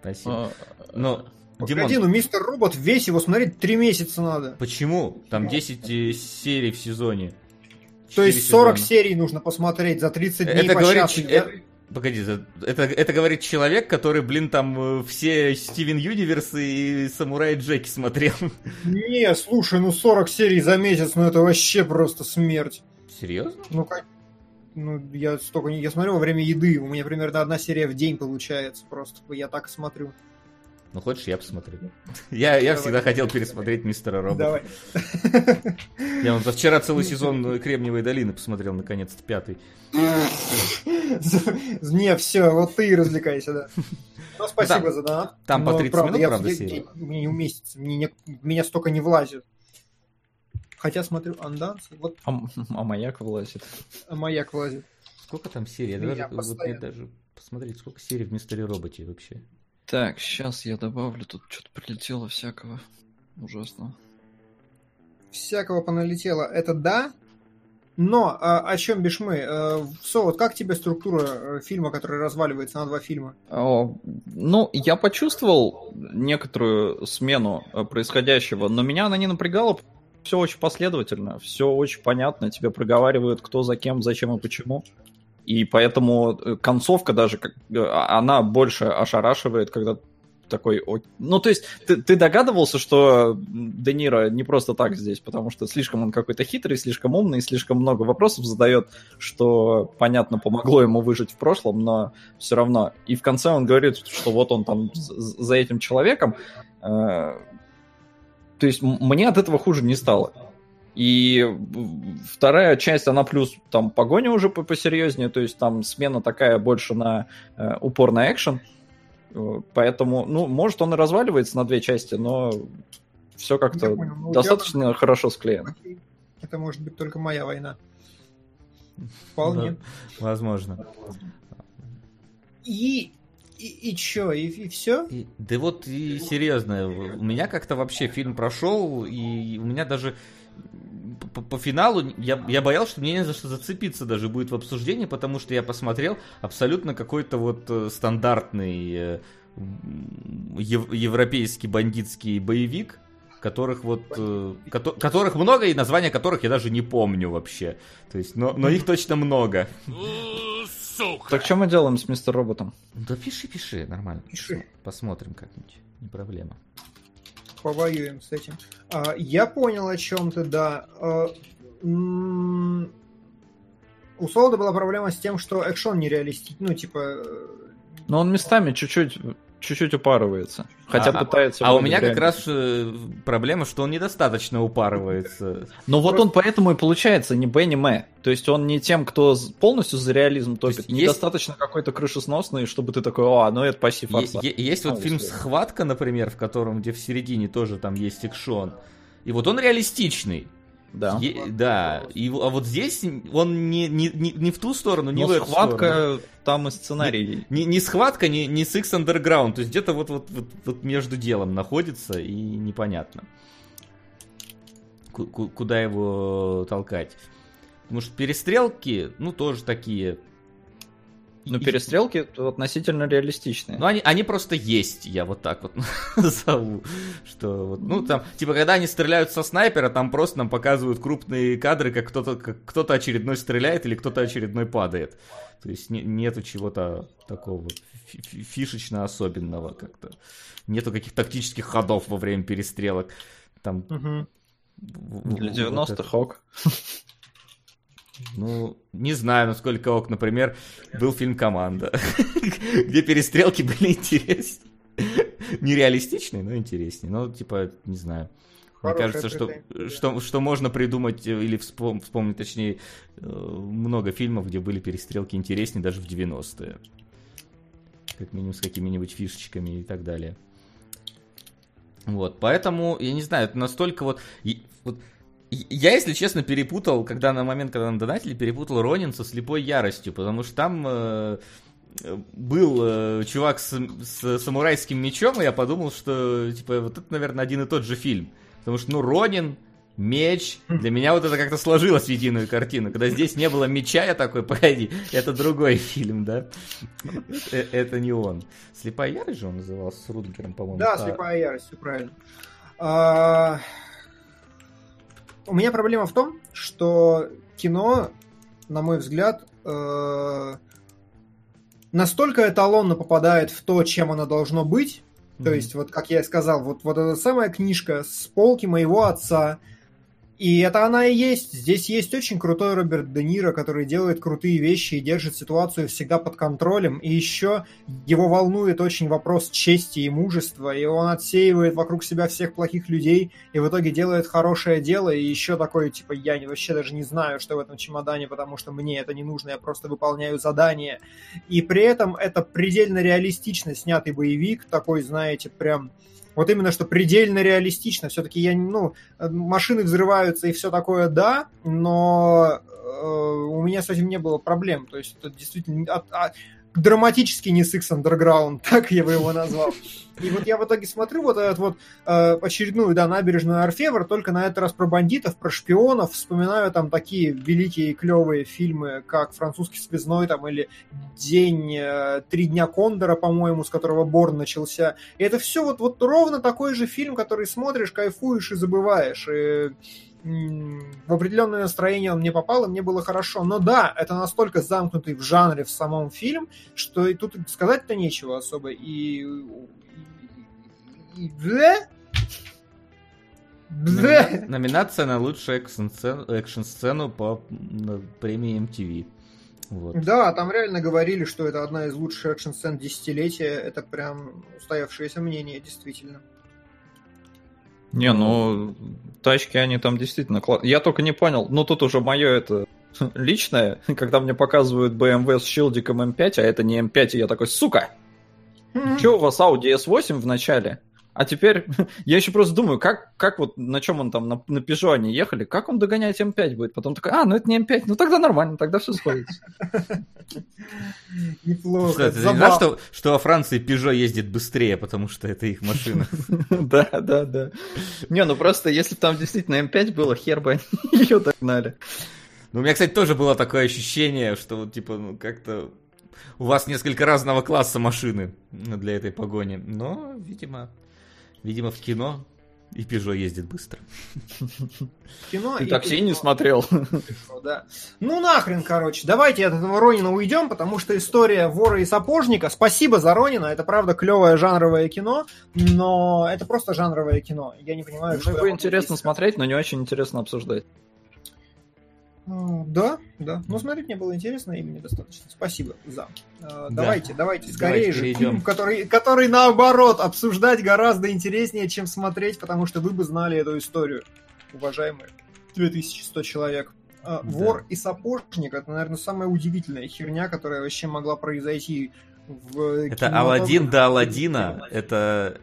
Спасибо. А, Но, Погоди, Димон... ну мистер Робот весь его смотреть три месяца надо. Почему? Там 10 э, серий в сезоне. То есть 40 сезона. серий нужно посмотреть за 30 дней это по говорит, часу. Это, погоди, это, это говорит человек, который, блин, там э, все Стивен Юниверс и Самурай Джеки смотрел. Не, слушай, ну 40 серий за месяц, ну это вообще просто смерть. Серьезно? Ну, как ну, я столько не... Я смотрю во время еды, у меня примерно одна серия в день получается просто. Я так смотрю. Ну, хочешь, я посмотрю. Я, я всегда хотел пересмотреть Мистера Робота. Давай. [laughs] Я вон вчера целый сезон Кремниевой долины посмотрел, наконец-то, пятый. [laughs] Не, все, вот ты и развлекайся, да. Ну, спасибо за донат. Там по 30 правда, минут, правда, серия? Мне не уместится, меня столько не влазит. Хотя смотрю Анданс. Вот... А, [laughs] а маяк влазит. А маяк влазит. Сколько там серий? Я даже, вот мне даже посмотреть, сколько серий в Мистере Роботе вообще. Так, сейчас я добавлю, тут что-то прилетело всякого. Ужасно. Всякого поналетело, это да, но а, о чем бишь мы? А, Со, вот как тебе структура э, фильма, который разваливается на два фильма? О, ну, я почувствовал некоторую смену э, происходящего, но меня она не напрягала, все очень последовательно, все очень понятно, тебе проговаривают, кто за кем, зачем и почему. И поэтому э, концовка даже, э, она больше ошарашивает, когда такой... Ну, то есть, ты, ты догадывался, что Де Ниро не просто так здесь, потому что слишком он какой-то хитрый, слишком умный, слишком много вопросов задает, что, понятно, помогло ему выжить в прошлом, но все равно. И в конце он говорит, что вот он там за этим человеком, э, то есть мне от этого хуже не стало. И вторая часть, она плюс там погоня уже посерьезнее, то есть там смена такая больше на э, упор на экшен. Э, поэтому, ну, может, он и разваливается на две части, но все как-то ну, достаточно тебя... хорошо склеено. Это может быть только моя война. Вполне. Да, Возможно. И, и, и чё, и, и все? И- да вот и серьезно, у меня как-то вообще фильм прошел, и у меня даже по, по финалу я, я боялся, что мне не за что зацепиться даже будет в обсуждении, потому что я посмотрел абсолютно какой-то вот э, стандартный э, ев- европейский бандитский боевик, которых вот э, кото- которых много и названия которых я даже не помню вообще. То есть, но, но их точно много. Так что мы делаем с мистер Роботом? Да пиши, пиши, нормально. Пиши. Посмотрим как-нибудь, не проблема. Повоюем с этим. А, я понял о чем ты, да. А, м, у Солода была проблема с тем, что экшон нереалистичный. Ну, типа, э, Но он местами чуть-чуть чуть-чуть упарывается. Хотя А- пытается... А у меня как реально. раз э, проблема, что он недостаточно упарывается. Ну вот он поэтому и получается не Б, не Мэ. То есть он не тем, кто полностью за реализм топит. есть- Недостаточно какой-то крышесносный, чтобы ты такой, о, ну это почти е- Есть вот фильм «Схватка», например, в котором, где в середине тоже там есть экшон. И вот он реалистичный. Да. Е- да. И, а вот здесь он не, не, не, не в ту сторону, не Но в эту сторону. схватка, там и сценарий. Не, не схватка, не, не Six Underground. То есть где-то вот, вот, вот, вот между делом находится и непонятно. Ку- ку- куда его толкать. Потому что перестрелки, ну, тоже такие. Ну, И- перестрелки относительно реалистичные. Ну, они, они просто есть, я вот так вот [laughs] назову. Что вот, ну, там, типа, когда они стреляют со снайпера, там просто нам показывают крупные кадры, как кто-то как кто-то очередной стреляет или кто-то очередной падает. То есть не- нету чего-то такого фи- фи- фишечно особенного как-то. Нету каких-то тактических ходов во время перестрелок. Там... в- Для вот это. 90-х ок. Ну, не знаю, насколько ок. Например, был фильм «Команда», [laughs] где перестрелки были интереснее. Нереалистичные, но интереснее. Ну, типа, не знаю. Мне кажется, что, что, что можно придумать э, или вспом- вспомнить, точнее, э, много фильмов, где были перестрелки интереснее даже в 90-е. Как минимум с какими-нибудь фишечками и так далее. Вот, поэтому, я не знаю, это настолько вот... и- вот я, если честно, перепутал, когда на момент, когда на донатили, перепутал Ронин со слепой яростью, потому что там э, э, был э, чувак с, с самурайским мечом, и я подумал, что, типа, вот это, наверное, один и тот же фильм. Потому что, ну, Ронин, меч, для меня вот это как-то сложилось в единую картину. Когда здесь не было меча, я такой, погоди, это другой фильм, да? Э, Это не он. Слепая ярость же он назывался с Рутгером, по-моему. Да, А, слепая ярость, все правильно. У меня проблема в том, что кино, на мой взгляд, э, настолько эталонно попадает в то, чем оно должно быть. То мгм. есть, вот как я и сказал, вот, вот эта самая книжка с полки моего отца. И это она и есть. Здесь есть очень крутой Роберт Де Ниро, который делает крутые вещи и держит ситуацию всегда под контролем. И еще его волнует очень вопрос чести и мужества. И он отсеивает вокруг себя всех плохих людей и в итоге делает хорошее дело. И еще такой, типа, я вообще даже не знаю, что в этом чемодане, потому что мне это не нужно, я просто выполняю задание. И при этом это предельно реалистично снятый боевик, такой, знаете, прям вот именно что предельно реалистично. Все-таки я, ну, э, машины взрываются и все такое, да, но э, у меня с этим не было проблем. То есть это действительно от- а- драматически не Six Underground, [laughs] так я бы его назвал. И вот я в итоге смотрю вот этот вот э, очередную, да, набережную Орфевр, только на этот раз про бандитов, про шпионов, вспоминаю там такие великие клевые фильмы, как «Французский связной» там или «День», э, «Три дня Кондора», по-моему, с которого Борн начался. И это все вот, вот ровно такой же фильм, который смотришь, кайфуешь и забываешь. И в определенное настроение он мне попал, и мне было хорошо. Но да, это настолько замкнутый в жанре в самом фильм, что и тут сказать-то нечего особо. И... и- и-? Номина- Номинация на лучшую экшн-сцену, экшн-сцену по премии MTV. Вот. Да, там реально говорили, что это одна из лучших экшн-сцен десятилетия. Это прям устоявшееся мнение, действительно. Не, ну, тачки, они там действительно классные. Я только не понял, ну тут уже мое это [laughs] личное, когда мне показывают BMW с шилдиком М5, а это не М5, и я такой, сука, что у вас Audi S8 в начале? А теперь [laughs] я еще просто думаю, как, как вот на чем он там, на, на Peugeot они ехали, как он догонять М5 будет? Потом такой, а, ну это не М5, ну тогда нормально, тогда все сходится. [laughs] Неплохо. Что, ты не знал, что, что во Франции Peugeot ездит быстрее, потому что это их машина? [laughs] Да, да, да. Не, ну просто если там действительно М5 было, хер бы они ее догнали. Ну, у меня, кстати, тоже было такое ощущение, что вот, типа, ну, как-то у вас несколько разного класса машины для этой погони. Но, видимо, видимо, в кино и Peugeot ездит быстро. [laughs] Кино Ты и такси Peugeot. не смотрел. [laughs] Да. Ну нахрен, короче. Давайте от этого Ронина уйдем, потому что история вора и сапожника. Спасибо за Ронина. Это правда клевое жанровое кино, но это просто жанровое кино. Я не понимаю, что. Ну, я его интересно смотреть, но не очень интересно обсуждать. Да, да. Но смотреть мне было интересно, и мне достаточно. Спасибо за. А, Давайте, давайте, скорее Давайте же. перейдем. Фильм, который, который наоборот обсуждать гораздо интереснее, чем смотреть, потому что вы бы знали эту историю, уважаемые 2100 человек. А, Да. Вор и сапожник это, наверное, самая удивительная херня, которая вообще могла произойти в Это. Алладин до Алладина. Это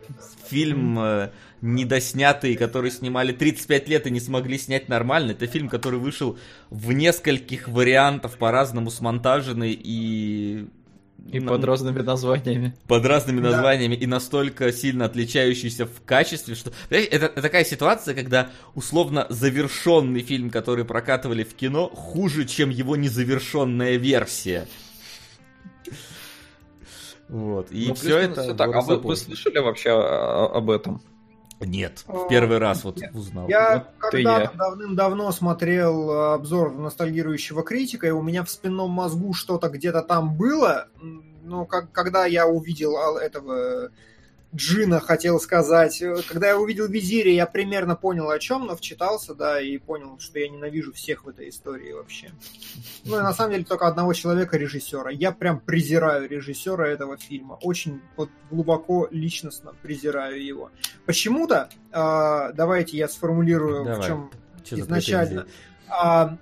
фильм э, недоснятый, который снимали 35 лет и не смогли снять нормально. Это фильм, который вышел в нескольких вариантах по-разному смонтаженный и... И на- под разными названиями. под разными Да. названиями и настолько сильно отличающийся в качестве, что... Это, это такая ситуация, когда условно завершенный фильм, который прокатывали в кино, хуже, чем его незавершенная версия. Вот. И Ну, все это... всё так. А вы, вы слышали вообще о- об этом? Нет, А, в первый раз вот нет. узнал. Я Вот когда-то я. давным-давно смотрел обзор ностальгирующего критика, и у меня в спинном мозгу что-то где-то там было, но как, когда я увидел а, этого Джина, хотел сказать, э, когда я увидел Визири, я примерно понял о чем, но вчитался, да, и понял, что я ненавижу всех в этой истории вообще. Ну и на самом деле только одного человека, режиссера. Я прям презираю режиссера этого фильма. Очень вот глубоко личностно презираю его. Почему-то, а, давайте я сформулирую, в Давай. чем Чё за изначально. А,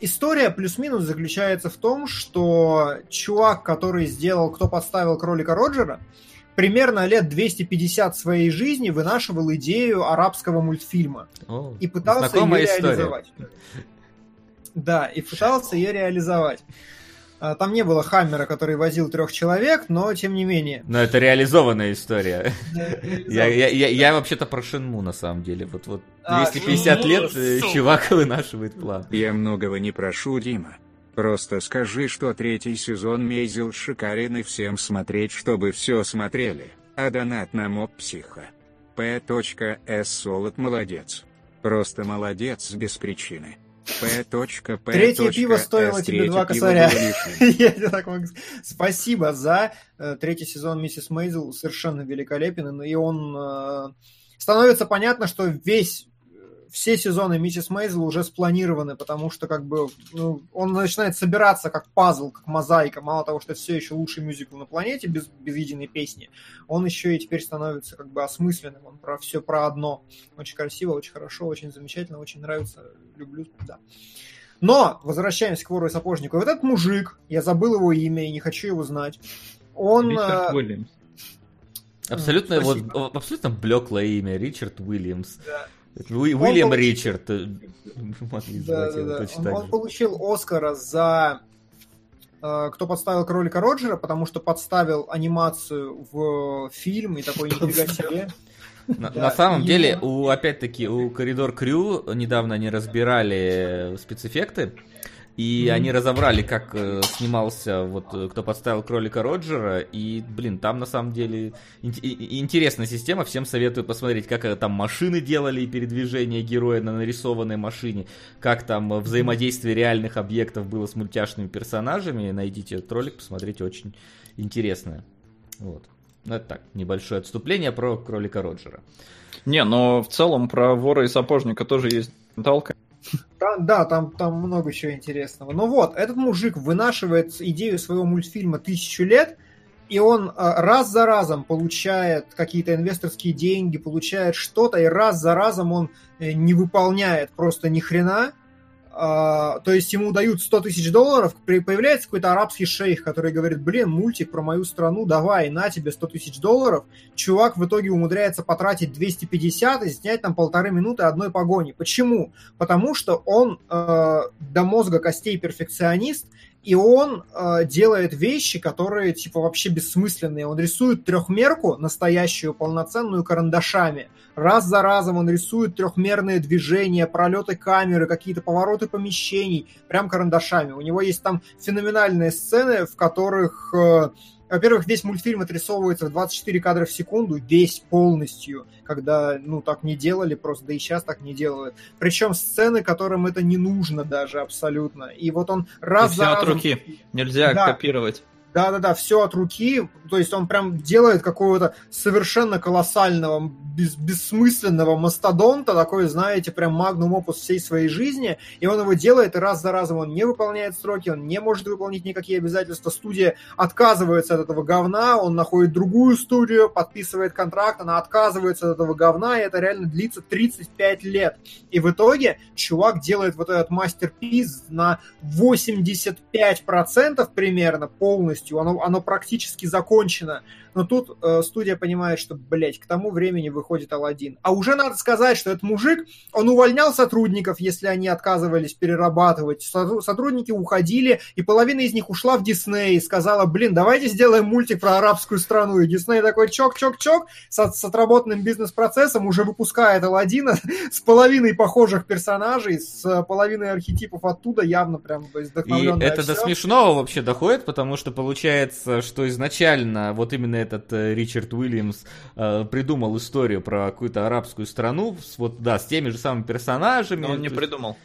история плюс-минус заключается в том, что чувак, который сделал «Кто подставил кролика Роджера», примерно лет 250 своей жизни вынашивал идею арабского мультфильма О, и пытался ее история. реализовать. Да, и пытался ее реализовать. А, Там не было Хаммера, который возил трех человек, но тем не менее. Но это реализованная история. Я, я, я, я вообще-то про Шенму на самом деле. Вот, вот А, 250 лет э, чувак вынашивает план. Я многого не прошу, Дима. Просто скажи, что третий сезон Мейзел шикарен и всем смотреть, чтобы все смотрели. А донат на моб психа. П.С. Солод молодец. Просто молодец без причины. П.П. Третье пиво стоило тебе два косаря. [laughs] Я тебе так могу сказать. Спасибо за э, третий сезон Миссис Мейзел. Совершенно великолепен. И он... э, становится понятно, что весь все сезоны Миссис Мейзел уже спланированы, потому что как бы ну, он начинает собираться как пазл, как мозаика. Мало того, что все еще лучший мюзикл на планете без, без единой песни, он еще и теперь становится как бы осмысленным. Он про все про одно. Очень красиво, очень хорошо, очень замечательно, очень нравится. Люблю, да. Но, возвращаемся к вору и сапожнику. Вот этот мужик, я забыл его имя и не хочу его знать, он... Ричард э, Уильямс. Абсолютно, вот, Спасибо. абсолютно блеклое имя, Ричард Уильямс. Да. Уи- Уильям Ричард. э, Да, да, да. Он, получил Оскара за э, кто подставил кролика Роджера, потому что подставил анимацию в фильм и такой нифига себе. На, Да, на самом и- деле, у опять-таки, у Коридор Крю недавно они разбирали спецэффекты, и Мгм. они разобрали, как э, снимался вот э, кто подставил кролика Роджера, и, блин, там на самом деле ин- интересная система, всем советую посмотреть, как э, там машины делали и передвижение героя на нарисованной машине, как там э, взаимодействие реальных объектов было с мультяшными персонажами, найдите этот ролик, посмотрите, очень интересно. Вот. Ну, это так, небольшое отступление про кролика Роджера. Не, но в целом про вора и сапожника тоже есть документалка. Там- да, там, там много чего интересного. Ну вот, этот мужик вынашивает идею своего мультфильма тысячу лет, и он а, раз за разом получает какие-то инвесторские деньги, получает что-то, и раз за разом он э, не выполняет просто ни хрена. А, то есть ему дают 100 тысяч долларов, появляется какой-то арабский шейх, который говорит, блин, мультик про мою страну, давай, на тебе 100 тысяч долларов. Чувак в итоге умудряется потратить 250 и снять там полторы минуты одной погони. Почему? Потому что он э, до мозга костей перфекционист, и он э, делает вещи, которые типа вообще бессмысленные. Он рисует трехмерку, настоящую, полноценную, карандашами. Раз за разом он рисует трехмерные движения, пролеты камеры, какие-то повороты помещений, прям карандашами. У него есть там феноменальные сцены, в которых э, во-первых, весь мультфильм отрисовывается в 24 кадра в секунду, весь полностью, когда, ну, так не делали просто, да и сейчас так не делают. Причем сцены, которым это не нужно даже абсолютно. И вот он раз И за все от разом... руки. [laughs] Нельзя Да. копировать. Да-да-да, все от руки, то есть он прям делает какого-то совершенно колоссального, бес- бессмысленного мастодонта, такой, знаете, прям магнум опус всей своей жизни, и он его делает, и раз за разом он не выполняет сроки, он не может выполнить никакие обязательства, студия отказывается от этого говна, он находит другую студию, подписывает контракт, она отказывается от этого говна, и это реально длится 35 лет. И в итоге чувак делает вот этот мастер-пиз на 85% примерно полностью, оно, оно практически закончено. Но тут э, студия понимает, что, блядь, к тому времени выходит Алладин. А уже надо сказать, что этот мужик, он увольнял сотрудников, если они отказывались перерабатывать. Сотруд- Сотрудники уходили, и половина из них ушла в Дисней и сказала, блин, давайте сделаем мультик про арабскую страну. И Дисней такой чок-чок-чок с, с отработанным бизнес-процессом уже выпускает Алладина [laughs] с половиной похожих персонажей, с половиной архетипов оттуда, явно прям есть, И это до всё. смешного вообще доходит, потому что получается, что изначально вот именно этот э, Ричард Уильямс э, придумал историю про какую-то арабскую страну, с, вот, да, с теми же самыми персонажами. Но он не есть- придумал.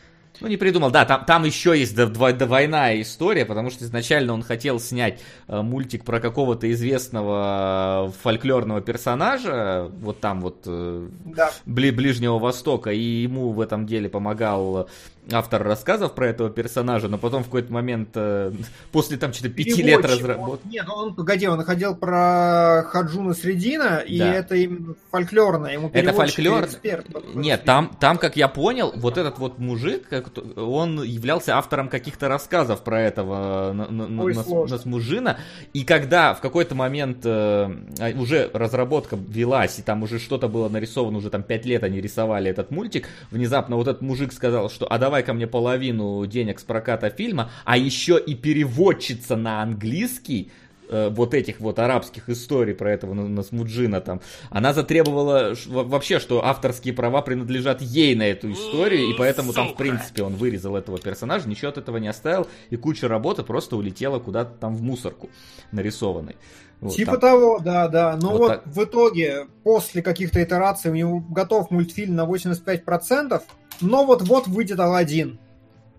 Ну, не придумал, да, там, там еще есть дво- двойная история, потому что изначально он хотел снять э, мультик про какого-то известного э, фольклорного персонажа, вот там вот э, Да. Бли- Ближнего Востока, и ему в этом деле помогал автор рассказов про этого персонажа, но потом в какой-то момент, э, после там что-то пяти лет разработки... Нет, он, погоди, он хотел про Хаджуна Средина, и Да. это именно фольклорное. Ему Это и фольклор. эксперт. Нет, там, там, как я понял, вот этот вот мужик, он являлся автором каких-то рассказов про этого на- на- на- сложно. Насмужина. И когда в какой-то момент э, а, уже разработка велась, и там уже что-то было нарисовано, уже там пять лет они рисовали этот мультик, внезапно вот этот мужик сказал, что а давай ко мне половину денег с проката фильма, а еще и переводчица на английский, э, вот этих вот арабских историй про этого На- Насмуджина там, она затребовала вообще, что авторские права принадлежат ей на эту историю, и поэтому там, в принципе, он вырезал этого персонажа, ничего от этого не оставил, и куча работы просто улетела куда-то там в мусорку нарисованной. Вот Типа там. того, да, да. Но Вот вот, так. в итоге, после каких-то итераций, у него готов мультфильм на 85%, но вот-вот выйдет Алладин.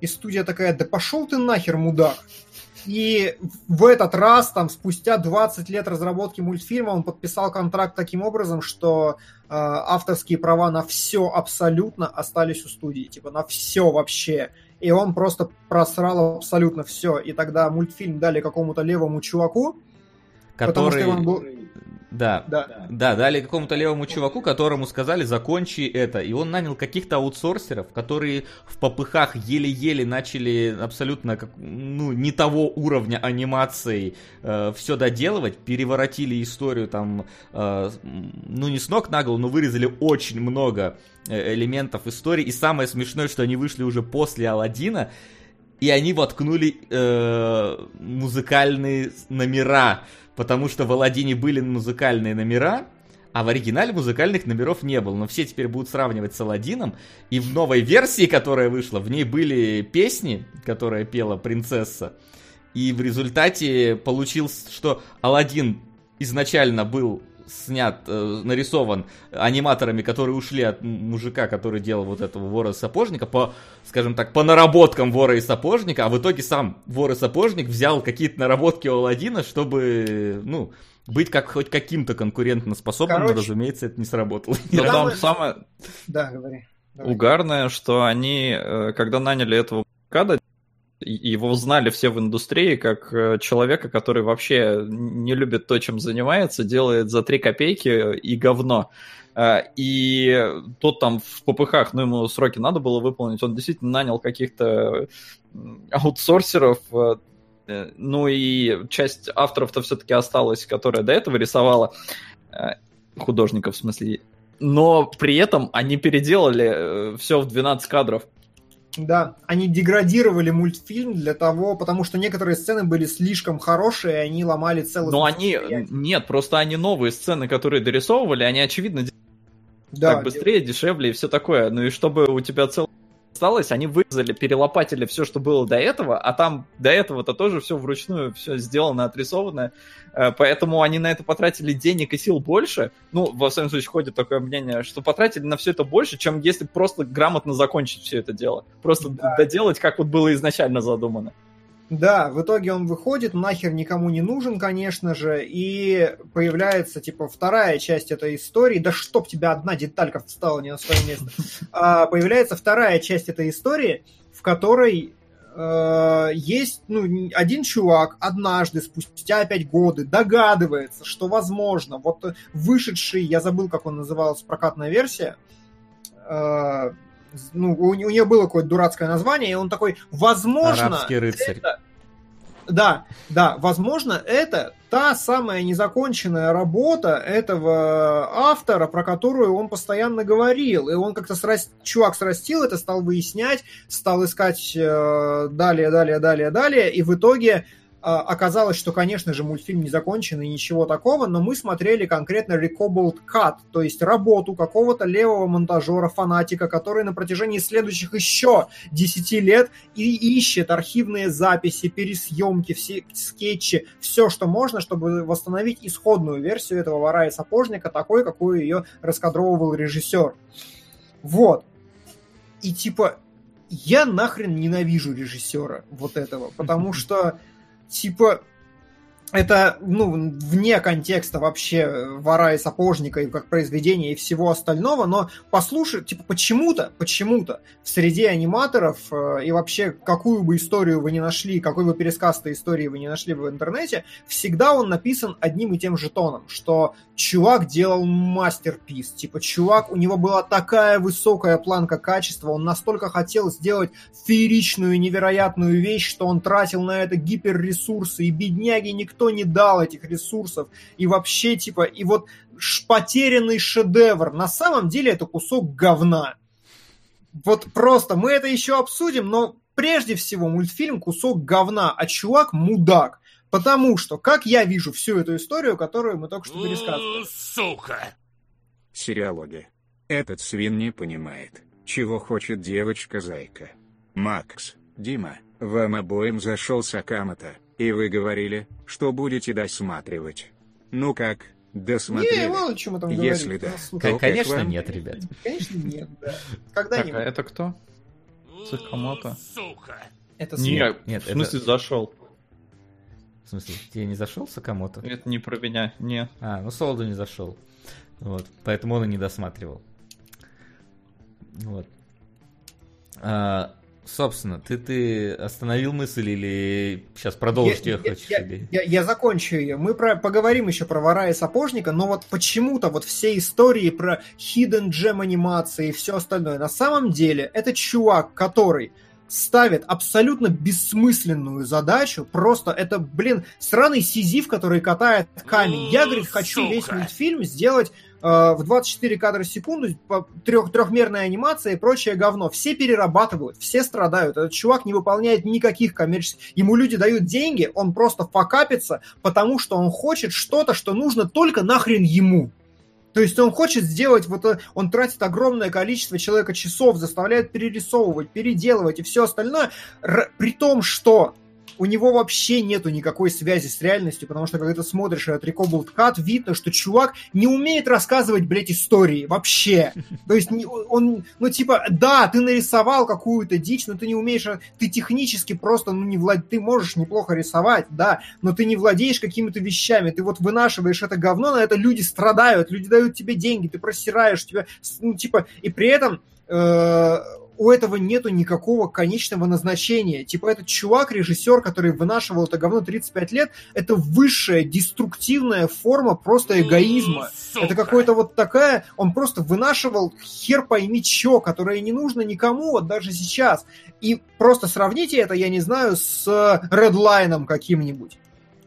И студия такая, да пошел ты нахер, мудак. И в этот раз, там, спустя 20 лет разработки мультфильма, он подписал контракт таким образом, что э, авторские права на все абсолютно остались у студии. Типа на все вообще. И он просто просрал абсолютно все. И тогда мультфильм дали какому-то левому чуваку, потому который... что он был... Да, Да. Да, дали какому-то левому чуваку, которому сказали, закончи это. И он нанял каких-то аутсорсеров, которые в попыхах еле-еле начали абсолютно как, ну, не того уровня анимации э, все доделывать, переворотили историю там, э, ну не с ног на голову, но вырезали очень много э, элементов истории. И самое смешное, что они вышли уже после Алладина, и они воткнули э, музыкальные номера, потому что в Аладдине были музыкальные номера, а в оригинале музыкальных номеров не было. Но все теперь будут сравнивать с Аладдином. И в новой версии, которая вышла, в ней были песни, которые пела принцесса. И в результате получилось, что Аладдин изначально был снят, э, нарисован аниматорами, которые ушли от мужика, который делал вот этого вора и сапожника, по, скажем так, по наработкам вора и сапожника, а в итоге сам вор и сапожник взял какие-то наработки у Аладдина, чтобы, ну, быть как хоть каким-то конкурентоспособным, но, Короче. разумеется, это не сработало. Но там мы- самое Да, говори. Давай. угарное, что они, э, когда наняли этого када, его знали все в индустрии как э, человека, который вообще не любит то, чем занимается, делает за 3 копейки и говно. Э, и тот там в ППХ, ну, ему сроки надо было выполнить, он действительно нанял каких-то аутсорсеров, э, ну и часть авторов-то все-таки осталась, которая до этого рисовала, художников в смысле, но при этом они переделали все в 12 кадров. Да, они деградировали мультфильм для того, потому что некоторые сцены были слишком хорошие, и они ломали целый. Но они... Нет, просто они новые сцены, которые дорисовывали, они, очевидно, да, так быстрее, дешевле и все такое. Ну и чтобы у тебя целый осталось, они вырезали, перелопатили все, что было до этого, а там до этого-то тоже все вручную, все сделано, отрисовано, э, поэтому они на это потратили денег и сил больше, ну, во всяком случае, ходит такое мнение, что потратили на все это больше, чем если просто грамотно закончить все это дело, просто да. доделать, как вот было изначально задумано. Да, в итоге он выходит, нахер никому не нужен, конечно же, и появляется, типа, вторая часть этой истории, да чтоб тебя одна деталька встала не на свое место, а, появляется вторая часть этой истории, в которой э, есть ну, один чувак однажды, спустя пять годы, догадывается, что, возможно, вот вышедший, я забыл, как он назывался, прокатная версия, э, ну, у, у нее было какое-то дурацкое название, и он такой, возможно... Арабский рыцарь. Это... Да, да, возможно, это та самая незаконченная работа этого автора, про которую он постоянно говорил. И он как-то сраст... чувак срастил это, стал выяснять, стал искать э, далее, далее, далее, далее, и в итоге оказалось, что, конечно же, мультфильм не закончен и ничего такого, но мы смотрели конкретно Recobbled Cut, то есть работу какого-то левого монтажера, фанатика, который на протяжении следующих еще 10 лет и ищет архивные записи, пересъемки, все скетчи, все, что можно, чтобы восстановить исходную версию этого вора и сапожника, такой, какую ее раскадровывал режиссер. Вот. И типа, я нахрен ненавижу режиссера вот этого, потому [laughs] что типа это, ну, вне контекста вообще вора и сапожника, и как произведения, и всего остального, но послушай, типа, почему-то, почему-то в среде аниматоров э, и вообще какую бы историю вы не нашли, какой бы пересказ этой истории вы не нашли в интернете, всегда он написан одним и тем же тоном, что чувак делал мастерпис, типа, чувак, у него была такая высокая планка качества, он настолько хотел сделать фееричную, невероятную вещь, что он тратил на это гиперресурсы, и бедняги никто никто не дал этих ресурсов. И вообще, типа, и вот потерянный шедевр. На самом деле это кусок говна. Вот просто мы это еще обсудим, но прежде всего мультфильм кусок говна, а чувак мудак. Потому что, как я вижу всю эту историю, которую мы только что пересказывали. Сука! Сериалоги. Этот свин не понимает, чего хочет девочка-зайка. Макс, Дима, вам обоим зашел Сакамото, и вы говорили, что будете досматривать. Ну как, досмотрели? Не, мало чего мы там Если говорим. да. К- конечно, нет, ребят. Конечно, нет, да. [laughs] Так, Когда-нибудь. а это кто? Сакамото. Сука! Это свет. Нет, Нет, в смысле это- зашел. В смысле, тебе не зашел Сакамото? Это не про меня, не. А, ну Солоду не зашел. Вот, поэтому он и не досматривал. Вот. А, собственно, ты, ты остановил мысль или сейчас продолжить ее я, хочешь? я- или- я- я закончу ее. Мы про, поговорим еще про вора и сапожника, но вот почему-то вот все истории про hidden gem анимации и все остальное, на самом деле это чувак, который ставит абсолютно бессмысленную задачу, просто это, блин, сраный сизиф, который катает камень. Я, говорит, хочу Сука. весь мультфильм сделать в 24 кадра в секунду, трех, трехмерная анимация и прочее говно. Все перерабатывают, все страдают. Этот чувак не выполняет никаких коммерческих... Ему люди дают деньги, он просто факапится, потому что он хочет что-то, что нужно только нахрен ему. То есть он хочет сделать, вот э, он тратит огромное количество человека часов, заставляет перерисовывать, переделывать и все остальное, при том, что у него вообще нету никакой связи с реальностью, потому что когда ты смотришь этот Recobbled Cut, видно, что чувак не умеет рассказывать, блядь, истории вообще. [laughs] То есть он, ну типа, да, ты нарисовал какую-то дичь, но ты не умеешь, ты технически просто, ну не влад... ты можешь неплохо рисовать, да, но ты не владеешь какими-то вещами, ты вот вынашиваешь это говно, на это люди страдают, люди дают тебе деньги, ты просираешь, тебя, ну типа, и при этом э, у этого нету никакого конечного назначения. Типа этот чувак, режиссер, который вынашивал это говно 35 лет, это высшая деструктивная форма просто эгоизма. Это какой-то вот такая, он просто вынашивал хер пойми чё, которое не нужно никому, вот даже сейчас. И просто сравните это, я не знаю, с Редлайном каким-нибудь.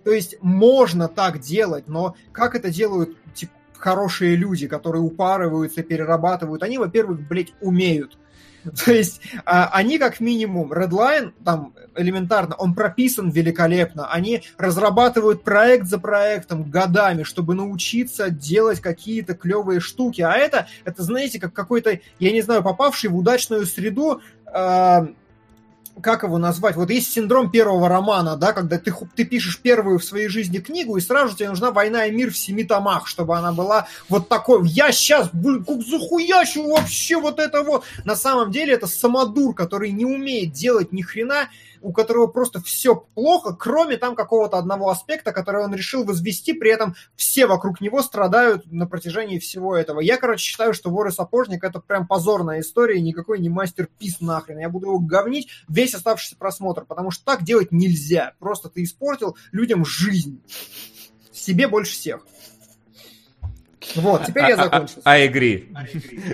То есть можно так делать, но как это делают типа, хорошие люди, которые упарываются, перерабатывают, они, во-первых, блядь, умеют. [laughs] То есть а, они как минимум, Redline, там элементарно, он прописан великолепно. Они разрабатывают проект за проектом годами, чтобы научиться делать какие-то клевые штуки. А это, это знаете, как какой-то, я не знаю, попавший в удачную среду э, как его назвать? Вот есть синдром первого романа, да, когда ты, ты пишешь первую в своей жизни книгу, и сразу тебе нужна «Война и мир» в семи томах, чтобы она была вот такой. Я сейчас, блин, как вообще вот это вот. На самом деле это самодур, который не умеет делать ни хрена, у которого просто все плохо, кроме там какого-то одного аспекта, который он решил возвести, при этом все вокруг него страдают на протяжении всего этого. Я, короче, считаю, что вор и сапожник это прям позорная история, никакой не мастер-пис нахрен. Я буду его говнить весь оставшийся просмотр, потому что так делать нельзя. Просто ты испортил людям жизнь. Себе больше всех. Вот, теперь я закончил. I agree.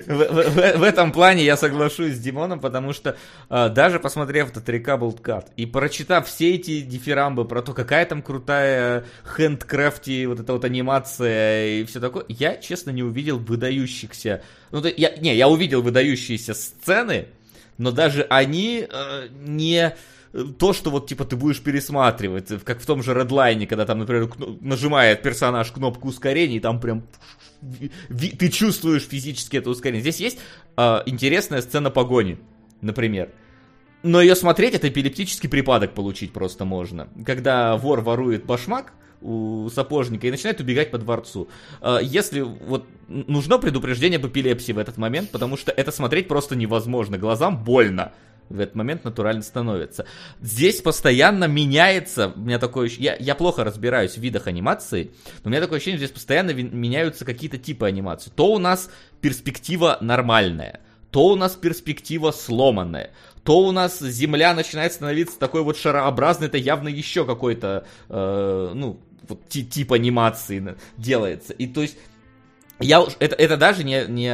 В, в, в этом плане я соглашусь с Димоном, потому что э, даже посмотрев этот Recoupled Cut и прочитав все эти дифирамбы про то, какая там крутая хендкрафти, вот эта вот анимация и все такое, я, честно, не увидел выдающихся... Ну, то, я, не, я увидел выдающиеся сцены, но даже они э, не то, что вот, типа, ты будешь пересматривать, как в том же Redline, когда там, например, нажимает персонаж кнопку ускорения, и там прям ты чувствуешь физически это ускорение. Здесь есть э, интересная сцена погони, например. Но ее смотреть, это эпилептический припадок получить просто можно. Когда вор ворует башмак, у сапожника и начинает убегать по дворцу. Если вот нужно предупреждение об эпилепсии в этот момент, потому что это смотреть просто невозможно, глазам больно в этот момент натурально становится. Здесь постоянно меняется, у меня такое я, я плохо разбираюсь в видах анимации, но у меня такое ощущение, что здесь постоянно меняются какие-то типы анимации. То у нас перспектива нормальная, то у нас перспектива сломанная, то у нас земля начинает становиться такой вот шарообразной, это явно еще какой-то, э, ну, вот тип анимации делается. И то есть я это, это даже не, не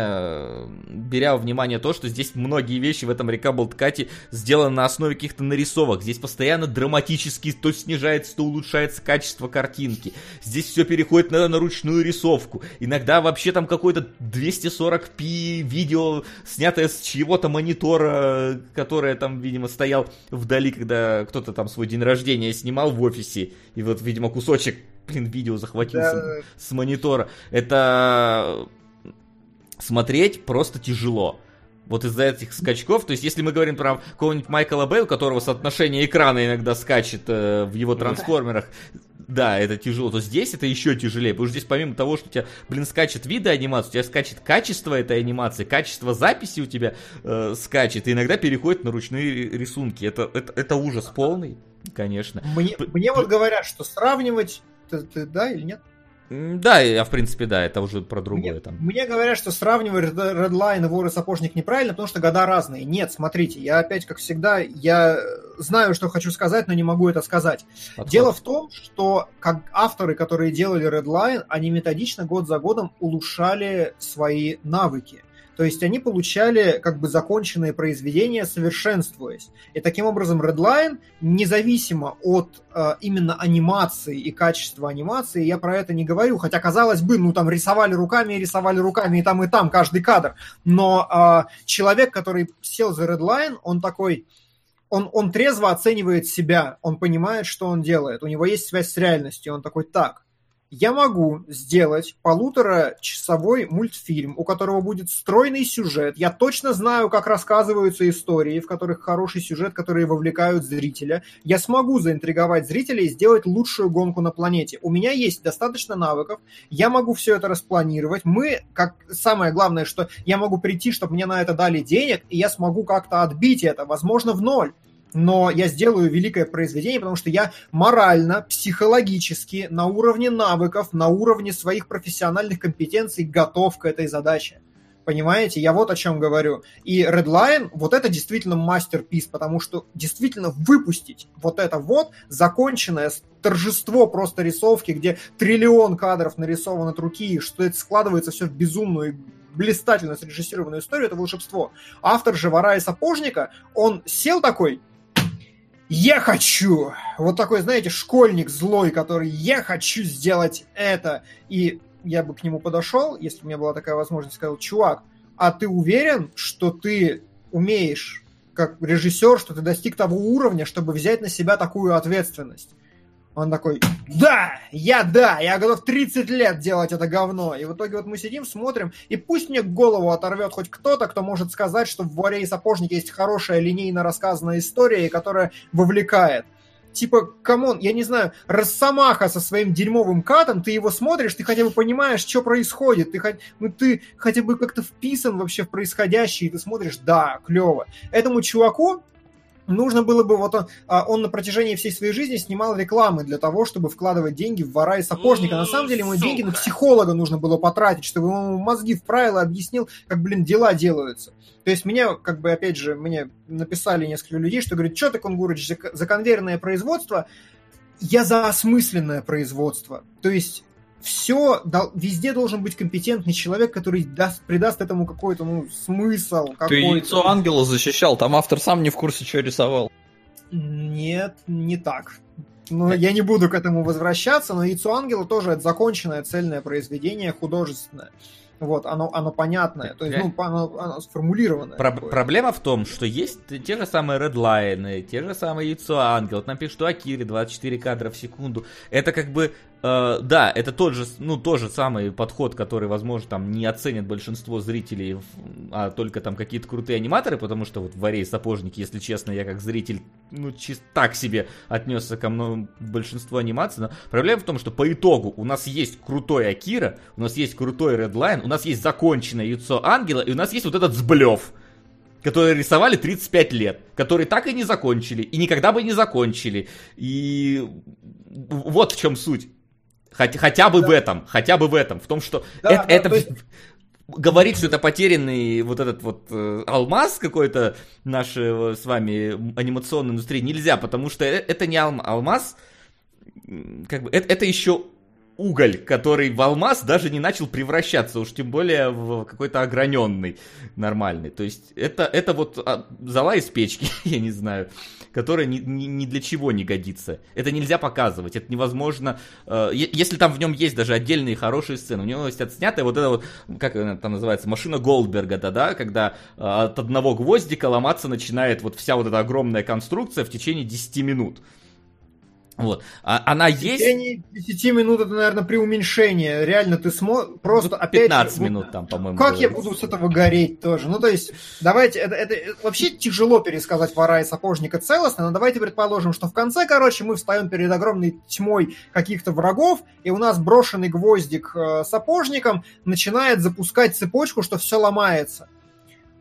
беря во внимание то, что здесь многие вещи в этом Recoupled Cut сделаны на основе каких-то нарисовок. Здесь постоянно драматически то снижается, то улучшается качество картинки. Здесь все переходит на, на ручную рисовку. Иногда вообще там какой-то 240p видео, снятое с чьего-то монитора, которое там, видимо, стоял вдали, когда кто-то там свой день рождения снимал в офисе. И вот, видимо, кусочек блин, видео захватился да. с монитора. Это смотреть просто тяжело. Вот из-за этих скачков, то есть если мы говорим про какого-нибудь Майкла Бэй, у которого соотношение экрана иногда скачет э, в его трансформерах, да, это тяжело, то здесь это еще тяжелее, потому что здесь помимо того, что у тебя, блин, скачет виды анимации, у тебя скачет качество этой анимации, качество записи у тебя э, скачет, и иногда переходит на ручные рисунки. Это, это, это ужас полный, конечно. Мне, мне вот говорят, что сравнивать ты, ты да или нет? Да, я в принципе да, это уже про другое мне, там. Мне говорят, что сравнивать Redline и Вор и Сапожник неправильно, потому что года разные. Нет, смотрите, я опять, как всегда, я знаю, что хочу сказать, но не могу это сказать. Подход. Дело в том, что как авторы, которые делали Redline, они методично год за годом улучшали свои навыки. То есть они получали как бы законченные произведения, совершенствуясь. И таким образом Redline, независимо от э, именно анимации и качества анимации, я про это не говорю, хотя казалось бы, ну там рисовали руками и рисовали руками и там и там каждый кадр, но э, человек, который сел за Redline, он такой, он, он трезво оценивает себя, он понимает, что он делает, у него есть связь с реальностью, он такой, так, я могу сделать полуторачасовой мультфильм, у которого будет стройный сюжет. Я точно знаю, как рассказываются истории, в которых хороший сюжет, которые вовлекают зрителя. Я смогу заинтриговать зрителя и сделать лучшую гонку на планете. У меня есть достаточно навыков, я могу все это распланировать. Мы, как самое главное, что я могу прийти, чтобы мне на это дали денег, и я смогу как-то отбить это, возможно, в ноль но я сделаю великое произведение, потому что я морально, психологически, на уровне навыков, на уровне своих профессиональных компетенций готов к этой задаче. Понимаете? Я вот о чем говорю. И Redline, вот это действительно мастерпис, потому что действительно выпустить вот это вот законченное торжество просто рисовки, где триллион кадров нарисован от руки, что это складывается все в безумную блистательно срежиссированную историю, это волшебство. Автор же «Вора и сапожника», он сел такой, я хочу! Вот такой, знаете, школьник злой, который я хочу сделать это. И я бы к нему подошел, если у меня была такая возможность, сказал, чувак, а ты уверен, что ты умеешь как режиссер, что ты достиг того уровня, чтобы взять на себя такую ответственность? Он такой, да, я да, я готов 30 лет делать это говно. И в итоге вот мы сидим, смотрим, и пусть мне голову оторвет хоть кто-то, кто может сказать, что в «Воре и сапожнике» есть хорошая линейно рассказанная история, которая вовлекает типа, come on, я не знаю, Росомаха со своим дерьмовым катом, ты его смотришь, ты хотя бы понимаешь, что происходит, ты, ну, ты хотя бы как-то вписан вообще в происходящее, и ты смотришь, да, клево. Этому чуваку нужно было бы, вот он, а, он на протяжении всей своей жизни снимал рекламы для того, чтобы вкладывать деньги в вора и сапожника. На самом деле ему Сука. деньги на психолога нужно было потратить, чтобы ему мозги вправил и объяснил, как, блин, дела делаются. То есть меня, как бы, опять же, мне написали несколько людей, что говорят, что ты, Кунгурыч, за, за конвейерное производство? Я за осмысленное производство. То есть все, везде должен быть компетентный человек, который даст, придаст этому какой-то ну, смысл. Какой-то. Ты яйцо ангела защищал, там автор сам не в курсе, что рисовал. Нет, не так. Ну, я не буду к этому возвращаться, но яйцо ангела тоже это законченное цельное произведение художественное. Вот, оно, оно понятное, то есть, ну, оно, оно сформулированное. Про- проблема в том, что есть те же самые редлайны, те же самые яйцо ангел. Вот нам пишут, что Акири 24 кадра в секунду. Это как бы Э, да, это тот же, ну, тот же самый подход, который, возможно, там не оценит большинство зрителей, а только там какие-то крутые аниматоры, потому что вот в «Варе сапожники», если честно, я как зритель, ну, чисто так себе отнесся ко многому большинству анимаций, но проблема в том, что по итогу у нас есть крутой Акира, у нас есть крутой Редлайн, у нас есть законченное Яйцо Ангела, и у нас есть вот этот сблев, которые рисовали 35 лет, которые так и не закончили, и никогда бы не закончили. И вот в чем суть. Хотя, хотя бы да. в этом, хотя бы в этом, в том, что да, это, да, это есть... говорит, что это потерянный вот этот вот э, алмаз какой-то нашей с вами анимационной индустрии нельзя, потому что э, это не алм, алмаз, как бы это, это еще уголь, который в алмаз даже не начал превращаться, уж тем более в какой-то ограненный нормальный. То есть это, это вот а, зала из печки, [laughs] я не знаю, которая ни, ни, ни для чего не годится. Это нельзя показывать, это невозможно. Э, если там в нем есть даже отдельные хорошие сцены, у него есть отснятая вот эта вот, как она там называется, машина Голдберга, да, да, когда э, от одного гвоздика ломаться начинает вот вся вот эта огромная конструкция в течение 10 минут. Вот. А, она в есть... течение 10 минут это, наверное, при уменьшении. Реально, ты смотришь... Просто ну, 15 опять, минут там, по-моему. Как было. я буду с этого гореть тоже? Ну, то есть, давайте... Это, это вообще тяжело пересказать вора и сапожника целостно, но давайте предположим, что в конце, короче, мы встаем перед огромной тьмой каких-то врагов, и у нас брошенный гвоздик э, сапожником начинает запускать цепочку, что все ломается.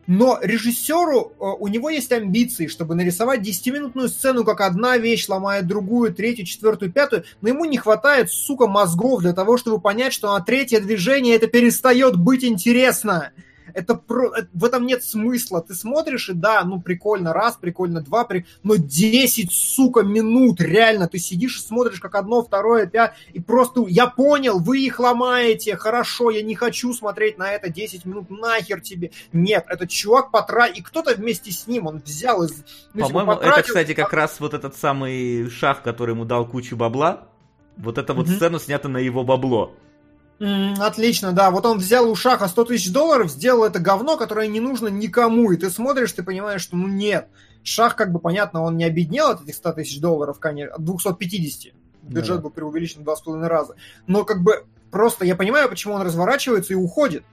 Но режиссеру, э, у него есть амбиции, чтобы нарисовать 10-минутную сцену, как одна вещь ломает другую, третью, четвертую, пятую, но ему не хватает, сука, мозгов для того, чтобы понять, что на третье движение это перестает быть интересно это про... Э, в этом нет смысла. Ты смотришь, и да, ну прикольно раз, прикольно два, при... но 10, сука, минут, реально, ты сидишь и смотришь, как одно, второе, пять, и просто, я понял, вы их ломаете, хорошо, я не хочу смотреть на это 10 минут, нахер тебе. Нет, этот чувак потратил, и кто-то вместе с ним, он взял из... Ну, По-моему, потратил... это, кстати, как раз вот этот самый шах, который ему дал кучу бабла, вот эта вот mm-hmm. сцена снята на его бабло. Отлично, да. Вот он взял у Шаха 100 тысяч долларов, сделал это говно, которое не нужно никому. И ты смотришь, ты понимаешь, что ну нет. Шах, как бы понятно, он не обеднел от этих 100 тысяч долларов, конечно, от 250. Бюджет да. был преувеличен в два с половиной раза. Но как бы просто я понимаю, почему он разворачивается и уходит.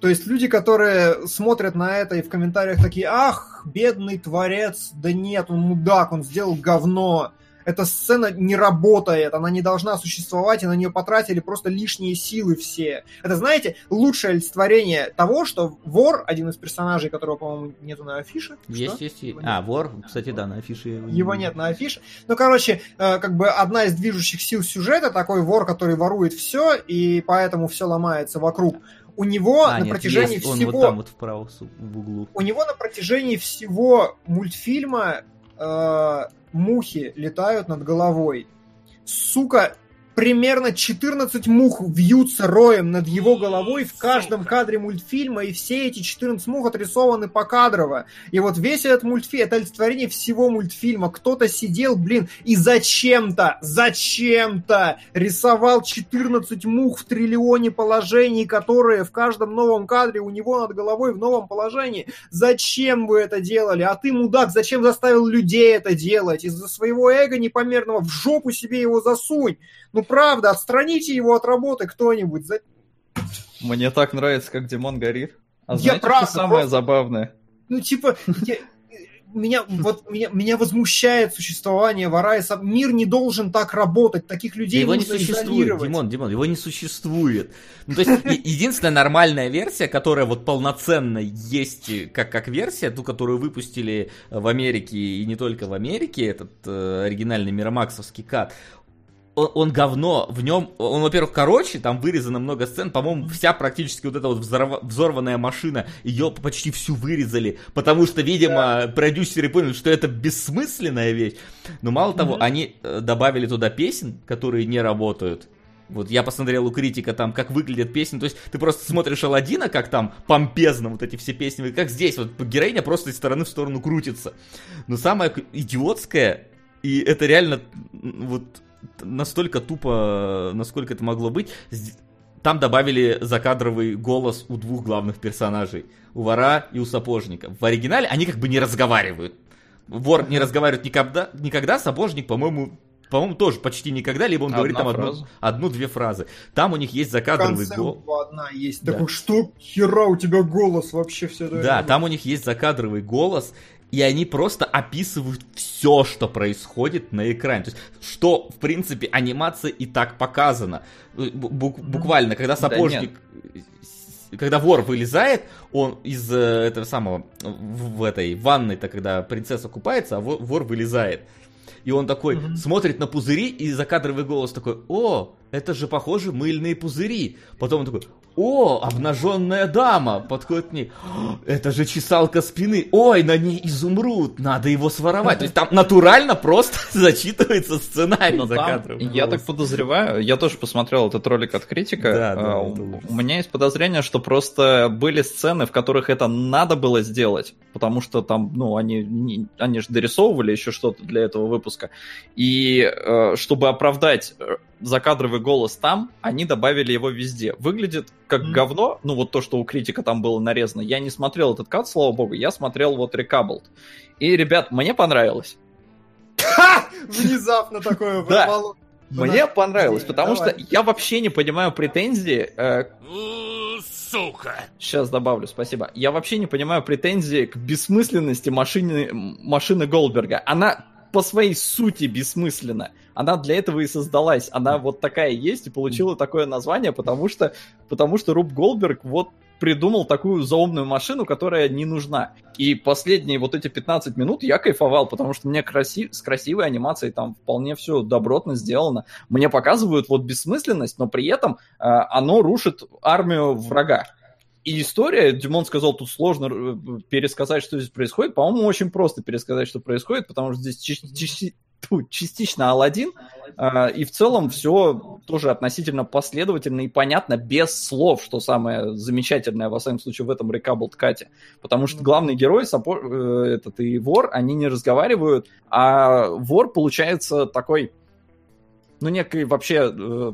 То есть люди, которые смотрят на это и в комментариях такие, ах, бедный творец, да нет, он мудак, он сделал говно эта сцена не работает, она не должна существовать, и на нее потратили просто лишние силы все. Это, знаете, лучшее олицетворение того, что вор, один из персонажей, которого, по-моему, нету на афише. Есть, что? есть, есть. А, вор, кстати, да, на афише. Его нет на афише. Ну, короче, э, как бы одна из движущих сил сюжета, такой вор, который ворует все, и поэтому все ломается вокруг у него А, на нет, протяжении есть, он всего вот там вот вправо в углу. у него на протяжении всего мультфильма э, мухи летают над головой. Сука, примерно 14 мух вьются роем над его головой в каждом кадре мультфильма, и все эти 14 мух отрисованы покадрово. И вот весь этот мультфильм, это олицетворение всего мультфильма. Кто-то сидел, блин, и зачем-то, зачем-то рисовал 14 мух в триллионе положений, которые в каждом новом кадре у него над головой в новом положении. Зачем вы это делали? А ты, мудак, зачем заставил людей это делать? Из-за своего эго непомерного в жопу себе его засунь. Ну правда, отстраните его от работы кто-нибудь. За- Мне так нравится, как Димон горит. А Я знаете, правда, что самое просто- забавное? Ну типа, я- меня, вот, меня, меня возмущает существование вора и сам. Мир не должен так работать, таких Да людей его не существует. Димон, Димон, его не существует. Ну, то есть, единственная нормальная версия, которая вот полноценно есть э, как, как версия, ту, которую выпустили в Америке и не только в Америке, этот э, оригинальный миромаксовский кат, он, он говно, в нем, он, во-первых, короче, там вырезано много сцен, по-моему, вся практически вот эта вот взорва- взорванная машина, ее почти всю вырезали, потому что, видимо, продюсеры поняли, что это бессмысленная вещь. Но мало того, они э, добавили туда песен, которые не работают. Вот я посмотрел у критика там, как выглядят песни. То есть ты просто смотришь Алладина, как там помпезно вот эти все песни, как здесь вот героиня просто из стороны в сторону крутится. Но самое идиотское, и это реально вот настолько тупо, насколько это могло быть, там добавили закадровый голос у двух главных персонажей. У вора и у сапожника. В оригинале они как бы не разговаривают. Вор не разговаривает никогда, никогда сапожник, по-моему, по-моему, тоже почти никогда, либо он Одна говорит там одну- одну-две фразы. Там у них есть закадровый голос. одна есть. Да. Такой, что хера у тебя голос вообще все это Да, время?» там у них есть закадровый голос, и они просто описывают все, что происходит на экране. То есть, что, в принципе, анимация и так показана. Бу- бу- буквально, когда Да сапожник... когда вор вылезает, он из э, этого самого, в, в этой ванной-то, когда принцесса купается, а вор, вор вылезает. И он такой Мгм. смотрит на пузыри, и закадровый голос такой, о, это же, похоже, мыльные пузыри. Потом он такой, о, обнаженная дама, подходит к ней, «О, это же чесалка спины, ой, на ней изумруд, надо его своровать. То есть там натурально просто [laughs] зачитывается сценарий Но там, закадровым я так подозреваю, я тоже посмотрел этот ролик от критика. Да, да, А, у- меня есть подозрение, что просто были сцены, в которых это надо было сделать, потому что там, ну, они, они же дорисовывали еще что-то для этого выпуска. И э, чтобы оправдать э, закадровый голос там, они добавили его везде. Выглядит как Мгм. говно, ну вот то, что у критика там было нарезано. Я не смотрел этот кат, слава богу, я смотрел вот Recoupled. И, ребят, мне понравилось. Внезапно такое Да. прорвало. Мне понравилось, потому что я вообще не понимаю претензии. э, Сука! сейчас добавлю, спасибо. Я вообще не понимаю претензии к бессмысленности машины, машины Голдберга. Она по своей сути бессмысленна. Она для этого и создалась. Она вот такая есть и получила такое название, потому что, потому что Руб Голдберг вот придумал такую заумную машину, которая не нужна. И последние вот эти 15 минут я кайфовал, потому что мне краси... с красивой анимацией там вполне все добротно сделано. Мне показывают вот бессмысленность, но при этом э, оно рушит армию врага. И история, Димон сказал, тут сложно э, пересказать, что здесь происходит. По-моему, очень просто пересказать, что происходит, потому что здесь тьфу, частично Алладин, а, и в целом все тоже относительно последовательно и понятно, без слов, что самое замечательное, во всяком случае, в этом Рекаблд Кате. Потому что главный герой, э, этот и вор, они не разговаривают, а вор получается такой, ну, некой вообще э,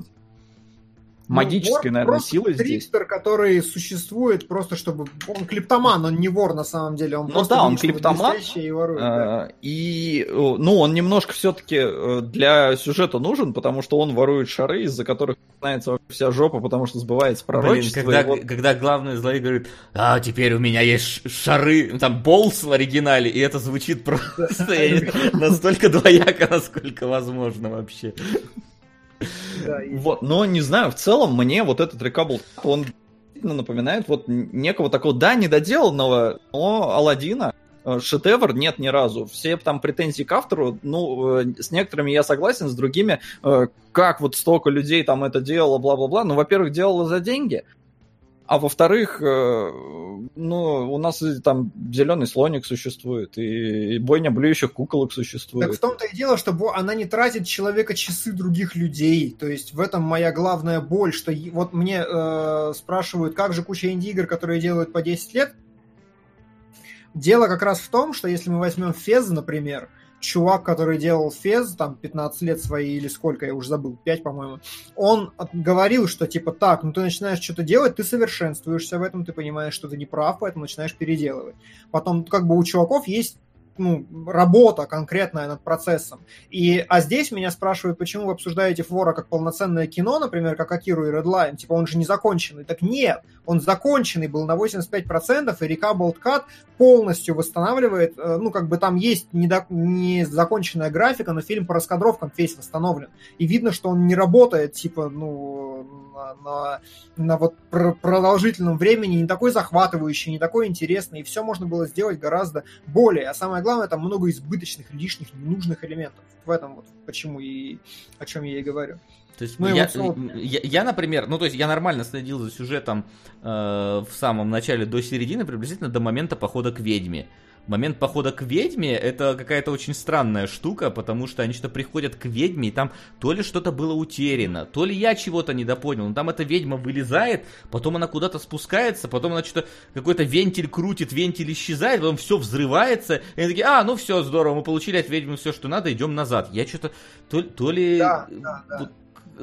магической, Ну, вор наверное, силой здесь. Трикстер, который существует просто, чтобы... Он клептоман, он не вор на самом деле. Он Ну просто да, он клептоман, и ворует. да. А, И, э, ну, он немножко все-таки для сюжета нужен, потому что он ворует шары, из-за которых начинается вся жопа, потому что сбывается Блин, пророчество. когда, и вот- когда главный злодей говорит, а, теперь у меня есть шары, там, болс в оригинале, и это звучит [laughs] просто настолько двояко, насколько возможно вообще. Вот, но не знаю, в целом мне вот этот Рекабл, он напоминает вот некого такого, да, недоделанного, но Алладина. Э, Шедевр нет ни разу. Все там претензии к автору, ну, э, с некоторыми я согласен, с другими, э, как вот столько людей там это делало, бла-бла-бла. Ну, во-первых, делало за деньги, А во-вторых, э, ну, у нас там зеленый слоник существует, и бойня блюющих куколок существует. Так в том-то и дело, что она не тратит человека часы других людей. То есть в этом моя главная боль, что вот мне э, спрашивают, как же куча инди-игр, которые делают по 10 лет. Дело как раз в том, что если мы возьмем Фез, например, чувак, который делал Фез, там, 15 лет свои или сколько, я уже забыл, 5, по-моему, он говорил, что, типа, так, ну ты начинаешь что-то делать, ты совершенствуешься в этом, ты понимаешь, что ты не прав, поэтому начинаешь переделывать. Потом, как бы, у чуваков есть ну, работа конкретная над процессом. И, а здесь меня спрашивают, почему вы обсуждаете Флора как полноценное кино, например, как Акиру и Redline, типа он же не законченный. Так нет, он законченный был на 85%, и река Болткат полностью восстанавливает, э, ну, как бы там есть недо- незаконченная графика, но фильм по раскадровкам весь восстановлен. И видно, что он не работает, типа, ну, на, на, вот пр- продолжительном времени, не такой захватывающий, не такой интересный, и все можно было сделать гораздо более. А самое главное, там много избыточных, лишних, ненужных элементов. В этом вот почему и о чем я и говорю. То есть Ну я, вот я, я, например, ну то есть я нормально следил за сюжетом э, в самом начале до середины, приблизительно до момента похода к ведьме. Момент похода к ведьме это какая-то очень странная штука, потому что они что-то приходят к ведьме, и там то ли что-то было утеряно, то ли я чего-то недопонял. Но там эта ведьма вылезает, потом она куда-то спускается, потом она что-то какой-то вентиль крутит, вентиль исчезает, потом все взрывается. И они такие, а, ну все, здорово, мы получили от ведьмы все, что надо, идем назад. Я что-то то, то ли Да, да, да.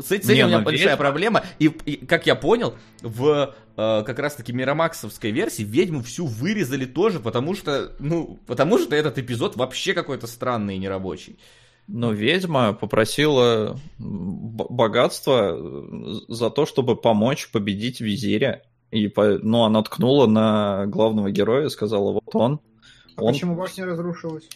С, эт- с Не, этим у меня ну, большая ведьма- проблема. И, и, как я понял, в э, как раз-таки Миромаксовской версии ведьму всю вырезали тоже, потому что, ну, потому что этот эпизод вообще какой-то странный и нерабочий. Но ведьма попросила богатство э, за то, чтобы помочь победить визиря. И по... ну, она ткнула на главного героя и сказала, вот он. А он... почему башня разрушилась?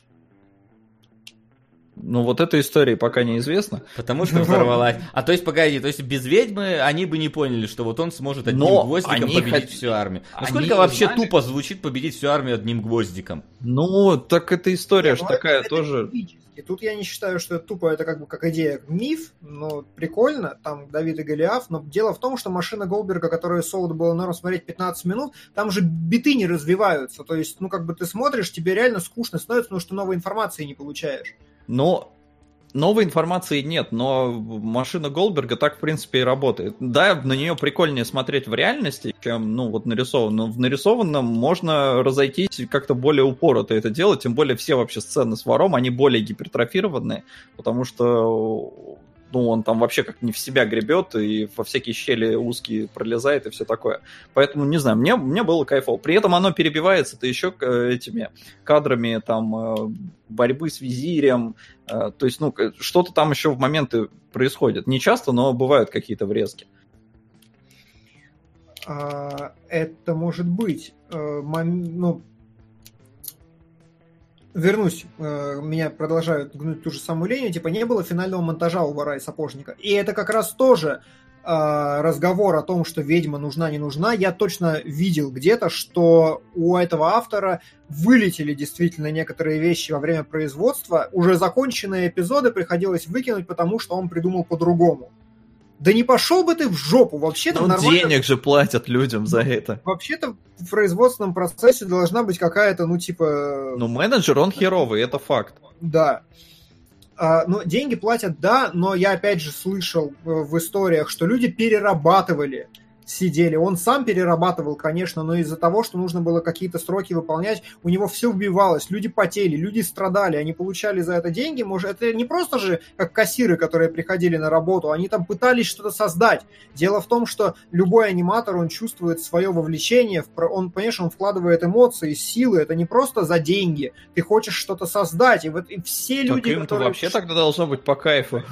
Ну, вот этой истории пока неизвестно. Потому что взорвалась. А то есть, погоди, то есть без ведьмы они бы не поняли, что вот он сможет одним Но гвоздиком они победить хот- всю армию. они Насколько вообще знали- тупо звучит победить всю армию одним гвоздиком? Ну, так эта история же ну, такая это тоже... мифически. Тут я не считаю, что это тупо, это как бы как идея миф, но прикольно, там Давид и Голиаф, но дело в том, что машина Голдберга, которую солоду было норм смотреть 15 минут, там же биты не развиваются, то есть, ну, как бы ты смотришь, тебе реально скучно становится, потому что новой информации не получаешь. Но новой информации нет, но машина Голдберга так, в принципе, и работает. Да, на нее прикольнее смотреть в реальности, чем, ну, вот нарисован. Но в нарисованном можно разойтись как-то более упорото это делать, тем более все вообще сцены с вором, они более гипертрофированные, потому что ну, он там вообще как не в себя гребет и во всякие щели узкие пролезает и все такое. Поэтому, не знаю, мне, мне было кайфово. При этом оно перебивается-то еще э, этими кадрами там э, борьбы с визирем. э, То есть, ну, что-то там еще в моменты происходит. Не часто, но бывают какие-то врезки. А, это может быть, ну, вернусь, э, меня продолжают гнуть ту же самую линию, типа не было финального монтажа у вора и сапожника. И это как раз тоже э, разговор о том, что ведьма нужна, не нужна. Я точно видел где-то, что у этого автора вылетели действительно некоторые вещи во время производства. Уже законченные эпизоды приходилось выкинуть, потому что он придумал по-другому. Да не пошел бы ты в жопу, вообще-то Ну, нормально денег же платят людям за это. Вообще-то в производственном процессе должна быть какая-то, ну, типа... Ну, менеджер, он херовый, это факт. Да. А, но деньги платят, да, но я опять же слышал э, в историях, что люди перерабатывали, сидели. Он сам перерабатывал, конечно, но из-за того, что нужно было какие-то сроки выполнять, у него все убивалось. Люди потели, люди страдали, они получали за это деньги. Может, это не просто же как кассиры, которые приходили на работу, они там пытались что-то создать. Дело в том, что любой аниматор, он чувствует свое вовлечение, он, конечно, он вкладывает эмоции, силы, это не просто за деньги. Ты хочешь что-то создать, и вот и все Так люди, им-то которые... вообще тогда должно быть по кайфу.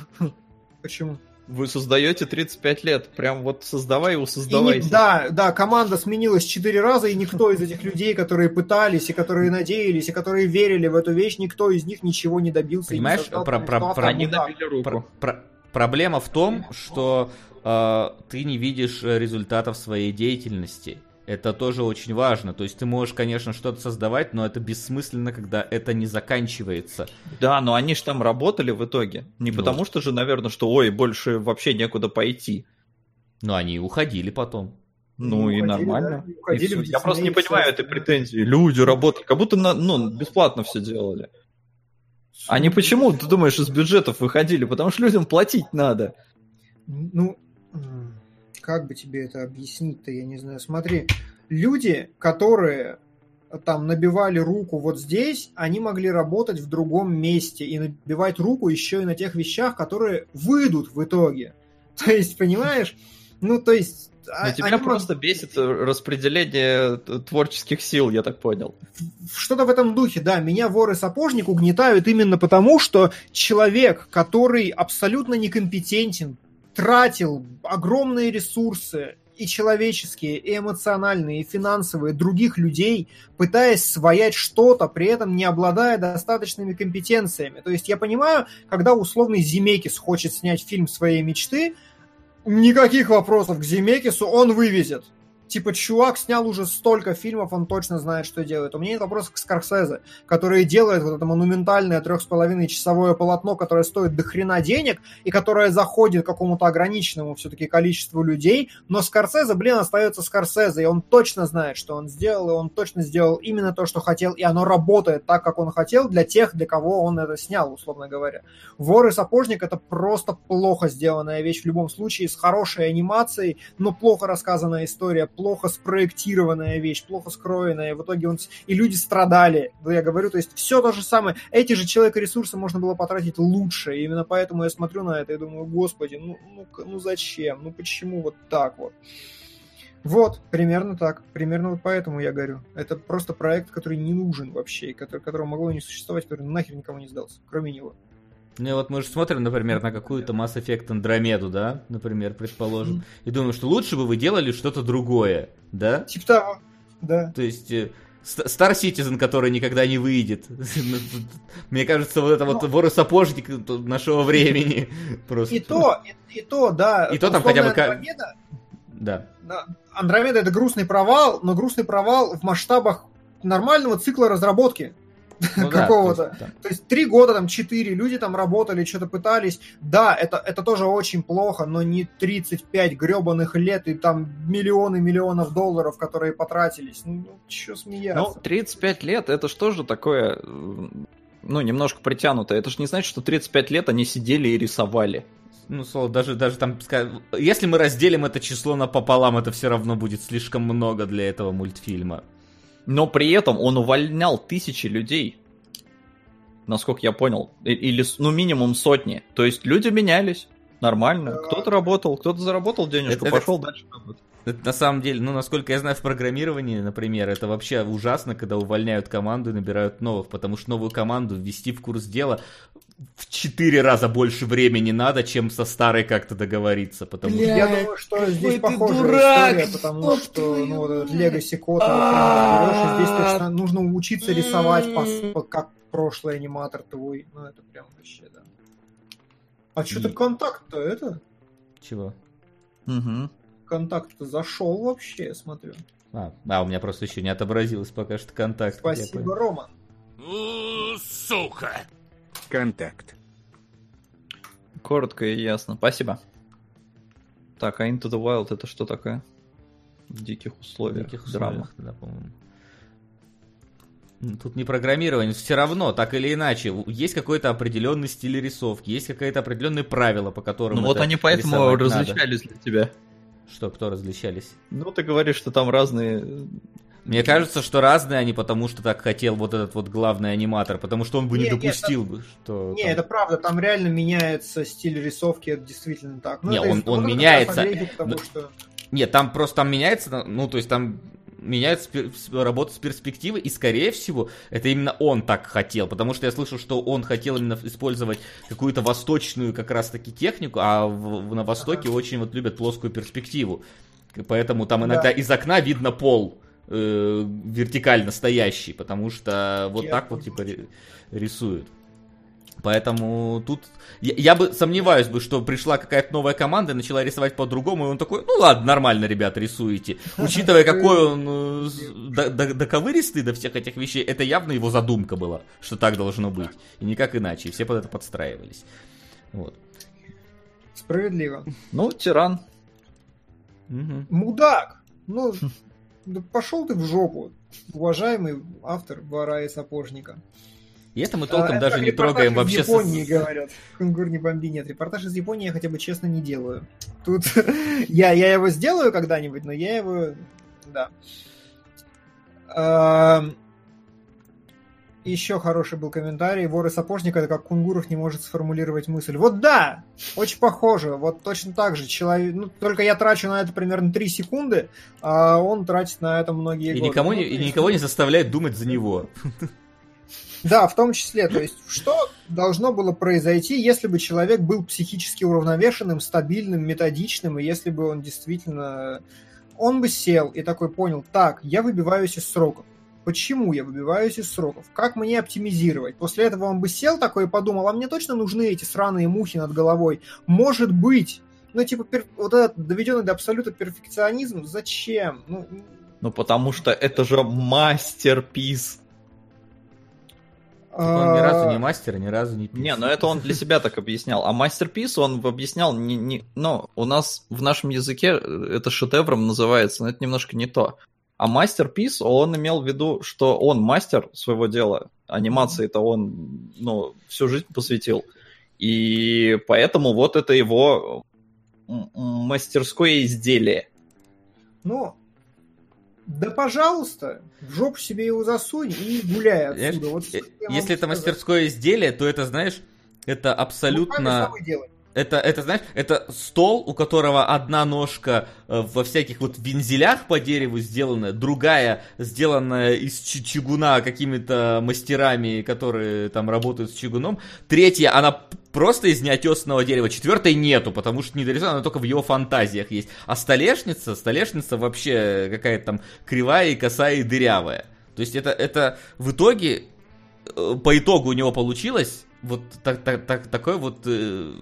Почему? Вы создаете 35 лет. Прям вот создавай его, И не- создавайте. да, да, команда сменилась четыре раза, и никто из этих людей, которые пытались, и которые надеялись, и которые верили в эту вещь, никто из них ничего не добился. и не Понимаешь, создал, про- про- про- Они набили руку. Про- про- проблема в том, что э, ты не видишь э, результатов своей деятельности. Это тоже очень важно. То есть ты можешь, конечно, что-то создавать, но это бессмысленно, когда это не заканчивается. Да, но они же там работали в итоге. Не Ну. потому что же, наверное, что ой, больше вообще некуда пойти. Но они уходили потом. Ну и уходили, нормально. да, и уходили И в всё. Я просто не понимаю всё этой претензии. Люди работали, как будто на, ну, бесплатно все делали. Они почему, ты думаешь, из бюджетов выходили? Потому что людям платить надо. Ну, как бы тебе это объяснить-то, я не знаю. Смотри, люди, которые там набивали руку вот здесь, они могли работать в другом месте и набивать руку еще и на тех вещах, которые выйдут в итоге. [laughs] То есть, понимаешь? Ну, то есть... а- Но тебя они просто бесит распределение творческих сил, я так понял. что-то в этом духе, да, меня вор и сапожник угнетают именно потому, что человек, который абсолютно некомпетентен, тратил огромные ресурсы и человеческие, и эмоциональные, и финансовые других людей, пытаясь своять что-то, при этом не обладая достаточными компетенциями. То есть я понимаю, когда условный Зимекис хочет снять фильм своей мечты, никаких вопросов к Зимекису он вывезет. Типа, чувак снял уже столько фильмов, он точно знает, что делает. У меня нет вопросов к Скорсезе, который делает вот это монументальное трех с половиной часовое полотно, которое стоит до хрена денег, и которое заходит к какому-то ограниченному все-таки количеству людей, но Скорсезе, блин, остается Скорсезе, и он точно знает, что он сделал, и он точно сделал именно то, что хотел, и оно работает так, как он хотел, для тех, для кого он это снял, условно говоря. Вор и сапожник это просто плохо сделанная вещь в любом случае, с хорошей анимацией, но плохо рассказанная история, плохо спроектированная вещь, плохо скроенная. В итоге он... И люди страдали. Ну, я говорю, то есть все то же самое. Эти же человека-ресурсы можно было потратить лучше. И именно поэтому я смотрю на это и думаю, господи, ну, ну, ну зачем? Ну почему вот так вот? Вот, примерно так. Примерно вот поэтому я говорю. Это просто проект, который не нужен вообще, который, которого могло не существовать, который нахер никому не сдался, кроме него. Ну вот мы же смотрим, например, на какую-то Mass Effect Andromeda, да, например, предположим, и думаем, что лучше бы вы делали что-то другое, да? Типа того, да. То есть э, Star Citizen, который никогда не выйдет. [laughs] Мне кажется, вот это вот вор и сапожник нашего времени. [laughs] Просто. И то, и, и то, да. И то там хотя бы Андромеда, Да. да, Андромеда это грустный провал, но грустный провал в масштабах нормального цикла разработки. [laughs] Ну да, какого-то. то есть, да. То есть три года, там, четыре, люди там работали, что-то пытались. Да, это, это тоже очень плохо, но не 35 гребаных лет и там миллионы миллионов долларов, которые потратились. Ну, что Ну, смеяться? 35 лет, это что же такое, ну, немножко притянуто. Это же не значит, что 35 лет они сидели и рисовали. Ну, Соло, даже, даже там, если мы разделим это число напополам, это все равно будет слишком много для этого мультфильма. Но при этом он увольнял тысячи людей. Насколько я понял. Или, ну, минимум сотни. То есть люди менялись. Нормально. Кто-то работал, кто-то заработал денежку, Это- это- пошел дальше работать. Это на самом деле, ну, насколько я знаю, в программировании, например, это вообще ужасно, когда увольняют команду и набирают новых, потому что новую команду ввести в курс дела в четыре раза больше времени надо, чем со старой как-то договориться, потому что... Я думаю, что здесь ты похожая дурак! история, потому Чтоб что твою ну, вот этот! Legacy код А. здесь точно нужно учиться рисовать по- как прошлый аниматор твой. Ну, это прям вообще, да. А что-то И- контакт-то это? Чего? Мгм. Контакт-то зашел вообще, я смотрю. А, а, у меня просто еще не отобразилось пока что контакт. Спасибо. Роман. У, сука! Контакт. Коротко и ясно. Спасибо. Так, а Into the Wild это что такое? В диких В условиях. таких Драма. условиях, да, по-моему. Ну, Тут не программирование, все равно, так или иначе, есть какой-то определенный стиль рисовки, есть какие-то определенные правила, по которым Ну вот они поэтому рисовать надо. различались для тебя. Что, кто различались? Ну, ты говоришь, что там разные... Мне кажется, что разные они, потому что так хотел вот этот вот главный аниматор, потому что он бы не, Не, допустил бы, что... Не, там- это правда, там реально меняется стиль рисовки, это действительно так. Ну, Не, это он- он это меняется. огрехи, потому Ну, что... Нет, там просто там меняется, ну, то есть там меняется пер- с- работа с перспективы, и, скорее всего, это именно он так хотел, потому что я слышал, что он хотел именно использовать какую-то восточную как раз-таки технику, а в- в- на Востоке очень вот любят плоскую перспективу, поэтому там иногда Да. из окна видно пол э, вертикально стоящий, потому что вот Я так вот типа ри- рисуют. Поэтому тут я, я бы сомневаюсь бы, что пришла какая-то новая команда и начала рисовать по-другому, и он такой, ну ладно, нормально, ребята, рисуете. Учитывая, какой он э, доковыристый до всех этих вещей, это явно его задумка была, что так должно быть. И никак иначе. И все под это подстраивались. Вот. Справедливо. Ну, тиран. Мудак! Ну, да пошел ты в жопу, уважаемый автор «Вора и сапожника». И это мы толком А, даже не трогаем вообще. из Японии, говорят. Кунгур не бомби. Нет, репортаж из Японии я хотя бы честно не делаю. Тут [laughs] я, я его сделаю когда-нибудь, но я его... Да. Ам, Еще хороший был комментарий. Вор и сапожник это как Кунгуров не может сформулировать мысль. Вот да! Очень похоже. Вот точно так же. Человек... Ну, только я трачу на это примерно 3 секунды, а он тратит на это многие И годы. никому Ну, и никого не заставляет думать за него. Да, в том числе. То есть, что должно было произойти, если бы человек был психически уравновешенным, стабильным, методичным, и если бы он действительно... Он бы сел и такой понял, так, я выбиваюсь из сроков. Почему я выбиваюсь из сроков? Как мне оптимизировать? После этого он бы сел такой и подумал, а мне точно нужны эти сраные мухи над головой? Может быть. Ну, типа, пер- вот этот доведенный до абсолюта перфекционизм, зачем? Ну, Ну, потому что это же мастерпис. Он ни разу не а, мастер, ни разу не пис. Не, ну это он для себя так объяснял. А мастерпис он объяснял не, не... Ну, у нас в нашем языке это шедевром называется, но это немножко не то. А мастерпис, он имел в виду, что он мастер своего дела. Анимации-то он, ну, всю жизнь посвятил. И поэтому вот это его мастерское изделие. Ну, да пожалуйста, в жопу себе его засунь и гуляй Знаешь, отсюда. Вот э, Если это сказать. мастерское изделие, то это, знаешь, это Ну, абсолютно... Это, это, знаешь, это стол, у которого одна ножка э, во всяких вот вензелях по дереву сделана, другая сделанная из чугуна какими-то мастерами, которые там работают с чугуном, третья, она просто из неотесанного дерева, четвертой нету, потому что не дорисована, она только в его фантазиях есть. А столешница, столешница вообще какая-то там кривая и косая и дырявая. То есть это, это в итоге, э, по итогу у него получилось вот так, так, так, такой вот э,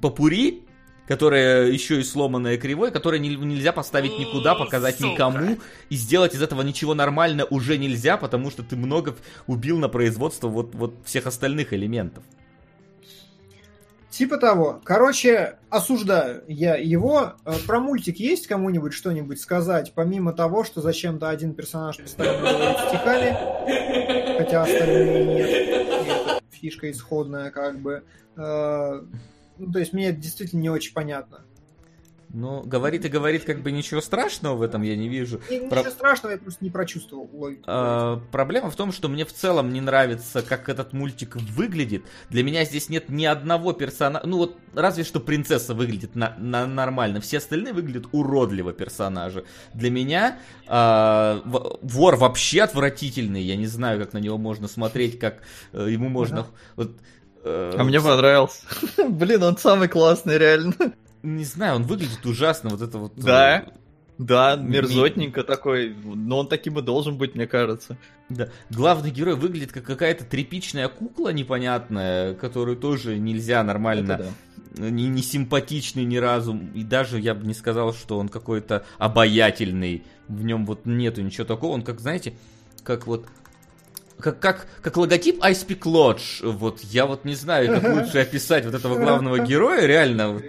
попури, которая еще и сломанная кривой, которое не- нельзя поставить никуда, показать Сука. никому, и сделать из этого ничего нормально уже нельзя, потому что ты много убил на производство вот, вот всех остальных элементов. Типа того. Короче, осуждаю я его. Э, Про мультик есть кому-нибудь что-нибудь сказать, помимо того, что зачем-то один персонаж постоянно говорит стихами, хотя остальные нет. Фишка исходная, как бы. Э, Ну, то есть мне это действительно не очень понятно. Ну, говорит и говорит, как бы ничего страшного в этом я не вижу. И Про- Ничего страшного, я просто не прочувствовал логику. А, проблема в том, что мне в целом не нравится, как этот мультик выглядит. Для меня здесь нет ни одного персонажа. Ну вот, разве что принцесса выглядит на, на- нормально. Все остальные выглядят уродливо персонажи. Для меня а, вор вообще отвратительный. Я не знаю, как на него можно смотреть, как э, ему можно. Вот, э, А мне понравился. [laughs] Блин, он самый классный, реально. Не знаю, он выглядит ужасно. Вот это вот. Да. э, Да, Ми- мерзотненько такой. Но он таким и должен быть, мне кажется. Да. Главный герой выглядит как какая-то тряпичная кукла непонятная, которую тоже нельзя нормально Это да. не, не симпатичный ни разу. И даже я бы не сказал, что он какой-то обаятельный. В нем вот нету ничего такого. Он как, знаете, как вот как, как, как логотип I Speak Lodge. Вот я вот не знаю, как лучше [laughs] описать вот этого главного героя, реально. вот,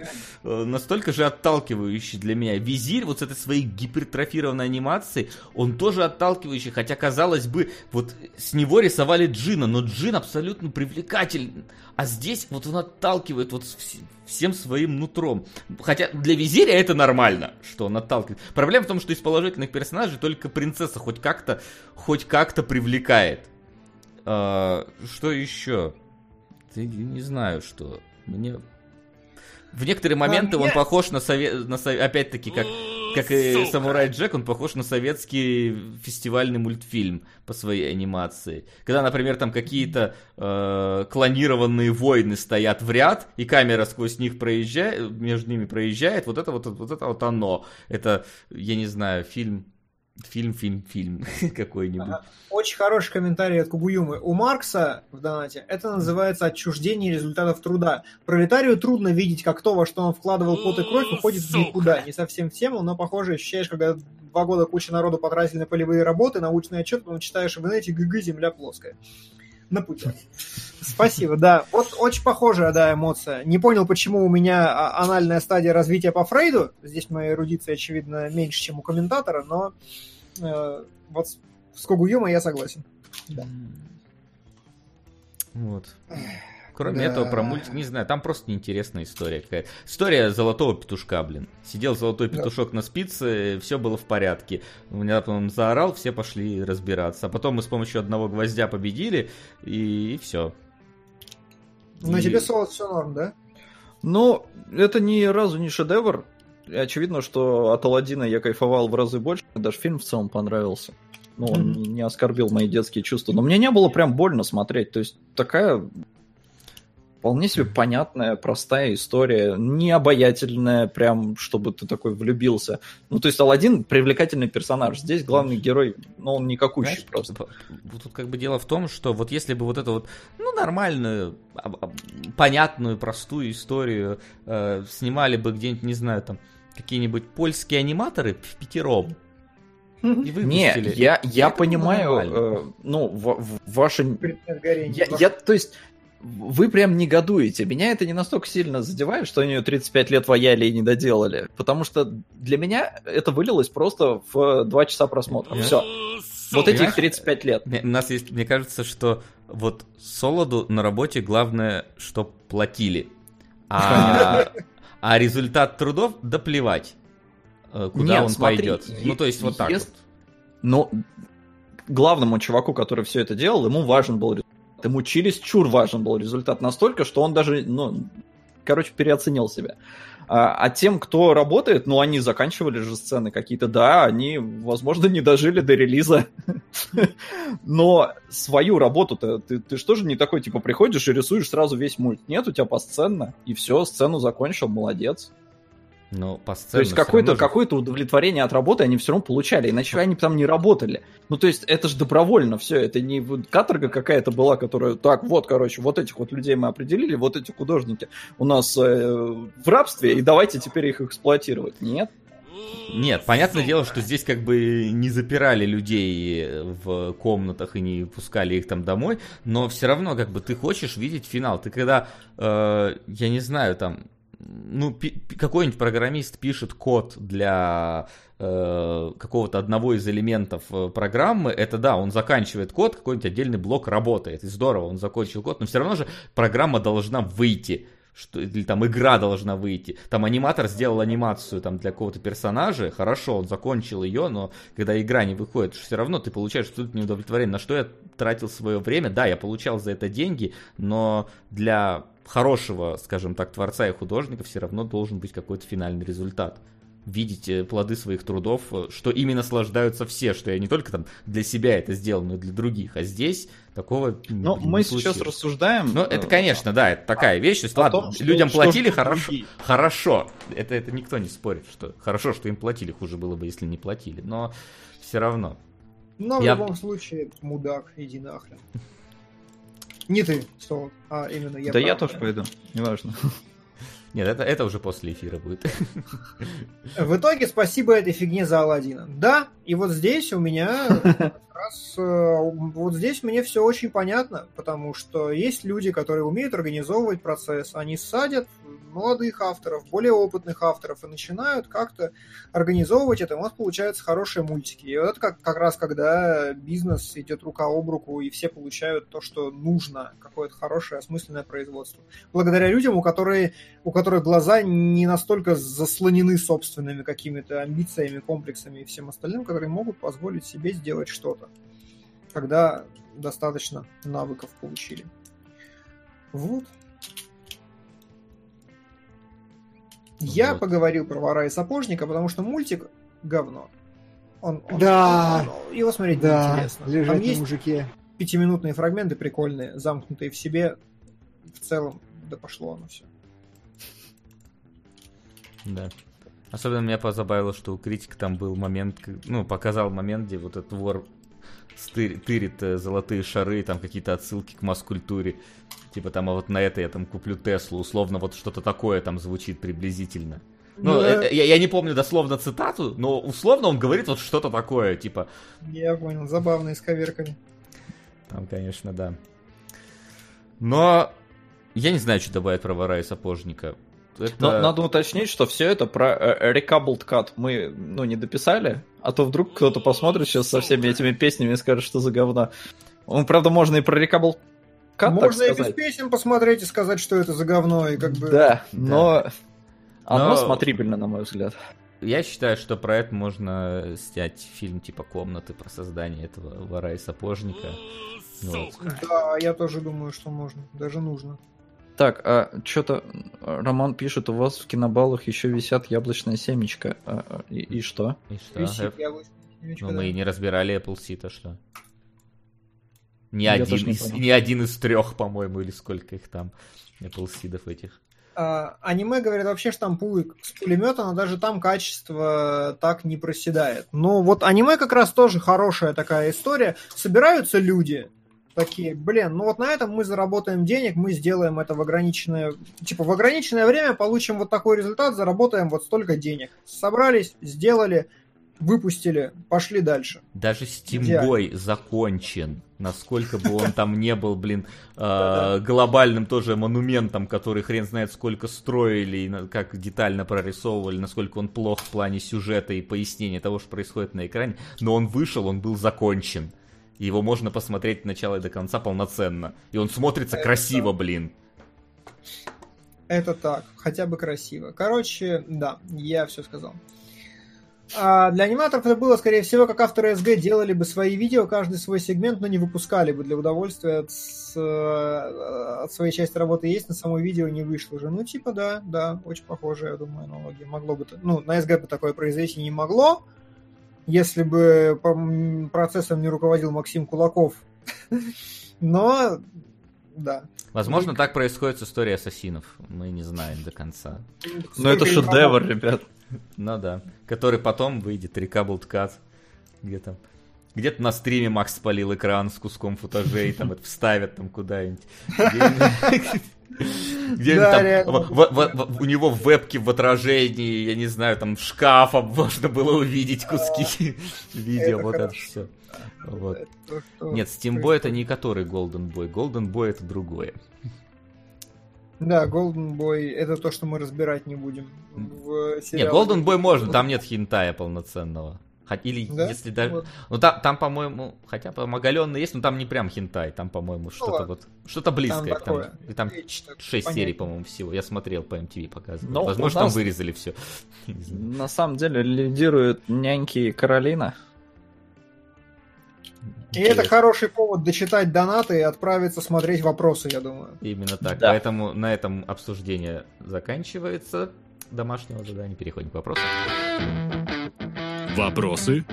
э, настолько же отталкивающий для меня. Визирь вот с этой своей гипертрофированной анимацией, он тоже отталкивающий, хотя, казалось бы, вот с него рисовали Джина, но Джин абсолютно привлекательный. А здесь вот он отталкивает вот вс- всем своим нутром. Хотя для Визиря это нормально, что он отталкивает. Проблема в том, что из положительных персонажей только принцесса хоть как-то, хоть как-то привлекает. А, что еще? Ты не знаю, что. Мне в некоторые моменты он мне- похож на совет, на со- опять-таки как как и Сука. Самурай Джек, он похож на советский фестивальный мультфильм по своей анимации. Когда, например, там какие-то э, клонированные войны стоят в ряд, и камера сквозь них проезжает, между ними проезжает, вот это вот, вот это вот оно. Это, я не знаю, фильм, фильм, фильм, фильм [laughs] какой-нибудь. Ага. Очень хороший комментарий от Кугуюмы. У Маркса в донате это называется отчуждение результатов труда. Пролетарию трудно видеть, как то, во что он вкладывал пот и кровь, уходит в никуда. Не совсем в тему, но, похоже, ощущаешь, когда два года куча народу потратили на полевые работы, научный отчет, потом читаешь в интернете, гг, земля плоская. На пути. Спасибо, да. Вот очень похожая, да, эмоция. Не понял, почему у меня а, анальная стадия развития по Фрейду. Здесь моя эрудиция, очевидно, меньше, чем у комментатора, но э, вот с Когуюма я согласен. Да. Вот. Кроме Да. этого, про мультик, не знаю, там просто неинтересная история какая-то. История золотого петушка, блин. Сидел золотой Да. петушок на спице, все было в порядке. Внезапно он заорал, все пошли разбираться. А потом мы с помощью одного гвоздя победили, и, все. На тебе солод все норм, да? Ну, это ни разу не шедевр. И Очевидно, что от Алладина я кайфовал в разы больше. Даже фильм в целом понравился. Ну, он не- не оскорбил мои детские чувства. Но мне не было прям больно смотреть. То есть такая вполне себе понятная, простая история. Не обаятельная, прям, чтобы ты такой влюбился. Ну, то есть Алладин привлекательный персонаж. Здесь главный герой, ну, он никакущий Знаешь, просто. п- Тут как бы дело в том, что вот если бы вот эту вот, ну, нормальную, об- об- понятную, простую историю э, снимали бы где-нибудь, не знаю, там, какие-нибудь польские аниматоры в пятером, и [laughs] выпустили. Не, я, я Это понимаю, э, ну, в- в- ваше. Я, я, то есть, вы прям негодуете. Меня это не настолько сильно задевает, что они ее 35 лет ваяли и не доделали. Потому что для меня это вылилось просто в 2 часа просмотра. Все. Вот этих Понимаешь? 35 лет. У нас есть, мне кажется, что вот Солоду на работе главное, что платили. А, а результат трудов да плевать, э, куда Нет, он смотри, пойдет. Ну, то есть вот так вот. Но главному чуваку, который все это делал, ему важен был результат. Ему чересчур важен был результат настолько, что он даже, ну, короче, переоценил себя. А, а тем, кто работает, ну, они заканчивали же сцены какие-то, да, они, возможно, не дожили до релиза. [laughs] Но свою работу-то, ты, ты же не такой, типа, приходишь и рисуешь сразу весь мульт? Нет, у тебя посценно, и все, сцену закончил, молодец. Ну, по То есть какое-то же- какое удовлетворение от работы они все равно получали, иначе они там не работали. Ну, то есть это же добровольно все, это не каторга какая-то была, которая, так, вот, короче, вот этих вот людей мы определили, вот эти художники у нас э, в рабстве, и давайте теперь их эксплуатировать. Нет? Нет, понятное дело, что здесь как бы не запирали людей в комнатах и не пускали их там домой, но все равно как бы ты хочешь видеть финал. Ты когда, э, я не знаю, там, ну, какой-нибудь программист пишет код для э, какого-то одного из элементов э, программы, это да, он заканчивает код, какой-нибудь отдельный блок работает, и здорово, он закончил код, но все равно же программа должна выйти что, или там игра должна выйти. Там аниматор сделал анимацию там для какого-то персонажа, хорошо, он закончил ее, но когда игра не выходит, все равно ты получаешь абсолютно неудовлетворение. На что я тратил свое время? Да, я получал за это деньги, но для хорошего, скажем так, творца и художника все равно должен быть какой-то финальный результат. Видеть э, плоды своих трудов, э, что ими наслаждаются все, что я не только там для себя это сделал, но и для других. А здесь такого Ну, блин, мы не сейчас случилось. рассуждаем. Ну, это, конечно, да, это такая вещь. То есть, ладно, том, что- людям что платили ждут хорошо. другие. Хорошо. Это, это никто не спорит, что хорошо, что им платили, хуже было бы, если не платили. Но все равно. Но в Я- любом случае, мудак, иди нахрен. Не ты, Солод, а именно я. да я прав, тоже пойду, неважно. Нет, это, это уже после эфира будет. В итоге спасибо этой фигне за Алладина. Да, и вот здесь у меня [laughs] раз э, вот здесь мне все очень понятно, потому что есть люди, которые умеют организовывать процесс, они садят молодых авторов, более опытных авторов и начинают как-то организовывать это, у нас получаются хорошие мультики. И вот это как, как раз когда бизнес идет рука об руку, и все получают то, что нужно, какое-то хорошее, осмысленное производство. Благодаря людям, у, которые, у которых глаза не настолько заслонены собственными какими-то амбициями, комплексами и всем остальным, которые могут позволить себе сделать что-то, когда достаточно навыков получили. Вот. Я Вот. поговорил про вора и сапожника, потому что мультик говно. Он, он- Да. он- его смотреть Да, неинтересно. лежать Там есть мужике. пятиминутные фрагменты прикольные, замкнутые в себе. В целом, да пошло оно все. Да. Особенно меня позабавило, что у критика там был момент, ну, показал момент, где вот этот вор тырит э, золотые шары, там какие-то отсылки к масс-культуре. Типа там, а вот на это я там куплю Теслу, условно, вот что-то такое там звучит приблизительно. Ну, Да. это- я, я не помню дословно цитату, но условно он говорит вот что-то такое, типа, Я понял, забавно, с коверками. там, конечно, да. Но я не знаю, что добавить про вора и сапожника. Это... Но надо уточнить, что все это про э, Recoupled Cut мы ну, не дописали, а то вдруг кто-то посмотрит сейчас со всеми этими песнями и скажет, что за говно. Ну, правда, можно и про Recoupled Cut, Можно и без песен посмотреть и сказать, что это за говно, и как бы... Да, но оно Но- смотрибельно, на мой взгляд. Я считаю, что про это можно снять фильм типа «Комнаты» про создание этого вора и сапожника. Вот. Да, я тоже думаю, что можно, даже нужно. Так, а что-то Роман пишет, у вас в кинобаллах еще висят яблочное семечко. А, а, и, и что? И что? Висит Э, яблочное семечко, Ну, да. мы и не разбирали Apple Seed, а что? Ни Я один, из, ни один из трех, по-моему, или сколько их там, Apple Seed'ов этих. А, аниме, говорят, вообще штампует с пулемета, но даже там качество так не проседает. Но вот аниме как раз тоже хорошая такая история. Собираются люди, такие, блин, ну вот на этом мы заработаем денег, мы сделаем это в ограниченное, типа в ограниченное время получим вот такой результат, заработаем вот столько денег. Собрались, сделали, выпустили, пошли дальше. Даже Steamboy закончен. Насколько бы он там не был, блин, [laughs] э, глобальным тоже монументом, который хрен знает сколько строили, и как детально прорисовывали, насколько он плох в плане сюжета и пояснения того, что происходит на экране. Но он вышел, он был закончен. И его можно посмотреть от начала и до конца полноценно. И он смотрится Это красиво, да. блин. Это так, хотя бы красиво. Короче, да, я все сказал. А для аниматоров это было, скорее всего, как авторы СГ делали бы свои видео, каждый свой сегмент, но не выпускали бы для удовольствия от, э, от своей части работы есть, на само видео не вышло же. Ну, типа, да, да, очень похоже, я думаю, аналогия. Могло бы, ну, на СГ бы такое произойти не могло, если бы процессом не руководил Максим Кулаков. [laughs] Но, да. Возможно, так происходит с историей ассасинов. Мы не знаем до конца. Ну это шедевр, ребят. Ну да. Который потом выйдет, Recoupled Cut. Где там? Где-то на стриме Макс спалил экран с куском футажей, там это вставят там куда-нибудь. [laughs] [laughs] Где-нибудь Да, там в- в- в- у него в вебке в отражении, я не знаю, там шкафом [laughs] можно было увидеть куски видео, вот это все. Вот. Нет, Steam Boy это не который Golden Boy. Golden Boy это другое. Да, Golden Boy это то, что мы разбирать не будем. В Нет. Golden Boy можно, там нет хинтая полноценного. Или Да? если даже... Вот. Ну там, там по-моему, хотя бы оголенный есть, но там не прям хинтай, там, по-моему, что-то ладно. вот, что-то близкое. Там, такое. и там так, 6 понятно. серий, по-моему, всего. Я смотрел по MTV показывали. Ну, Возможно, у там нас- вырезали все. [laughs] На самом деле лидирует няньки и Каролина. И это хороший повод дочитать донаты и отправиться смотреть вопросы, я думаю. Именно так. Да. Поэтому на этом обсуждение заканчивается. Домашнего задания. Переходим к вопросам. Вопросы?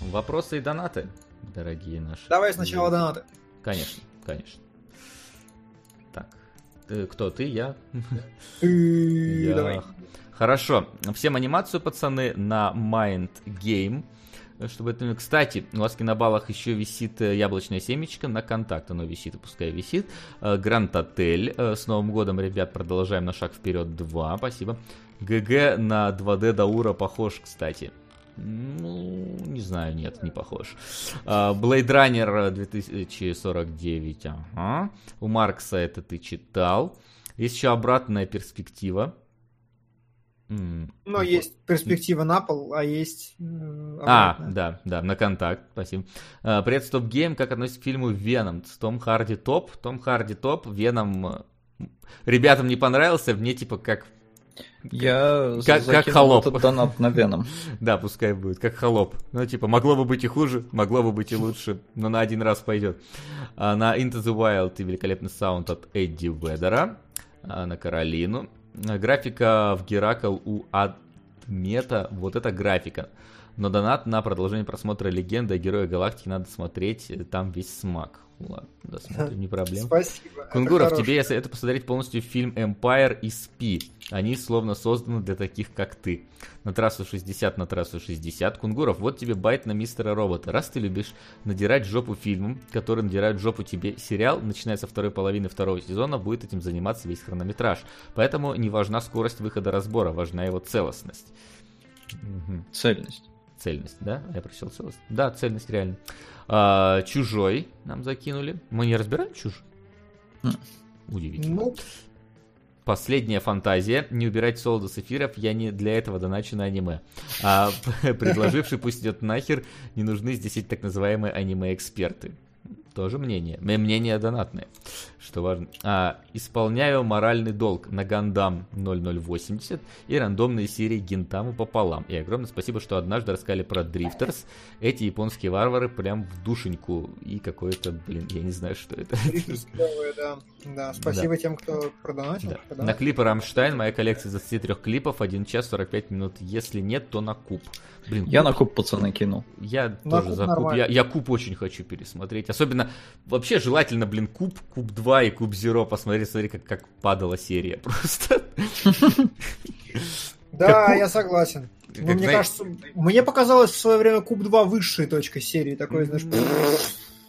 Вопросы и донаты, дорогие наши. Давай сначала донаты. Конечно, конечно. Так. Ты- кто ты? Я? Ты Я. давай. Хорошо. Всем анимацию, пацаны, на Mind Game. Чтобы это... Кстати, у вас в кинобалах еще висит э, яблочное семечко на контакт. Оно висит, и пускай висит. Э, Гранд Отель. Э, С Новым годом, ребят, продолжаем на шаг вперед 2. Спасибо. ГГ на 2D Даура похож, кстати. Ну, не знаю, нет, не похож. А, Blade Runner 2049, ага. У Маркса это ты читал. Есть еще обратная перспектива. Но вот. есть перспектива на пол, а есть... А, обратная. да, да, на контакт, спасибо. А, Привет, Стоп Гейм, как относится к фильму Веном? Том Харди топ, Том Харди топ, Веном... Ребятам не понравился, мне типа как... Я Как- как холоп. этот донат на Веном. [laughs] Да, пускай будет, как холоп. Ну, типа, могло бы быть и хуже, могло бы быть и лучше, но на один раз пойдет. А, на Into the Wild и великолепный саунд от Эдди Ведера. А, на Каролину. А, Графика в Геракл у Адмета. Вот это графика. Но донат на продолжение просмотра Легенда о Герое Галактики надо смотреть, э, там весь смак. Ладно, досмотрим, не проблема. Спасибо. это Кунгуров, тебе я советую посмотреть полностью фильм Empire и Спи. Они словно созданы для таких, как ты. На трассу 60, на трассу 60. Кунгуров, вот тебе байт на мистера робота. Раз ты любишь надирать жопу фильмом, который надирает жопу тебе сериал, начиная со второй половины второго сезона, будет этим заниматься весь хронометраж. Поэтому не важна скорость выхода разбора, важна его целостность. Мгм. Цельность. Цельность, да? Я прочитал целость. Да, цельность реально. А, чужой нам закинули. Мы не разбираем чужой? Удивительно. Ну, Последняя фантазия. Не убирать солода с эфиров. Я не для этого доначу на аниме. А [laughs] предложивший пусть идет нахер. Не нужны здесь эти так называемые аниме-эксперты. Тоже мнение. М- Мнение донатное. Что важно. А, исполняю моральный долг на Гандам 0080 и рандомные серии Гинтаму пополам. И огромное спасибо, что однажды рассказали про Дрифтерс. Эти японские варвары прям в душеньку. И какое-то, блин, я не знаю, что это. Клевые, да. Да, спасибо тем, кто продонатил. Да. продонатил. На клипы Рамштайн моя коллекция из 23 клипов, 1 час 45 минут. Если нет, то на куб. Блин, Я на куб пацаны кинул. Я На тоже куб за куб. Я, я куб очень хочу пересмотреть. Особенно, вообще желательно, блин, куб, куб 2 и куб Зеро посмотреть, смотри, как, как падала серия. [laughs] Просто. Да, я согласен. Ну, мне кажется, мне показалось в свое время Куб 2 высшей точкой серии. Такой, знаешь.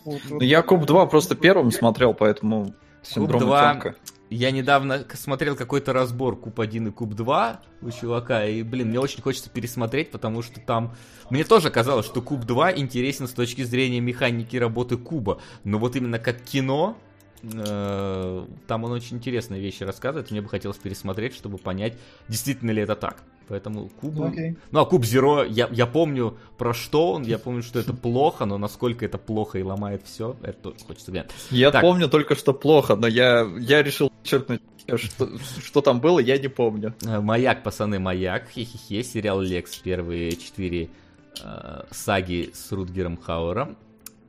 Ну, Я куб 2 просто первым смотрел, поэтому синдром 2 утенка. Я недавно смотрел какой-то разбор Куб 1 и Куб 2 у чувака, и, блин, мне очень хочется пересмотреть, потому что там... Мне тоже казалось, что Куб 2 интересен с точки зрения механики работы Куба, но вот именно как кино, там он очень интересные вещи рассказывает, мне бы хотелось пересмотреть, чтобы понять, действительно ли это так. Поэтому Куб... Ну, окей. Ну, а Куб Зеро, я, я помню про что он, я помню, что это плохо, но насколько это плохо и ломает все, это тоже хочется глянуть. Я Так. помню только, что плохо, но я, я решил черкнуть, что, что там было, я не помню. Э, Маяк, пацаны, маяк. Хе-хе-хе. Сериал Лекс. Первые четыре э, саги с Рутгером Хауэром.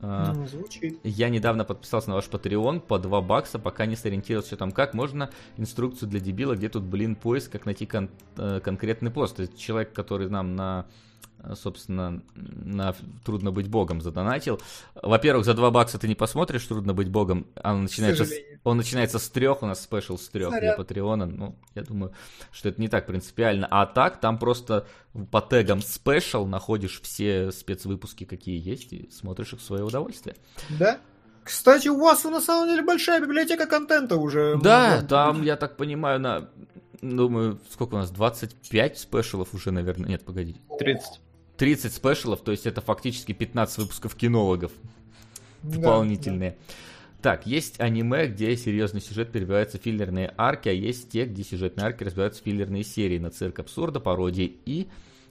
Э, Ну, звучит. Я недавно подписался на ваш Patreon по 2 бакса, пока не сориентировался, там как. Можно инструкцию для дебила, где тут, блин, поиск, как найти кон- э, конкретный пост. То есть человек, который нам на собственно, на «Трудно быть богом» задонатил. Во-первых, за 2 бакса ты не посмотришь «Трудно быть богом», а он начинается, с. Он начинается с трех, у нас спешл с трех для. Патреона. Ну, я думаю, что это не так принципиально. А так, там просто по тегам спешл находишь все спецвыпуски, какие есть, и смотришь их в свое удовольствие. Да? Кстати, у вас на самом деле большая библиотека контента уже. Да, Можно- там, я так понимаю, на... Думаю, сколько у нас? 25 спешалов уже, наверное. Нет, погоди. 30. 30 спешалов, то есть это фактически 15 выпусков кинологов Да, дополнительные. Так, есть аниме, где серьезный сюжет перебиваются в филлерные арки, а есть те, где сюжетные арки разбиваются в филлерные серии на цирк абсурда, пародии и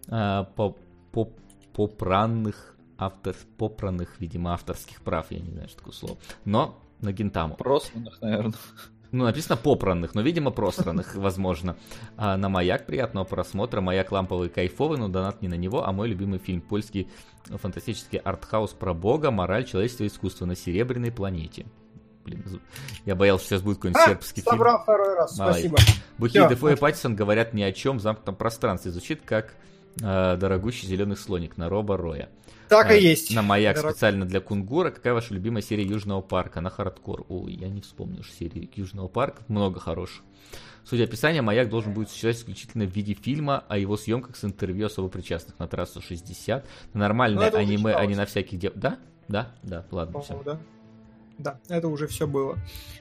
а, по, по, попранных автор, попранных, видимо, авторских прав, я не знаю, что такое слово. Но на Гентаму. Просранных, наверное. Ну, написано попранных, но, видимо, пространных, [laughs] возможно. А на маяк приятного просмотра. Маяк ламповый кайфовый, но донат не на него, а мой любимый фильм польский фантастический артхаус про бога, мораль, человечество и искусство на серебряной планете. Блин, я боялся, сейчас будет какой-нибудь А, сербский фильм. собрал второй раз, Молодец. спасибо. Бухи, Дефо и. Паттисон говорят ни о чем в замкнутом пространстве. Звучит как э, дорогущий зеленый слоник на Роба Роя. Так А, и есть. На маяк Дорог- специально для Кунгура. Какая ваша любимая серия Южного парка? На хардкор. Ой, я не вспомню уж серии Южного парка. Много хороших. Судя описания, маяк должен будет существовать исключительно в виде фильма о его съемках с интервью особо причастных на трассу 60. На нормальное Ну, аниме, а не на всяких дев... Да? Да? Да, ладно, все. Да. Да, это уже все было.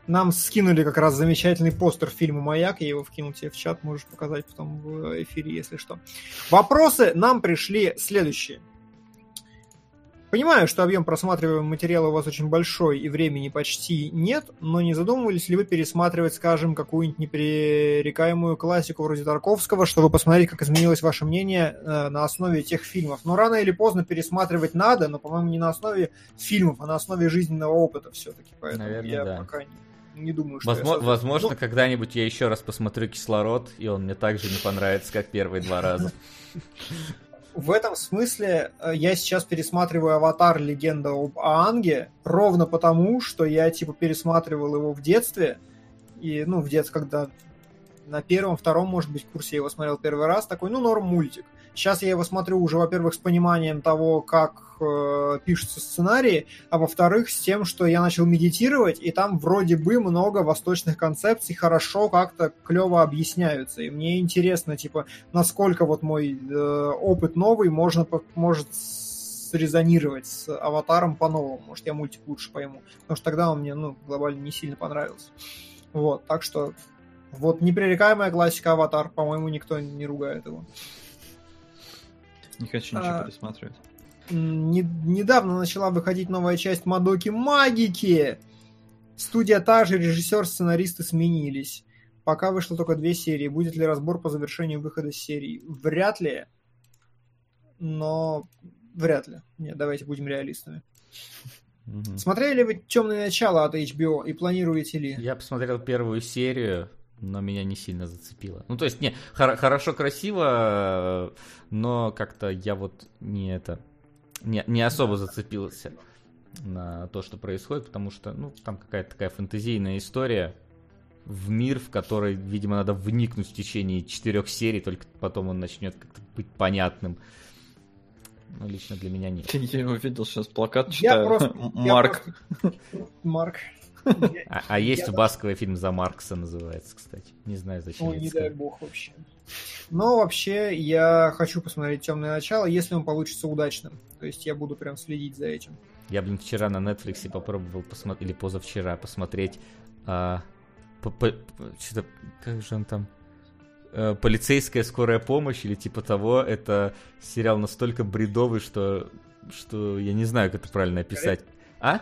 Нам скинули как раз замечательный постер фильма «Маяк», я его вкинул тебе в чат, можешь показать потом в эфире, если что. Вопросы нам пришли следующие. Понимаю, что объем просматриваемого материала у вас очень большой и времени почти нет, но не задумывались ли вы пересматривать, скажем, какую-нибудь непререкаемую классику вроде Тарковского, чтобы посмотреть, как изменилось ваше мнение э, на основе тех фильмов? Но рано или поздно пересматривать надо, но, по-моему, не на основе фильмов, а на основе жизненного опыта все-таки. Поэтому Наверное, я да. пока не, не думаю, что... я Возможно, созда- возможно Ну, когда-нибудь я еще раз посмотрю кислород, и он мне также не понравится, как первые два раза. [laughs] в этом смысле э, я сейчас пересматриваю «Аватар. Легенда об Аанге» ровно потому, что я, типа, пересматривал его в детстве, и, ну, в детстве, когда на первом, втором, может быть, курсе я его смотрел первый раз, такой, ну, норм мультик. Сейчас я его смотрю уже, во-первых, с пониманием того, как э, пишутся сценарии, а во-вторых, с тем, что я начал медитировать, и там вроде бы много восточных концепций хорошо как-то клево объясняются. И мне интересно, типа, насколько вот мой э, опыт новый можно, может срезонировать с аватаром по-новому. Может, я мультик лучше пойму. Потому что тогда он мне, ну, глобально не сильно понравился. Вот, так что вот непререкаемая классика аватар, по-моему, никто не ругает его. Не хочу ничего А, пересматривать. Не- недавно начала выходить новая часть Мадоки Магики. Студия та же, режиссер, сценаристы сменились. Пока вышло только две серии. Будет ли разбор по завершению выхода серии? Вряд ли. Но вряд ли. Нет, давайте будем реалистами. Смотрели вы «Темное начало» от HBO и планируете ли? Я посмотрел первую серию, но меня не сильно зацепило. Ну, то есть, не, хор- хорошо, красиво, но как-то я вот не это, не, не особо зацепился на то, что происходит, потому что, ну, там какая-то такая фэнтезийная история в мир, в который, видимо, надо вникнуть в течение четырех серий, только потом он начнет как-то быть понятным. Ну, лично для меня нет. [laughs] Я увидел сейчас плакат, Я читаю. просто- я Марк. просто- Марк. А, а есть басковый фильм «За Маркса» называется, кстати. Не знаю, зачем я не дай бог вообще. Но вообще я хочу посмотреть темное начало, если он получится удачным. То есть я буду прям следить за этим. Я, блин, вчера на Netflix попробовал посмотреть, или позавчера посмотреть, а, по- по- что-то, как же он там, Э, полицейская скорая помощь или типа того. Это сериал настолько бредовый, что, что я не знаю, как это правильно описать. А?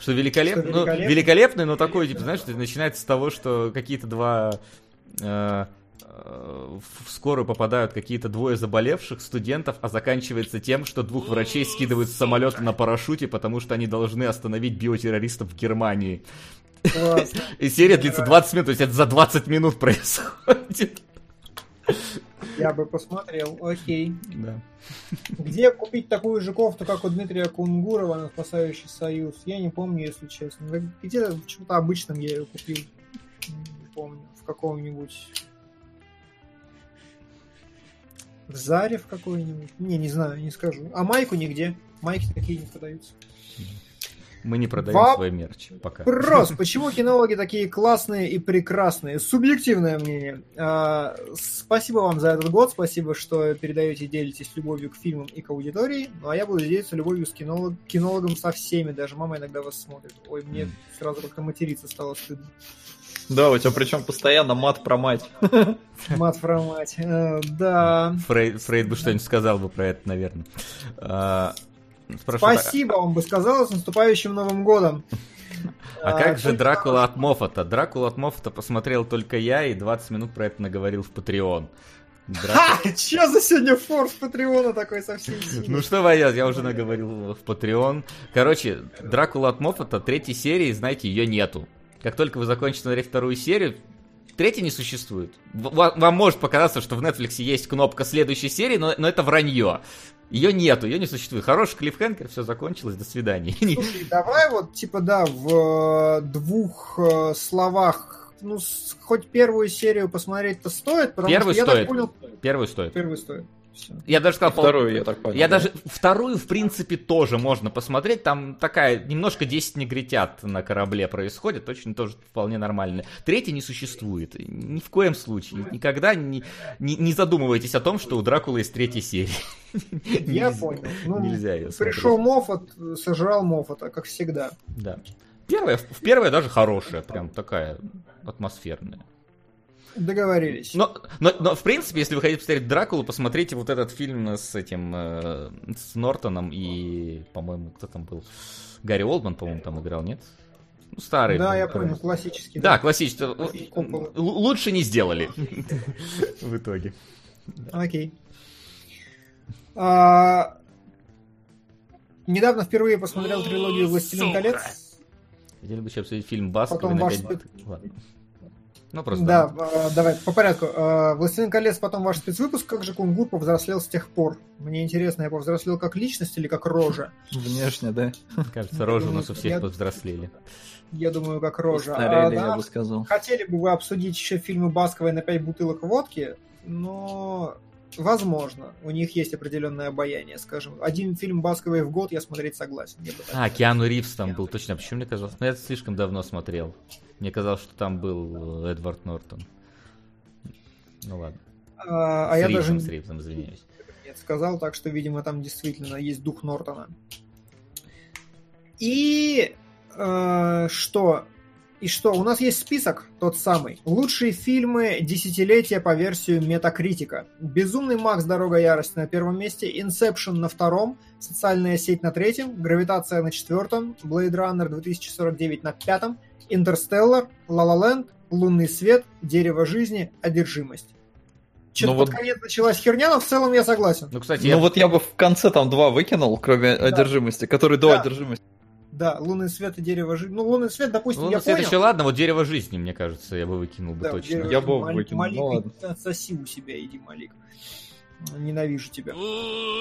Что великолепный? Что Ну, великолепный? великолепный, но такой, типа, знаешь, что начинается с того, что какие-то два э, э, в скорую попадают какие-то двое заболевших студентов, а заканчивается тем, что двух врачей скидывают с самолета на парашюте, потому что они должны остановить биотеррористов в Германии. Классно. И серия длится 20 минут, то есть это за 20 минут происходит. Я бы посмотрел. Окей. Да. Где купить такую же кофту, как у Дмитрия Кунгурова на «Спасающий союз»? Я не помню, если честно. Где-то в чем-то обычном я ее купил. Не помню. В каком-нибудь... В Заре в какой-нибудь? Не, не знаю, не скажу. А майку нигде. Майки такие не продаются. Мы не продаем Воп- свой мерч пока. Вопрос, [laughs] почему кинологи такие классные и прекрасные? Субъективное мнение. А, спасибо вам за этот год, спасибо, что передаете и делитесь любовью к фильмам и к аудитории. Ну а я буду делиться любовью с кинолог- кинологом со всеми, даже мама иногда вас смотрит. Ой, мне М. сразу как-то материться стало стыдно. Да, у тебя причем постоянно мат про мать. [laughs] Мат про мать. Э, Да. Фрейд, Фрейд бы что-нибудь сказал бы про это, наверное. А, спрашиваю, Спасибо вам бы сказала с наступающим Новым годом. А как же только- Дракула от Моффата? Дракула от Моффата посмотрел только я и 20 минут про это наговорил в Patreon. Драку- Ха! Че за сегодня форс Патреона такой совсем? Ну что, Ваяз, я уже наговорил в Patreon. Короче, Дракула от Моффата, третьей серии, знаете, ее нету. Как только вы закончите смотреть вторую серию, третьей не существует. В- ва- Вам может показаться, что в Netflix есть кнопка следующей серии, но, но это вранье. Ее нету, ее не существует. Хороший клиффхенгер, все закончилось, до свидания. [laughs] Слушай, давай вот, типа, да, в э, двух э, словах, ну, хоть первую серию посмотреть-то стоит, потому Первую что я стоит. так понял, Первый стоит. первую стоит. Я даже сказал, пол- Вторую, я так понял. Я да. даже вторую, в принципе, тоже можно посмотреть. Там такая, немножко 10 негритят на корабле происходит, очень тоже вполне нормально. Третья не существует. Ни в коем случае. Никогда не, не, не задумывайтесь о том, что у Дракулы есть третья серия. Я понял. Ну, Нельзя ее Пришел Моффат, сожрал Моффата, как всегда. Да. Первая, в первая даже хорошая, прям такая атмосферная. Договорились. Но, но, но, в принципе, если вы хотите посмотреть Дракулу, посмотрите вот этот фильм с этим, э, с Нортоном и, по-моему, кто там был? Гарри Олдман, по-моему, там играл, нет? Ну, старый. да, был, я понял, классический. Да, классический. Л- Лучше не сделали. [laughs] В итоге. Окей. А, Недавно впервые посмотрел трилогию «Властелин Сука. колец». Хотели бы еще обсудить фильм Баскова. Потом и ваш Ладно. Ну, просто... Да, а, давай, по порядку. А, «Властелин колец», потом ваш спецвыпуск. Как же Кунгур повзрослел с тех пор? Мне интересно, я повзрослел как личность или как рожа? Внешне, да. Кажется, рожи у нас у всех повзрослели. Я думаю, как рожа. А, Старели, я бы сказал. Хотели бы вы обсудить еще фильмы Басковой на 5 бутылок водки, но возможно, у них есть определенное обаяние, скажем. Один фильм Басковой в год я смотреть согласен. я бы А, сказал. Киану Ривз там был, точно. Почему мне казалось? Ну, я слишком давно смотрел. Мне казалось, что там был э, Эдвард Нортон. Ну ладно. А, а с я Ривзом, даже с Ривзом, извиняюсь. нет сказал, так что, видимо, там действительно есть дух Нортона. И э, что? И что, у нас есть список, тот самый. Лучшие фильмы десятилетия по версию Метакритика. «Безумный Макс. Дорога ярости» на первом месте, «Inception» на втором, «Социальная сеть» на третьем, «Гравитация» на четвертом, «Blade Runner 2049» на пятом, «Интерстеллар», «Ла Ла Ленд», «Лунный свет», «Дерево жизни», «Одержимость». Что-то Ну под вот- конец началась херня, но в целом я согласен. Ну, кстати, Ну я- вот я бы в конце там два выкинул, кроме одержимости, который до Да. одержимости. Да, «Лунный свет» и «Дерево жизни». Ну, «Лунный свет», допустим, ну, я свет понял. еще ладно, вот дерево жизни, мне кажется, я бы выкинул бы Да, точно. «Дерево Я жизни». бы Мал- выкинул, Малик, ну ладно. отсоси у себя, иди, Малик. Ненавижу тебя.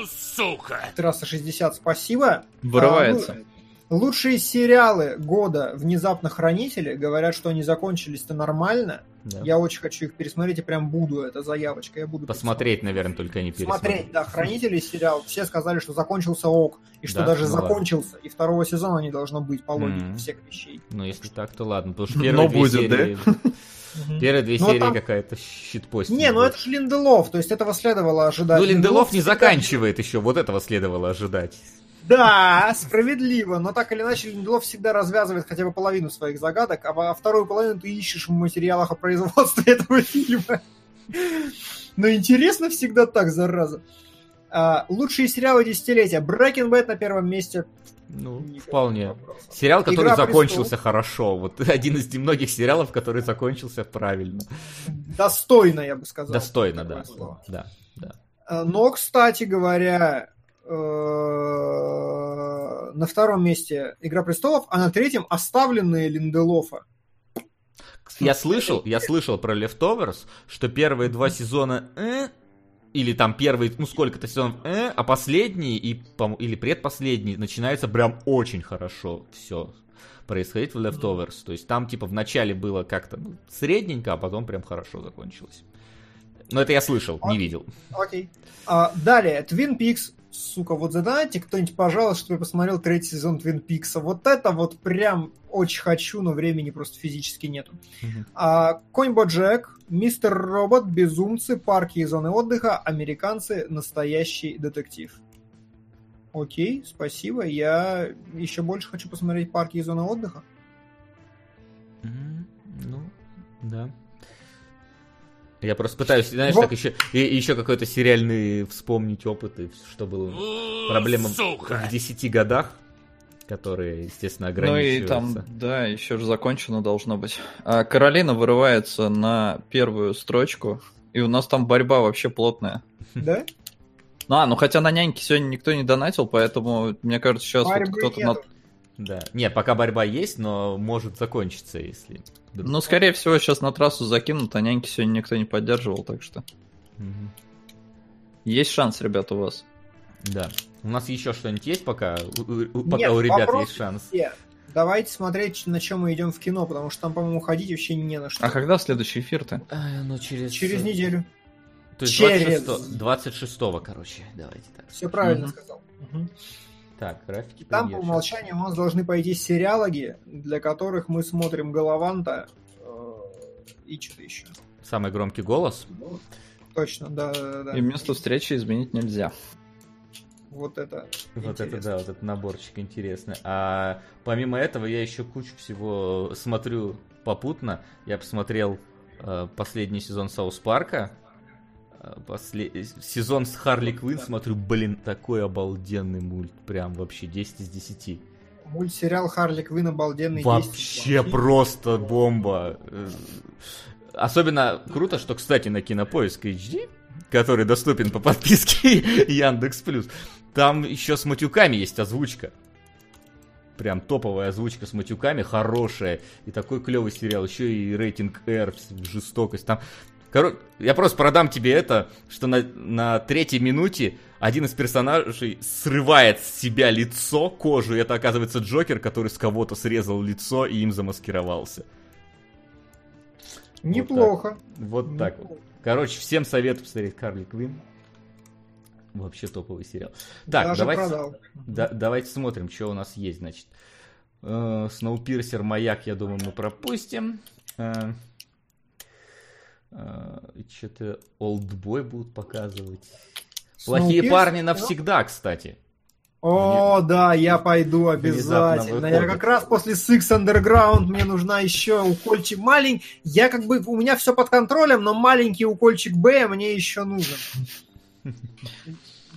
Сука! Трасса 60, спасибо. Вырывается. А, ну, лучшие сериалы года «Внезапно Хранители» говорят, что они закончились-то нормально. Да. Я очень хочу их пересмотреть и прям буду. Это заявочка. Я буду Посмотреть, наверное, только не пересмотреть. Смотреть, да, «Хранители» сериал. Все сказали, что закончился ок. И что Да? даже Ну ладно. закончился. И второго сезона не должно быть по логике Мгм. всех вещей. Ну, если так, то ладно. Потому что Но первые две будет, да? серии... Первые две Ну, серии там- какая-то щитпость. Не, ну это же Линделов, то есть этого следовало ожидать. Ну, Линделов не всегда- заканчивает еще, вот этого следовало ожидать. Да, справедливо, но так или иначе Линделов всегда развязывает хотя бы половину своих загадок, а вторую половину ты ищешь в материалах о производстве [laughs] этого фильма. Но интересно всегда так, зараза. А, лучшие сериалы десятилетия. Breaking Bad на первом месте. Ну, Никаких вполне. вопросов. Сериал, который «Игра закончился хорошо. Вот [laughs] один из немногих сериалов, который закончился правильно. Достойно, я бы сказал. Достойно, да. слово. Да, да. Но, кстати говоря, на втором месте Игра престолов, а на третьем оставленные Линделофа. Я слышал, я слышал про Leftovers, что первые два сезона э, или там первые, ну сколько-то сезонов э, а последний и, или предпоследний начинается прям очень хорошо все происходить в Leftovers. То есть там типа в начале было как-то ну, средненько, а потом прям хорошо закончилось. Но это я слышал, не видел. Окей. А, далее, Twin Peaks. Сука, вот задайте кто-нибудь, пожалуйста, чтобы я посмотрел третий сезон Твин Пикса. Вот это вот прям очень хочу, но времени просто физически нету. Мгм. А, Конь Боджек, Мистер Робот, Безумцы, Парки и зоны отдыха, Американцы, Настоящий детектив. Окей, спасибо. Я еще больше хочу посмотреть Парки и зоны отдыха. Ну, да. Я просто пытаюсь, знаешь, Вот. так еще, и, еще какой-то сериальный вспомнить опыт, и что было У, проблема Сука! в 10 годах, которые, естественно, Ну и ограничиваются. там, да, еще же закончено должно быть. А Каролина вырывается на первую строчку, и у нас там борьба вообще плотная. Да? Ну, а, ну хотя на няньке сегодня никто не донатил, поэтому, мне кажется, сейчас вот кто-то... на- Да. Нет, пока борьба есть, но может закончиться, если... Ну, скорее всего, сейчас на трассу закинут, а няньки сегодня никто не поддерживал, так что... Мгм. Есть шанс, ребят, у вас. Да. У нас еще что-нибудь есть пока? У, у- пока Нет, у ребят есть шанс. все. Давайте смотреть, на чем мы идем в кино, потому что там, по-моему, ходить вообще не на что. А когда следующий эфир-то? А, ну, через... Через неделю. То есть Через. 26 26 короче, давайте так. Все правильно Мгм. сказал. Мгм. Так, графики Там по умолчанию у нас должны пойти сериалоги, для которых мы смотрим Голованта э, и что-то еще. Самый громкий голос. Точно, да, да, да. И место встречи изменить нельзя. Вот это. Вот это интересно. да, вот этот наборчик интересный. А помимо этого я еще кучу всего смотрю попутно. Я посмотрел э, последний сезон Саус Парка. После- Сезон с Харли Квинн смотрю, блин, такой обалденный мульт. Прям вообще 10 из 10. Мультсериал Харли Квинн обалденный. 10 из Вообще 20. просто бомба. Особенно круто, что, кстати, на Кинопоиск HD, который доступен по подписке [laughs] Яндекс Плюс, там еще с матюками есть озвучка. Прям топовая озвучка с матюками, хорошая. И такой клевый сериал. Еще и рейтинг R, жестокость. Там Короче, я просто продам тебе это, что на, на третьей минуте один из персонажей срывает с себя лицо, кожу, и это оказывается Джокер, который с кого-то срезал лицо и им замаскировался. Неплохо. Вот так вот. Короче, всем советую посмотреть Карли Квин. Вообще топовый сериал. Так, Даже давайте, продал. да- давайте смотрим, что у нас есть, значит. Сноупирсер, Маяк, я думаю, мы пропустим. Э, Что-то Олдбой будут показывать. Плохие Snowpiercer? парни навсегда, кстати. О, да, я пойду обязательно. Я как раз после Six Underground мне нужна еще укольчик маленький. Я как бы, у меня все под контролем, но маленький укольчик Б мне еще нужен.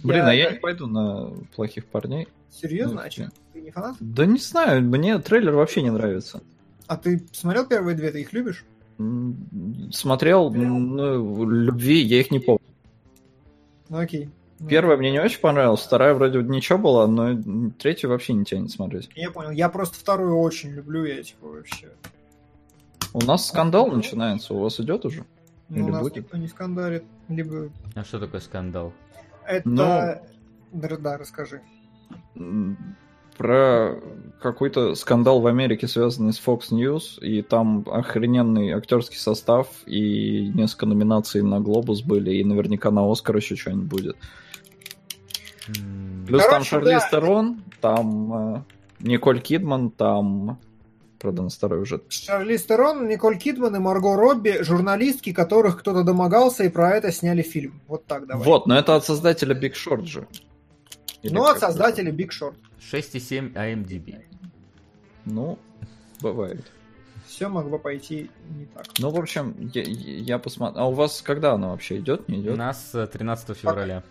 Блин, а я не пойду на плохих парней. Серьезно? Ну, А чё? Ты не фанат? Да не знаю, мне трейлер вообще не нравится. А ты смотрел первые две, ты их любишь? Смотрел, ну, любви, я их не помню. Ну окей. Ну, Первая мне не очень понравилась, вторая вроде ничего была, но третью вообще не тянет смотреть. Я понял. Я просто вторую очень люблю, я типа вообще. У нас скандал начинается, у вас идет уже? Ну, Или у нас будет? никто не скандалит. Либо А что такое скандал? это... Ну. Да, да, расскажи. Про какой-то скандал в Америке, связанный с Fox News, и там охрененный актерский состав, и несколько номинаций на Глобус были, и наверняка на Оскар еще что-нибудь будет. Плюс там Короче, Шарлиз да. Терон, там э, Николь Кидман, там... Правда, на второй уже. Шарлиз Терон, Николь Кидман и Марго Робби, журналистки, которых кто-то домогался, и про это сняли фильм. Вот так давай. Вот, но это от создателя Big Short же. Или Ну, как от создателя Big Short. 6,7 AMDB. Ну, бывает. Все могло пойти не так. Ну, в общем, я, я посмотрю. А у вас когда она вообще идет, не У идет? нас э, 13 февраля.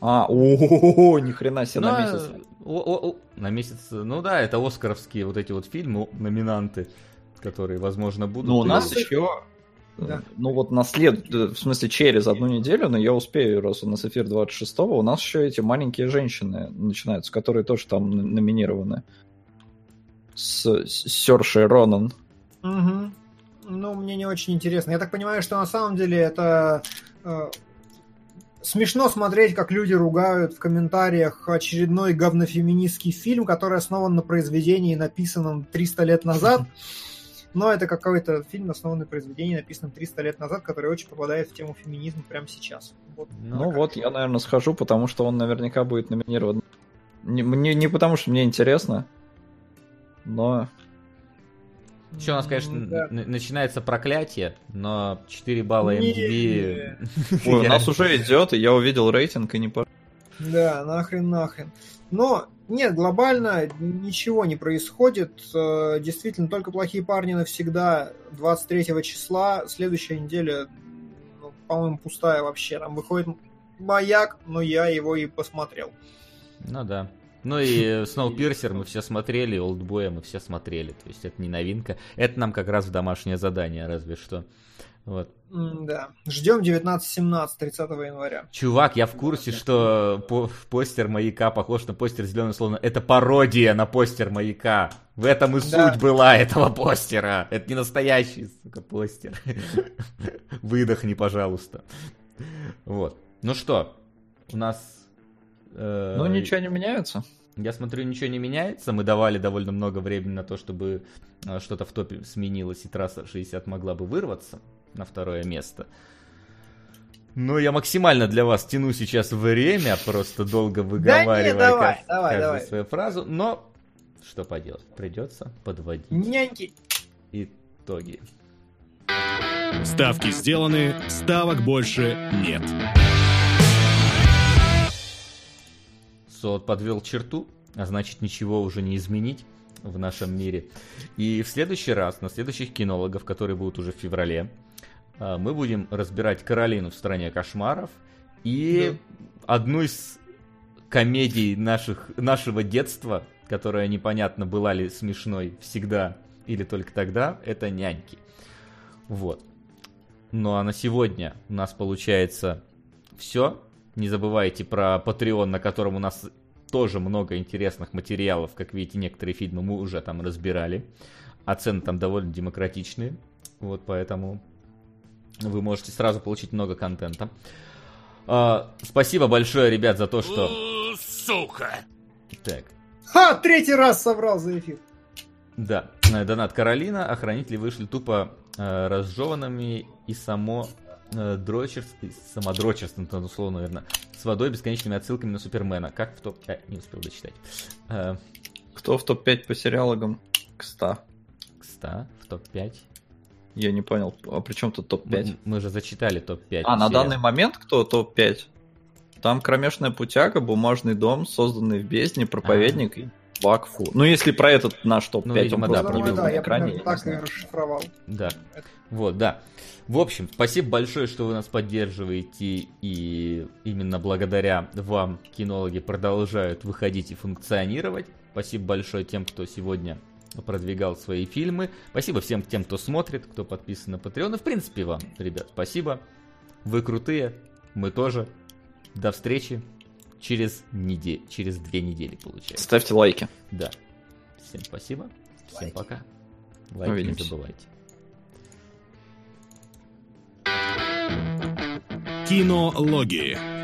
А, о, ни хрена себе Ну, на э, месяц. о, на месяц. э, Ну да, это оскаровские вот эти вот фильмы, номинанты, которые, возможно, будут. Ну, у нас нас еще... Да. Ну вот на след, э, в смысле через одну неделю, но я успею, раз у нас эфир 26-го, у нас еще эти маленькие женщины начинаются, которые тоже там номинированы. С, с Сёршей Ронан. Мгм. Ну, мне не очень интересно. Я так понимаю, что на самом деле это э, смешно смотреть, как люди ругают в комментариях очередной говнофеминистский фильм, который основан на произведении, написанном 300 лет назад. [laughs] Но это какой-то фильм, основанный на произведении, написанном 300 лет назад, который очень попадает в тему феминизма прямо сейчас. Вот. Ну вот, я, наверное, схожу, потому что он наверняка будет номинирован. Не, мне, не потому, что мне интересно, но... Еще у нас, конечно, да. начинается проклятие, но 4 балла Не. MDB... [laughs] Ой, у нас уже идет, и я увидел рейтинг, и не по... Да, нахрен, нахрен. Но нет, глобально ничего не происходит. Э, Действительно, только плохие парни навсегда 23 числа. Следующая неделя, ну, по-моему, пустая вообще. Там выходит маяк, но я его и посмотрел. Ну да. Ну и [laughs] Сноупирсер мы все смотрели, Олдбоя мы все смотрели. То есть это не новинка. Это нам как раз в домашнее задание, разве что. Вот. Да. Ждем 19-17, 30 января. Чувак, я в курсе, что по- постер маяка похож на постер зеленый, словно это пародия на постер маяка. В этом и Да. суть была этого постера. Это не настоящий, сука, постер. [laughs] Выдохни, пожалуйста. Вот. Ну что, у нас... э, Ну, ничего не меняется. Я смотрю, ничего не меняется. Мы давали довольно много времени на то, чтобы э, что-то в топе сменилось, и трасса 60 могла бы вырваться на второе место. Но я максимально для вас тяну сейчас время, просто долго выговаривая давай, кажд- давай, каждую давай. свою фразу. Но что поделать, придется подводить Няньки. итоги. Ставки сделаны, ставок больше нет. Сот подвел черту, а значит ничего уже не изменить в нашем мире. И в следующий раз, на следующих кинологов, которые будут уже в феврале, мы будем разбирать Каролину в стране кошмаров и одну из комедий наших, нашего детства, которая непонятно была ли смешной всегда или только тогда, это няньки. Вот. Ну а на сегодня у нас получается все. Не забывайте про Patreon, на котором у нас тоже много интересных материалов. Как видите, некоторые фильмы мы уже там разбирали. А цены там довольно демократичные. Вот поэтому вы можете сразу получить много контента. А, спасибо большое, ребят, за то, что... Сука! Так, Ха, третий раз собрал за эфир. Да, э, донат Каролина. Охранители вышли тупо э, разжеванными и само э, дрочерство, самодрочерство, ну, условно, наверное, с водой бесконечными отсылками на Супермена. Как в топ... Э, не успел дочитать. Э, Кто в топ-5 по сериалогам? К 100. к 100, в топ-5. Я не понял, а при чем тут топ-5? Мы, мы же зачитали топ-5. А, на данный момент кто топ-5? Там кромешная путяга, бумажный дом, созданный в бездне, проповедник и Вакфу. Ну, если про этот наш топ-5 Ну, он видимо, просто да, не про видел да, на экране. я не так и расшифровал. Да. Вот, да. В общем, спасибо большое, что вы нас поддерживаете, и именно благодаря вам кинологи продолжают выходить и функционировать. Спасибо большое тем, кто сегодня продвигал свои фильмы. Спасибо всем тем, кто смотрит, кто подписан на Patreon. И в принципе вам, ребят, спасибо. Вы крутые, мы тоже. До встречи через неделю, через две недели получается. Ставьте лайки. Да. Всем спасибо. Всем Лайки. пока. Лайки не Увидимся. забывайте. Кинологии.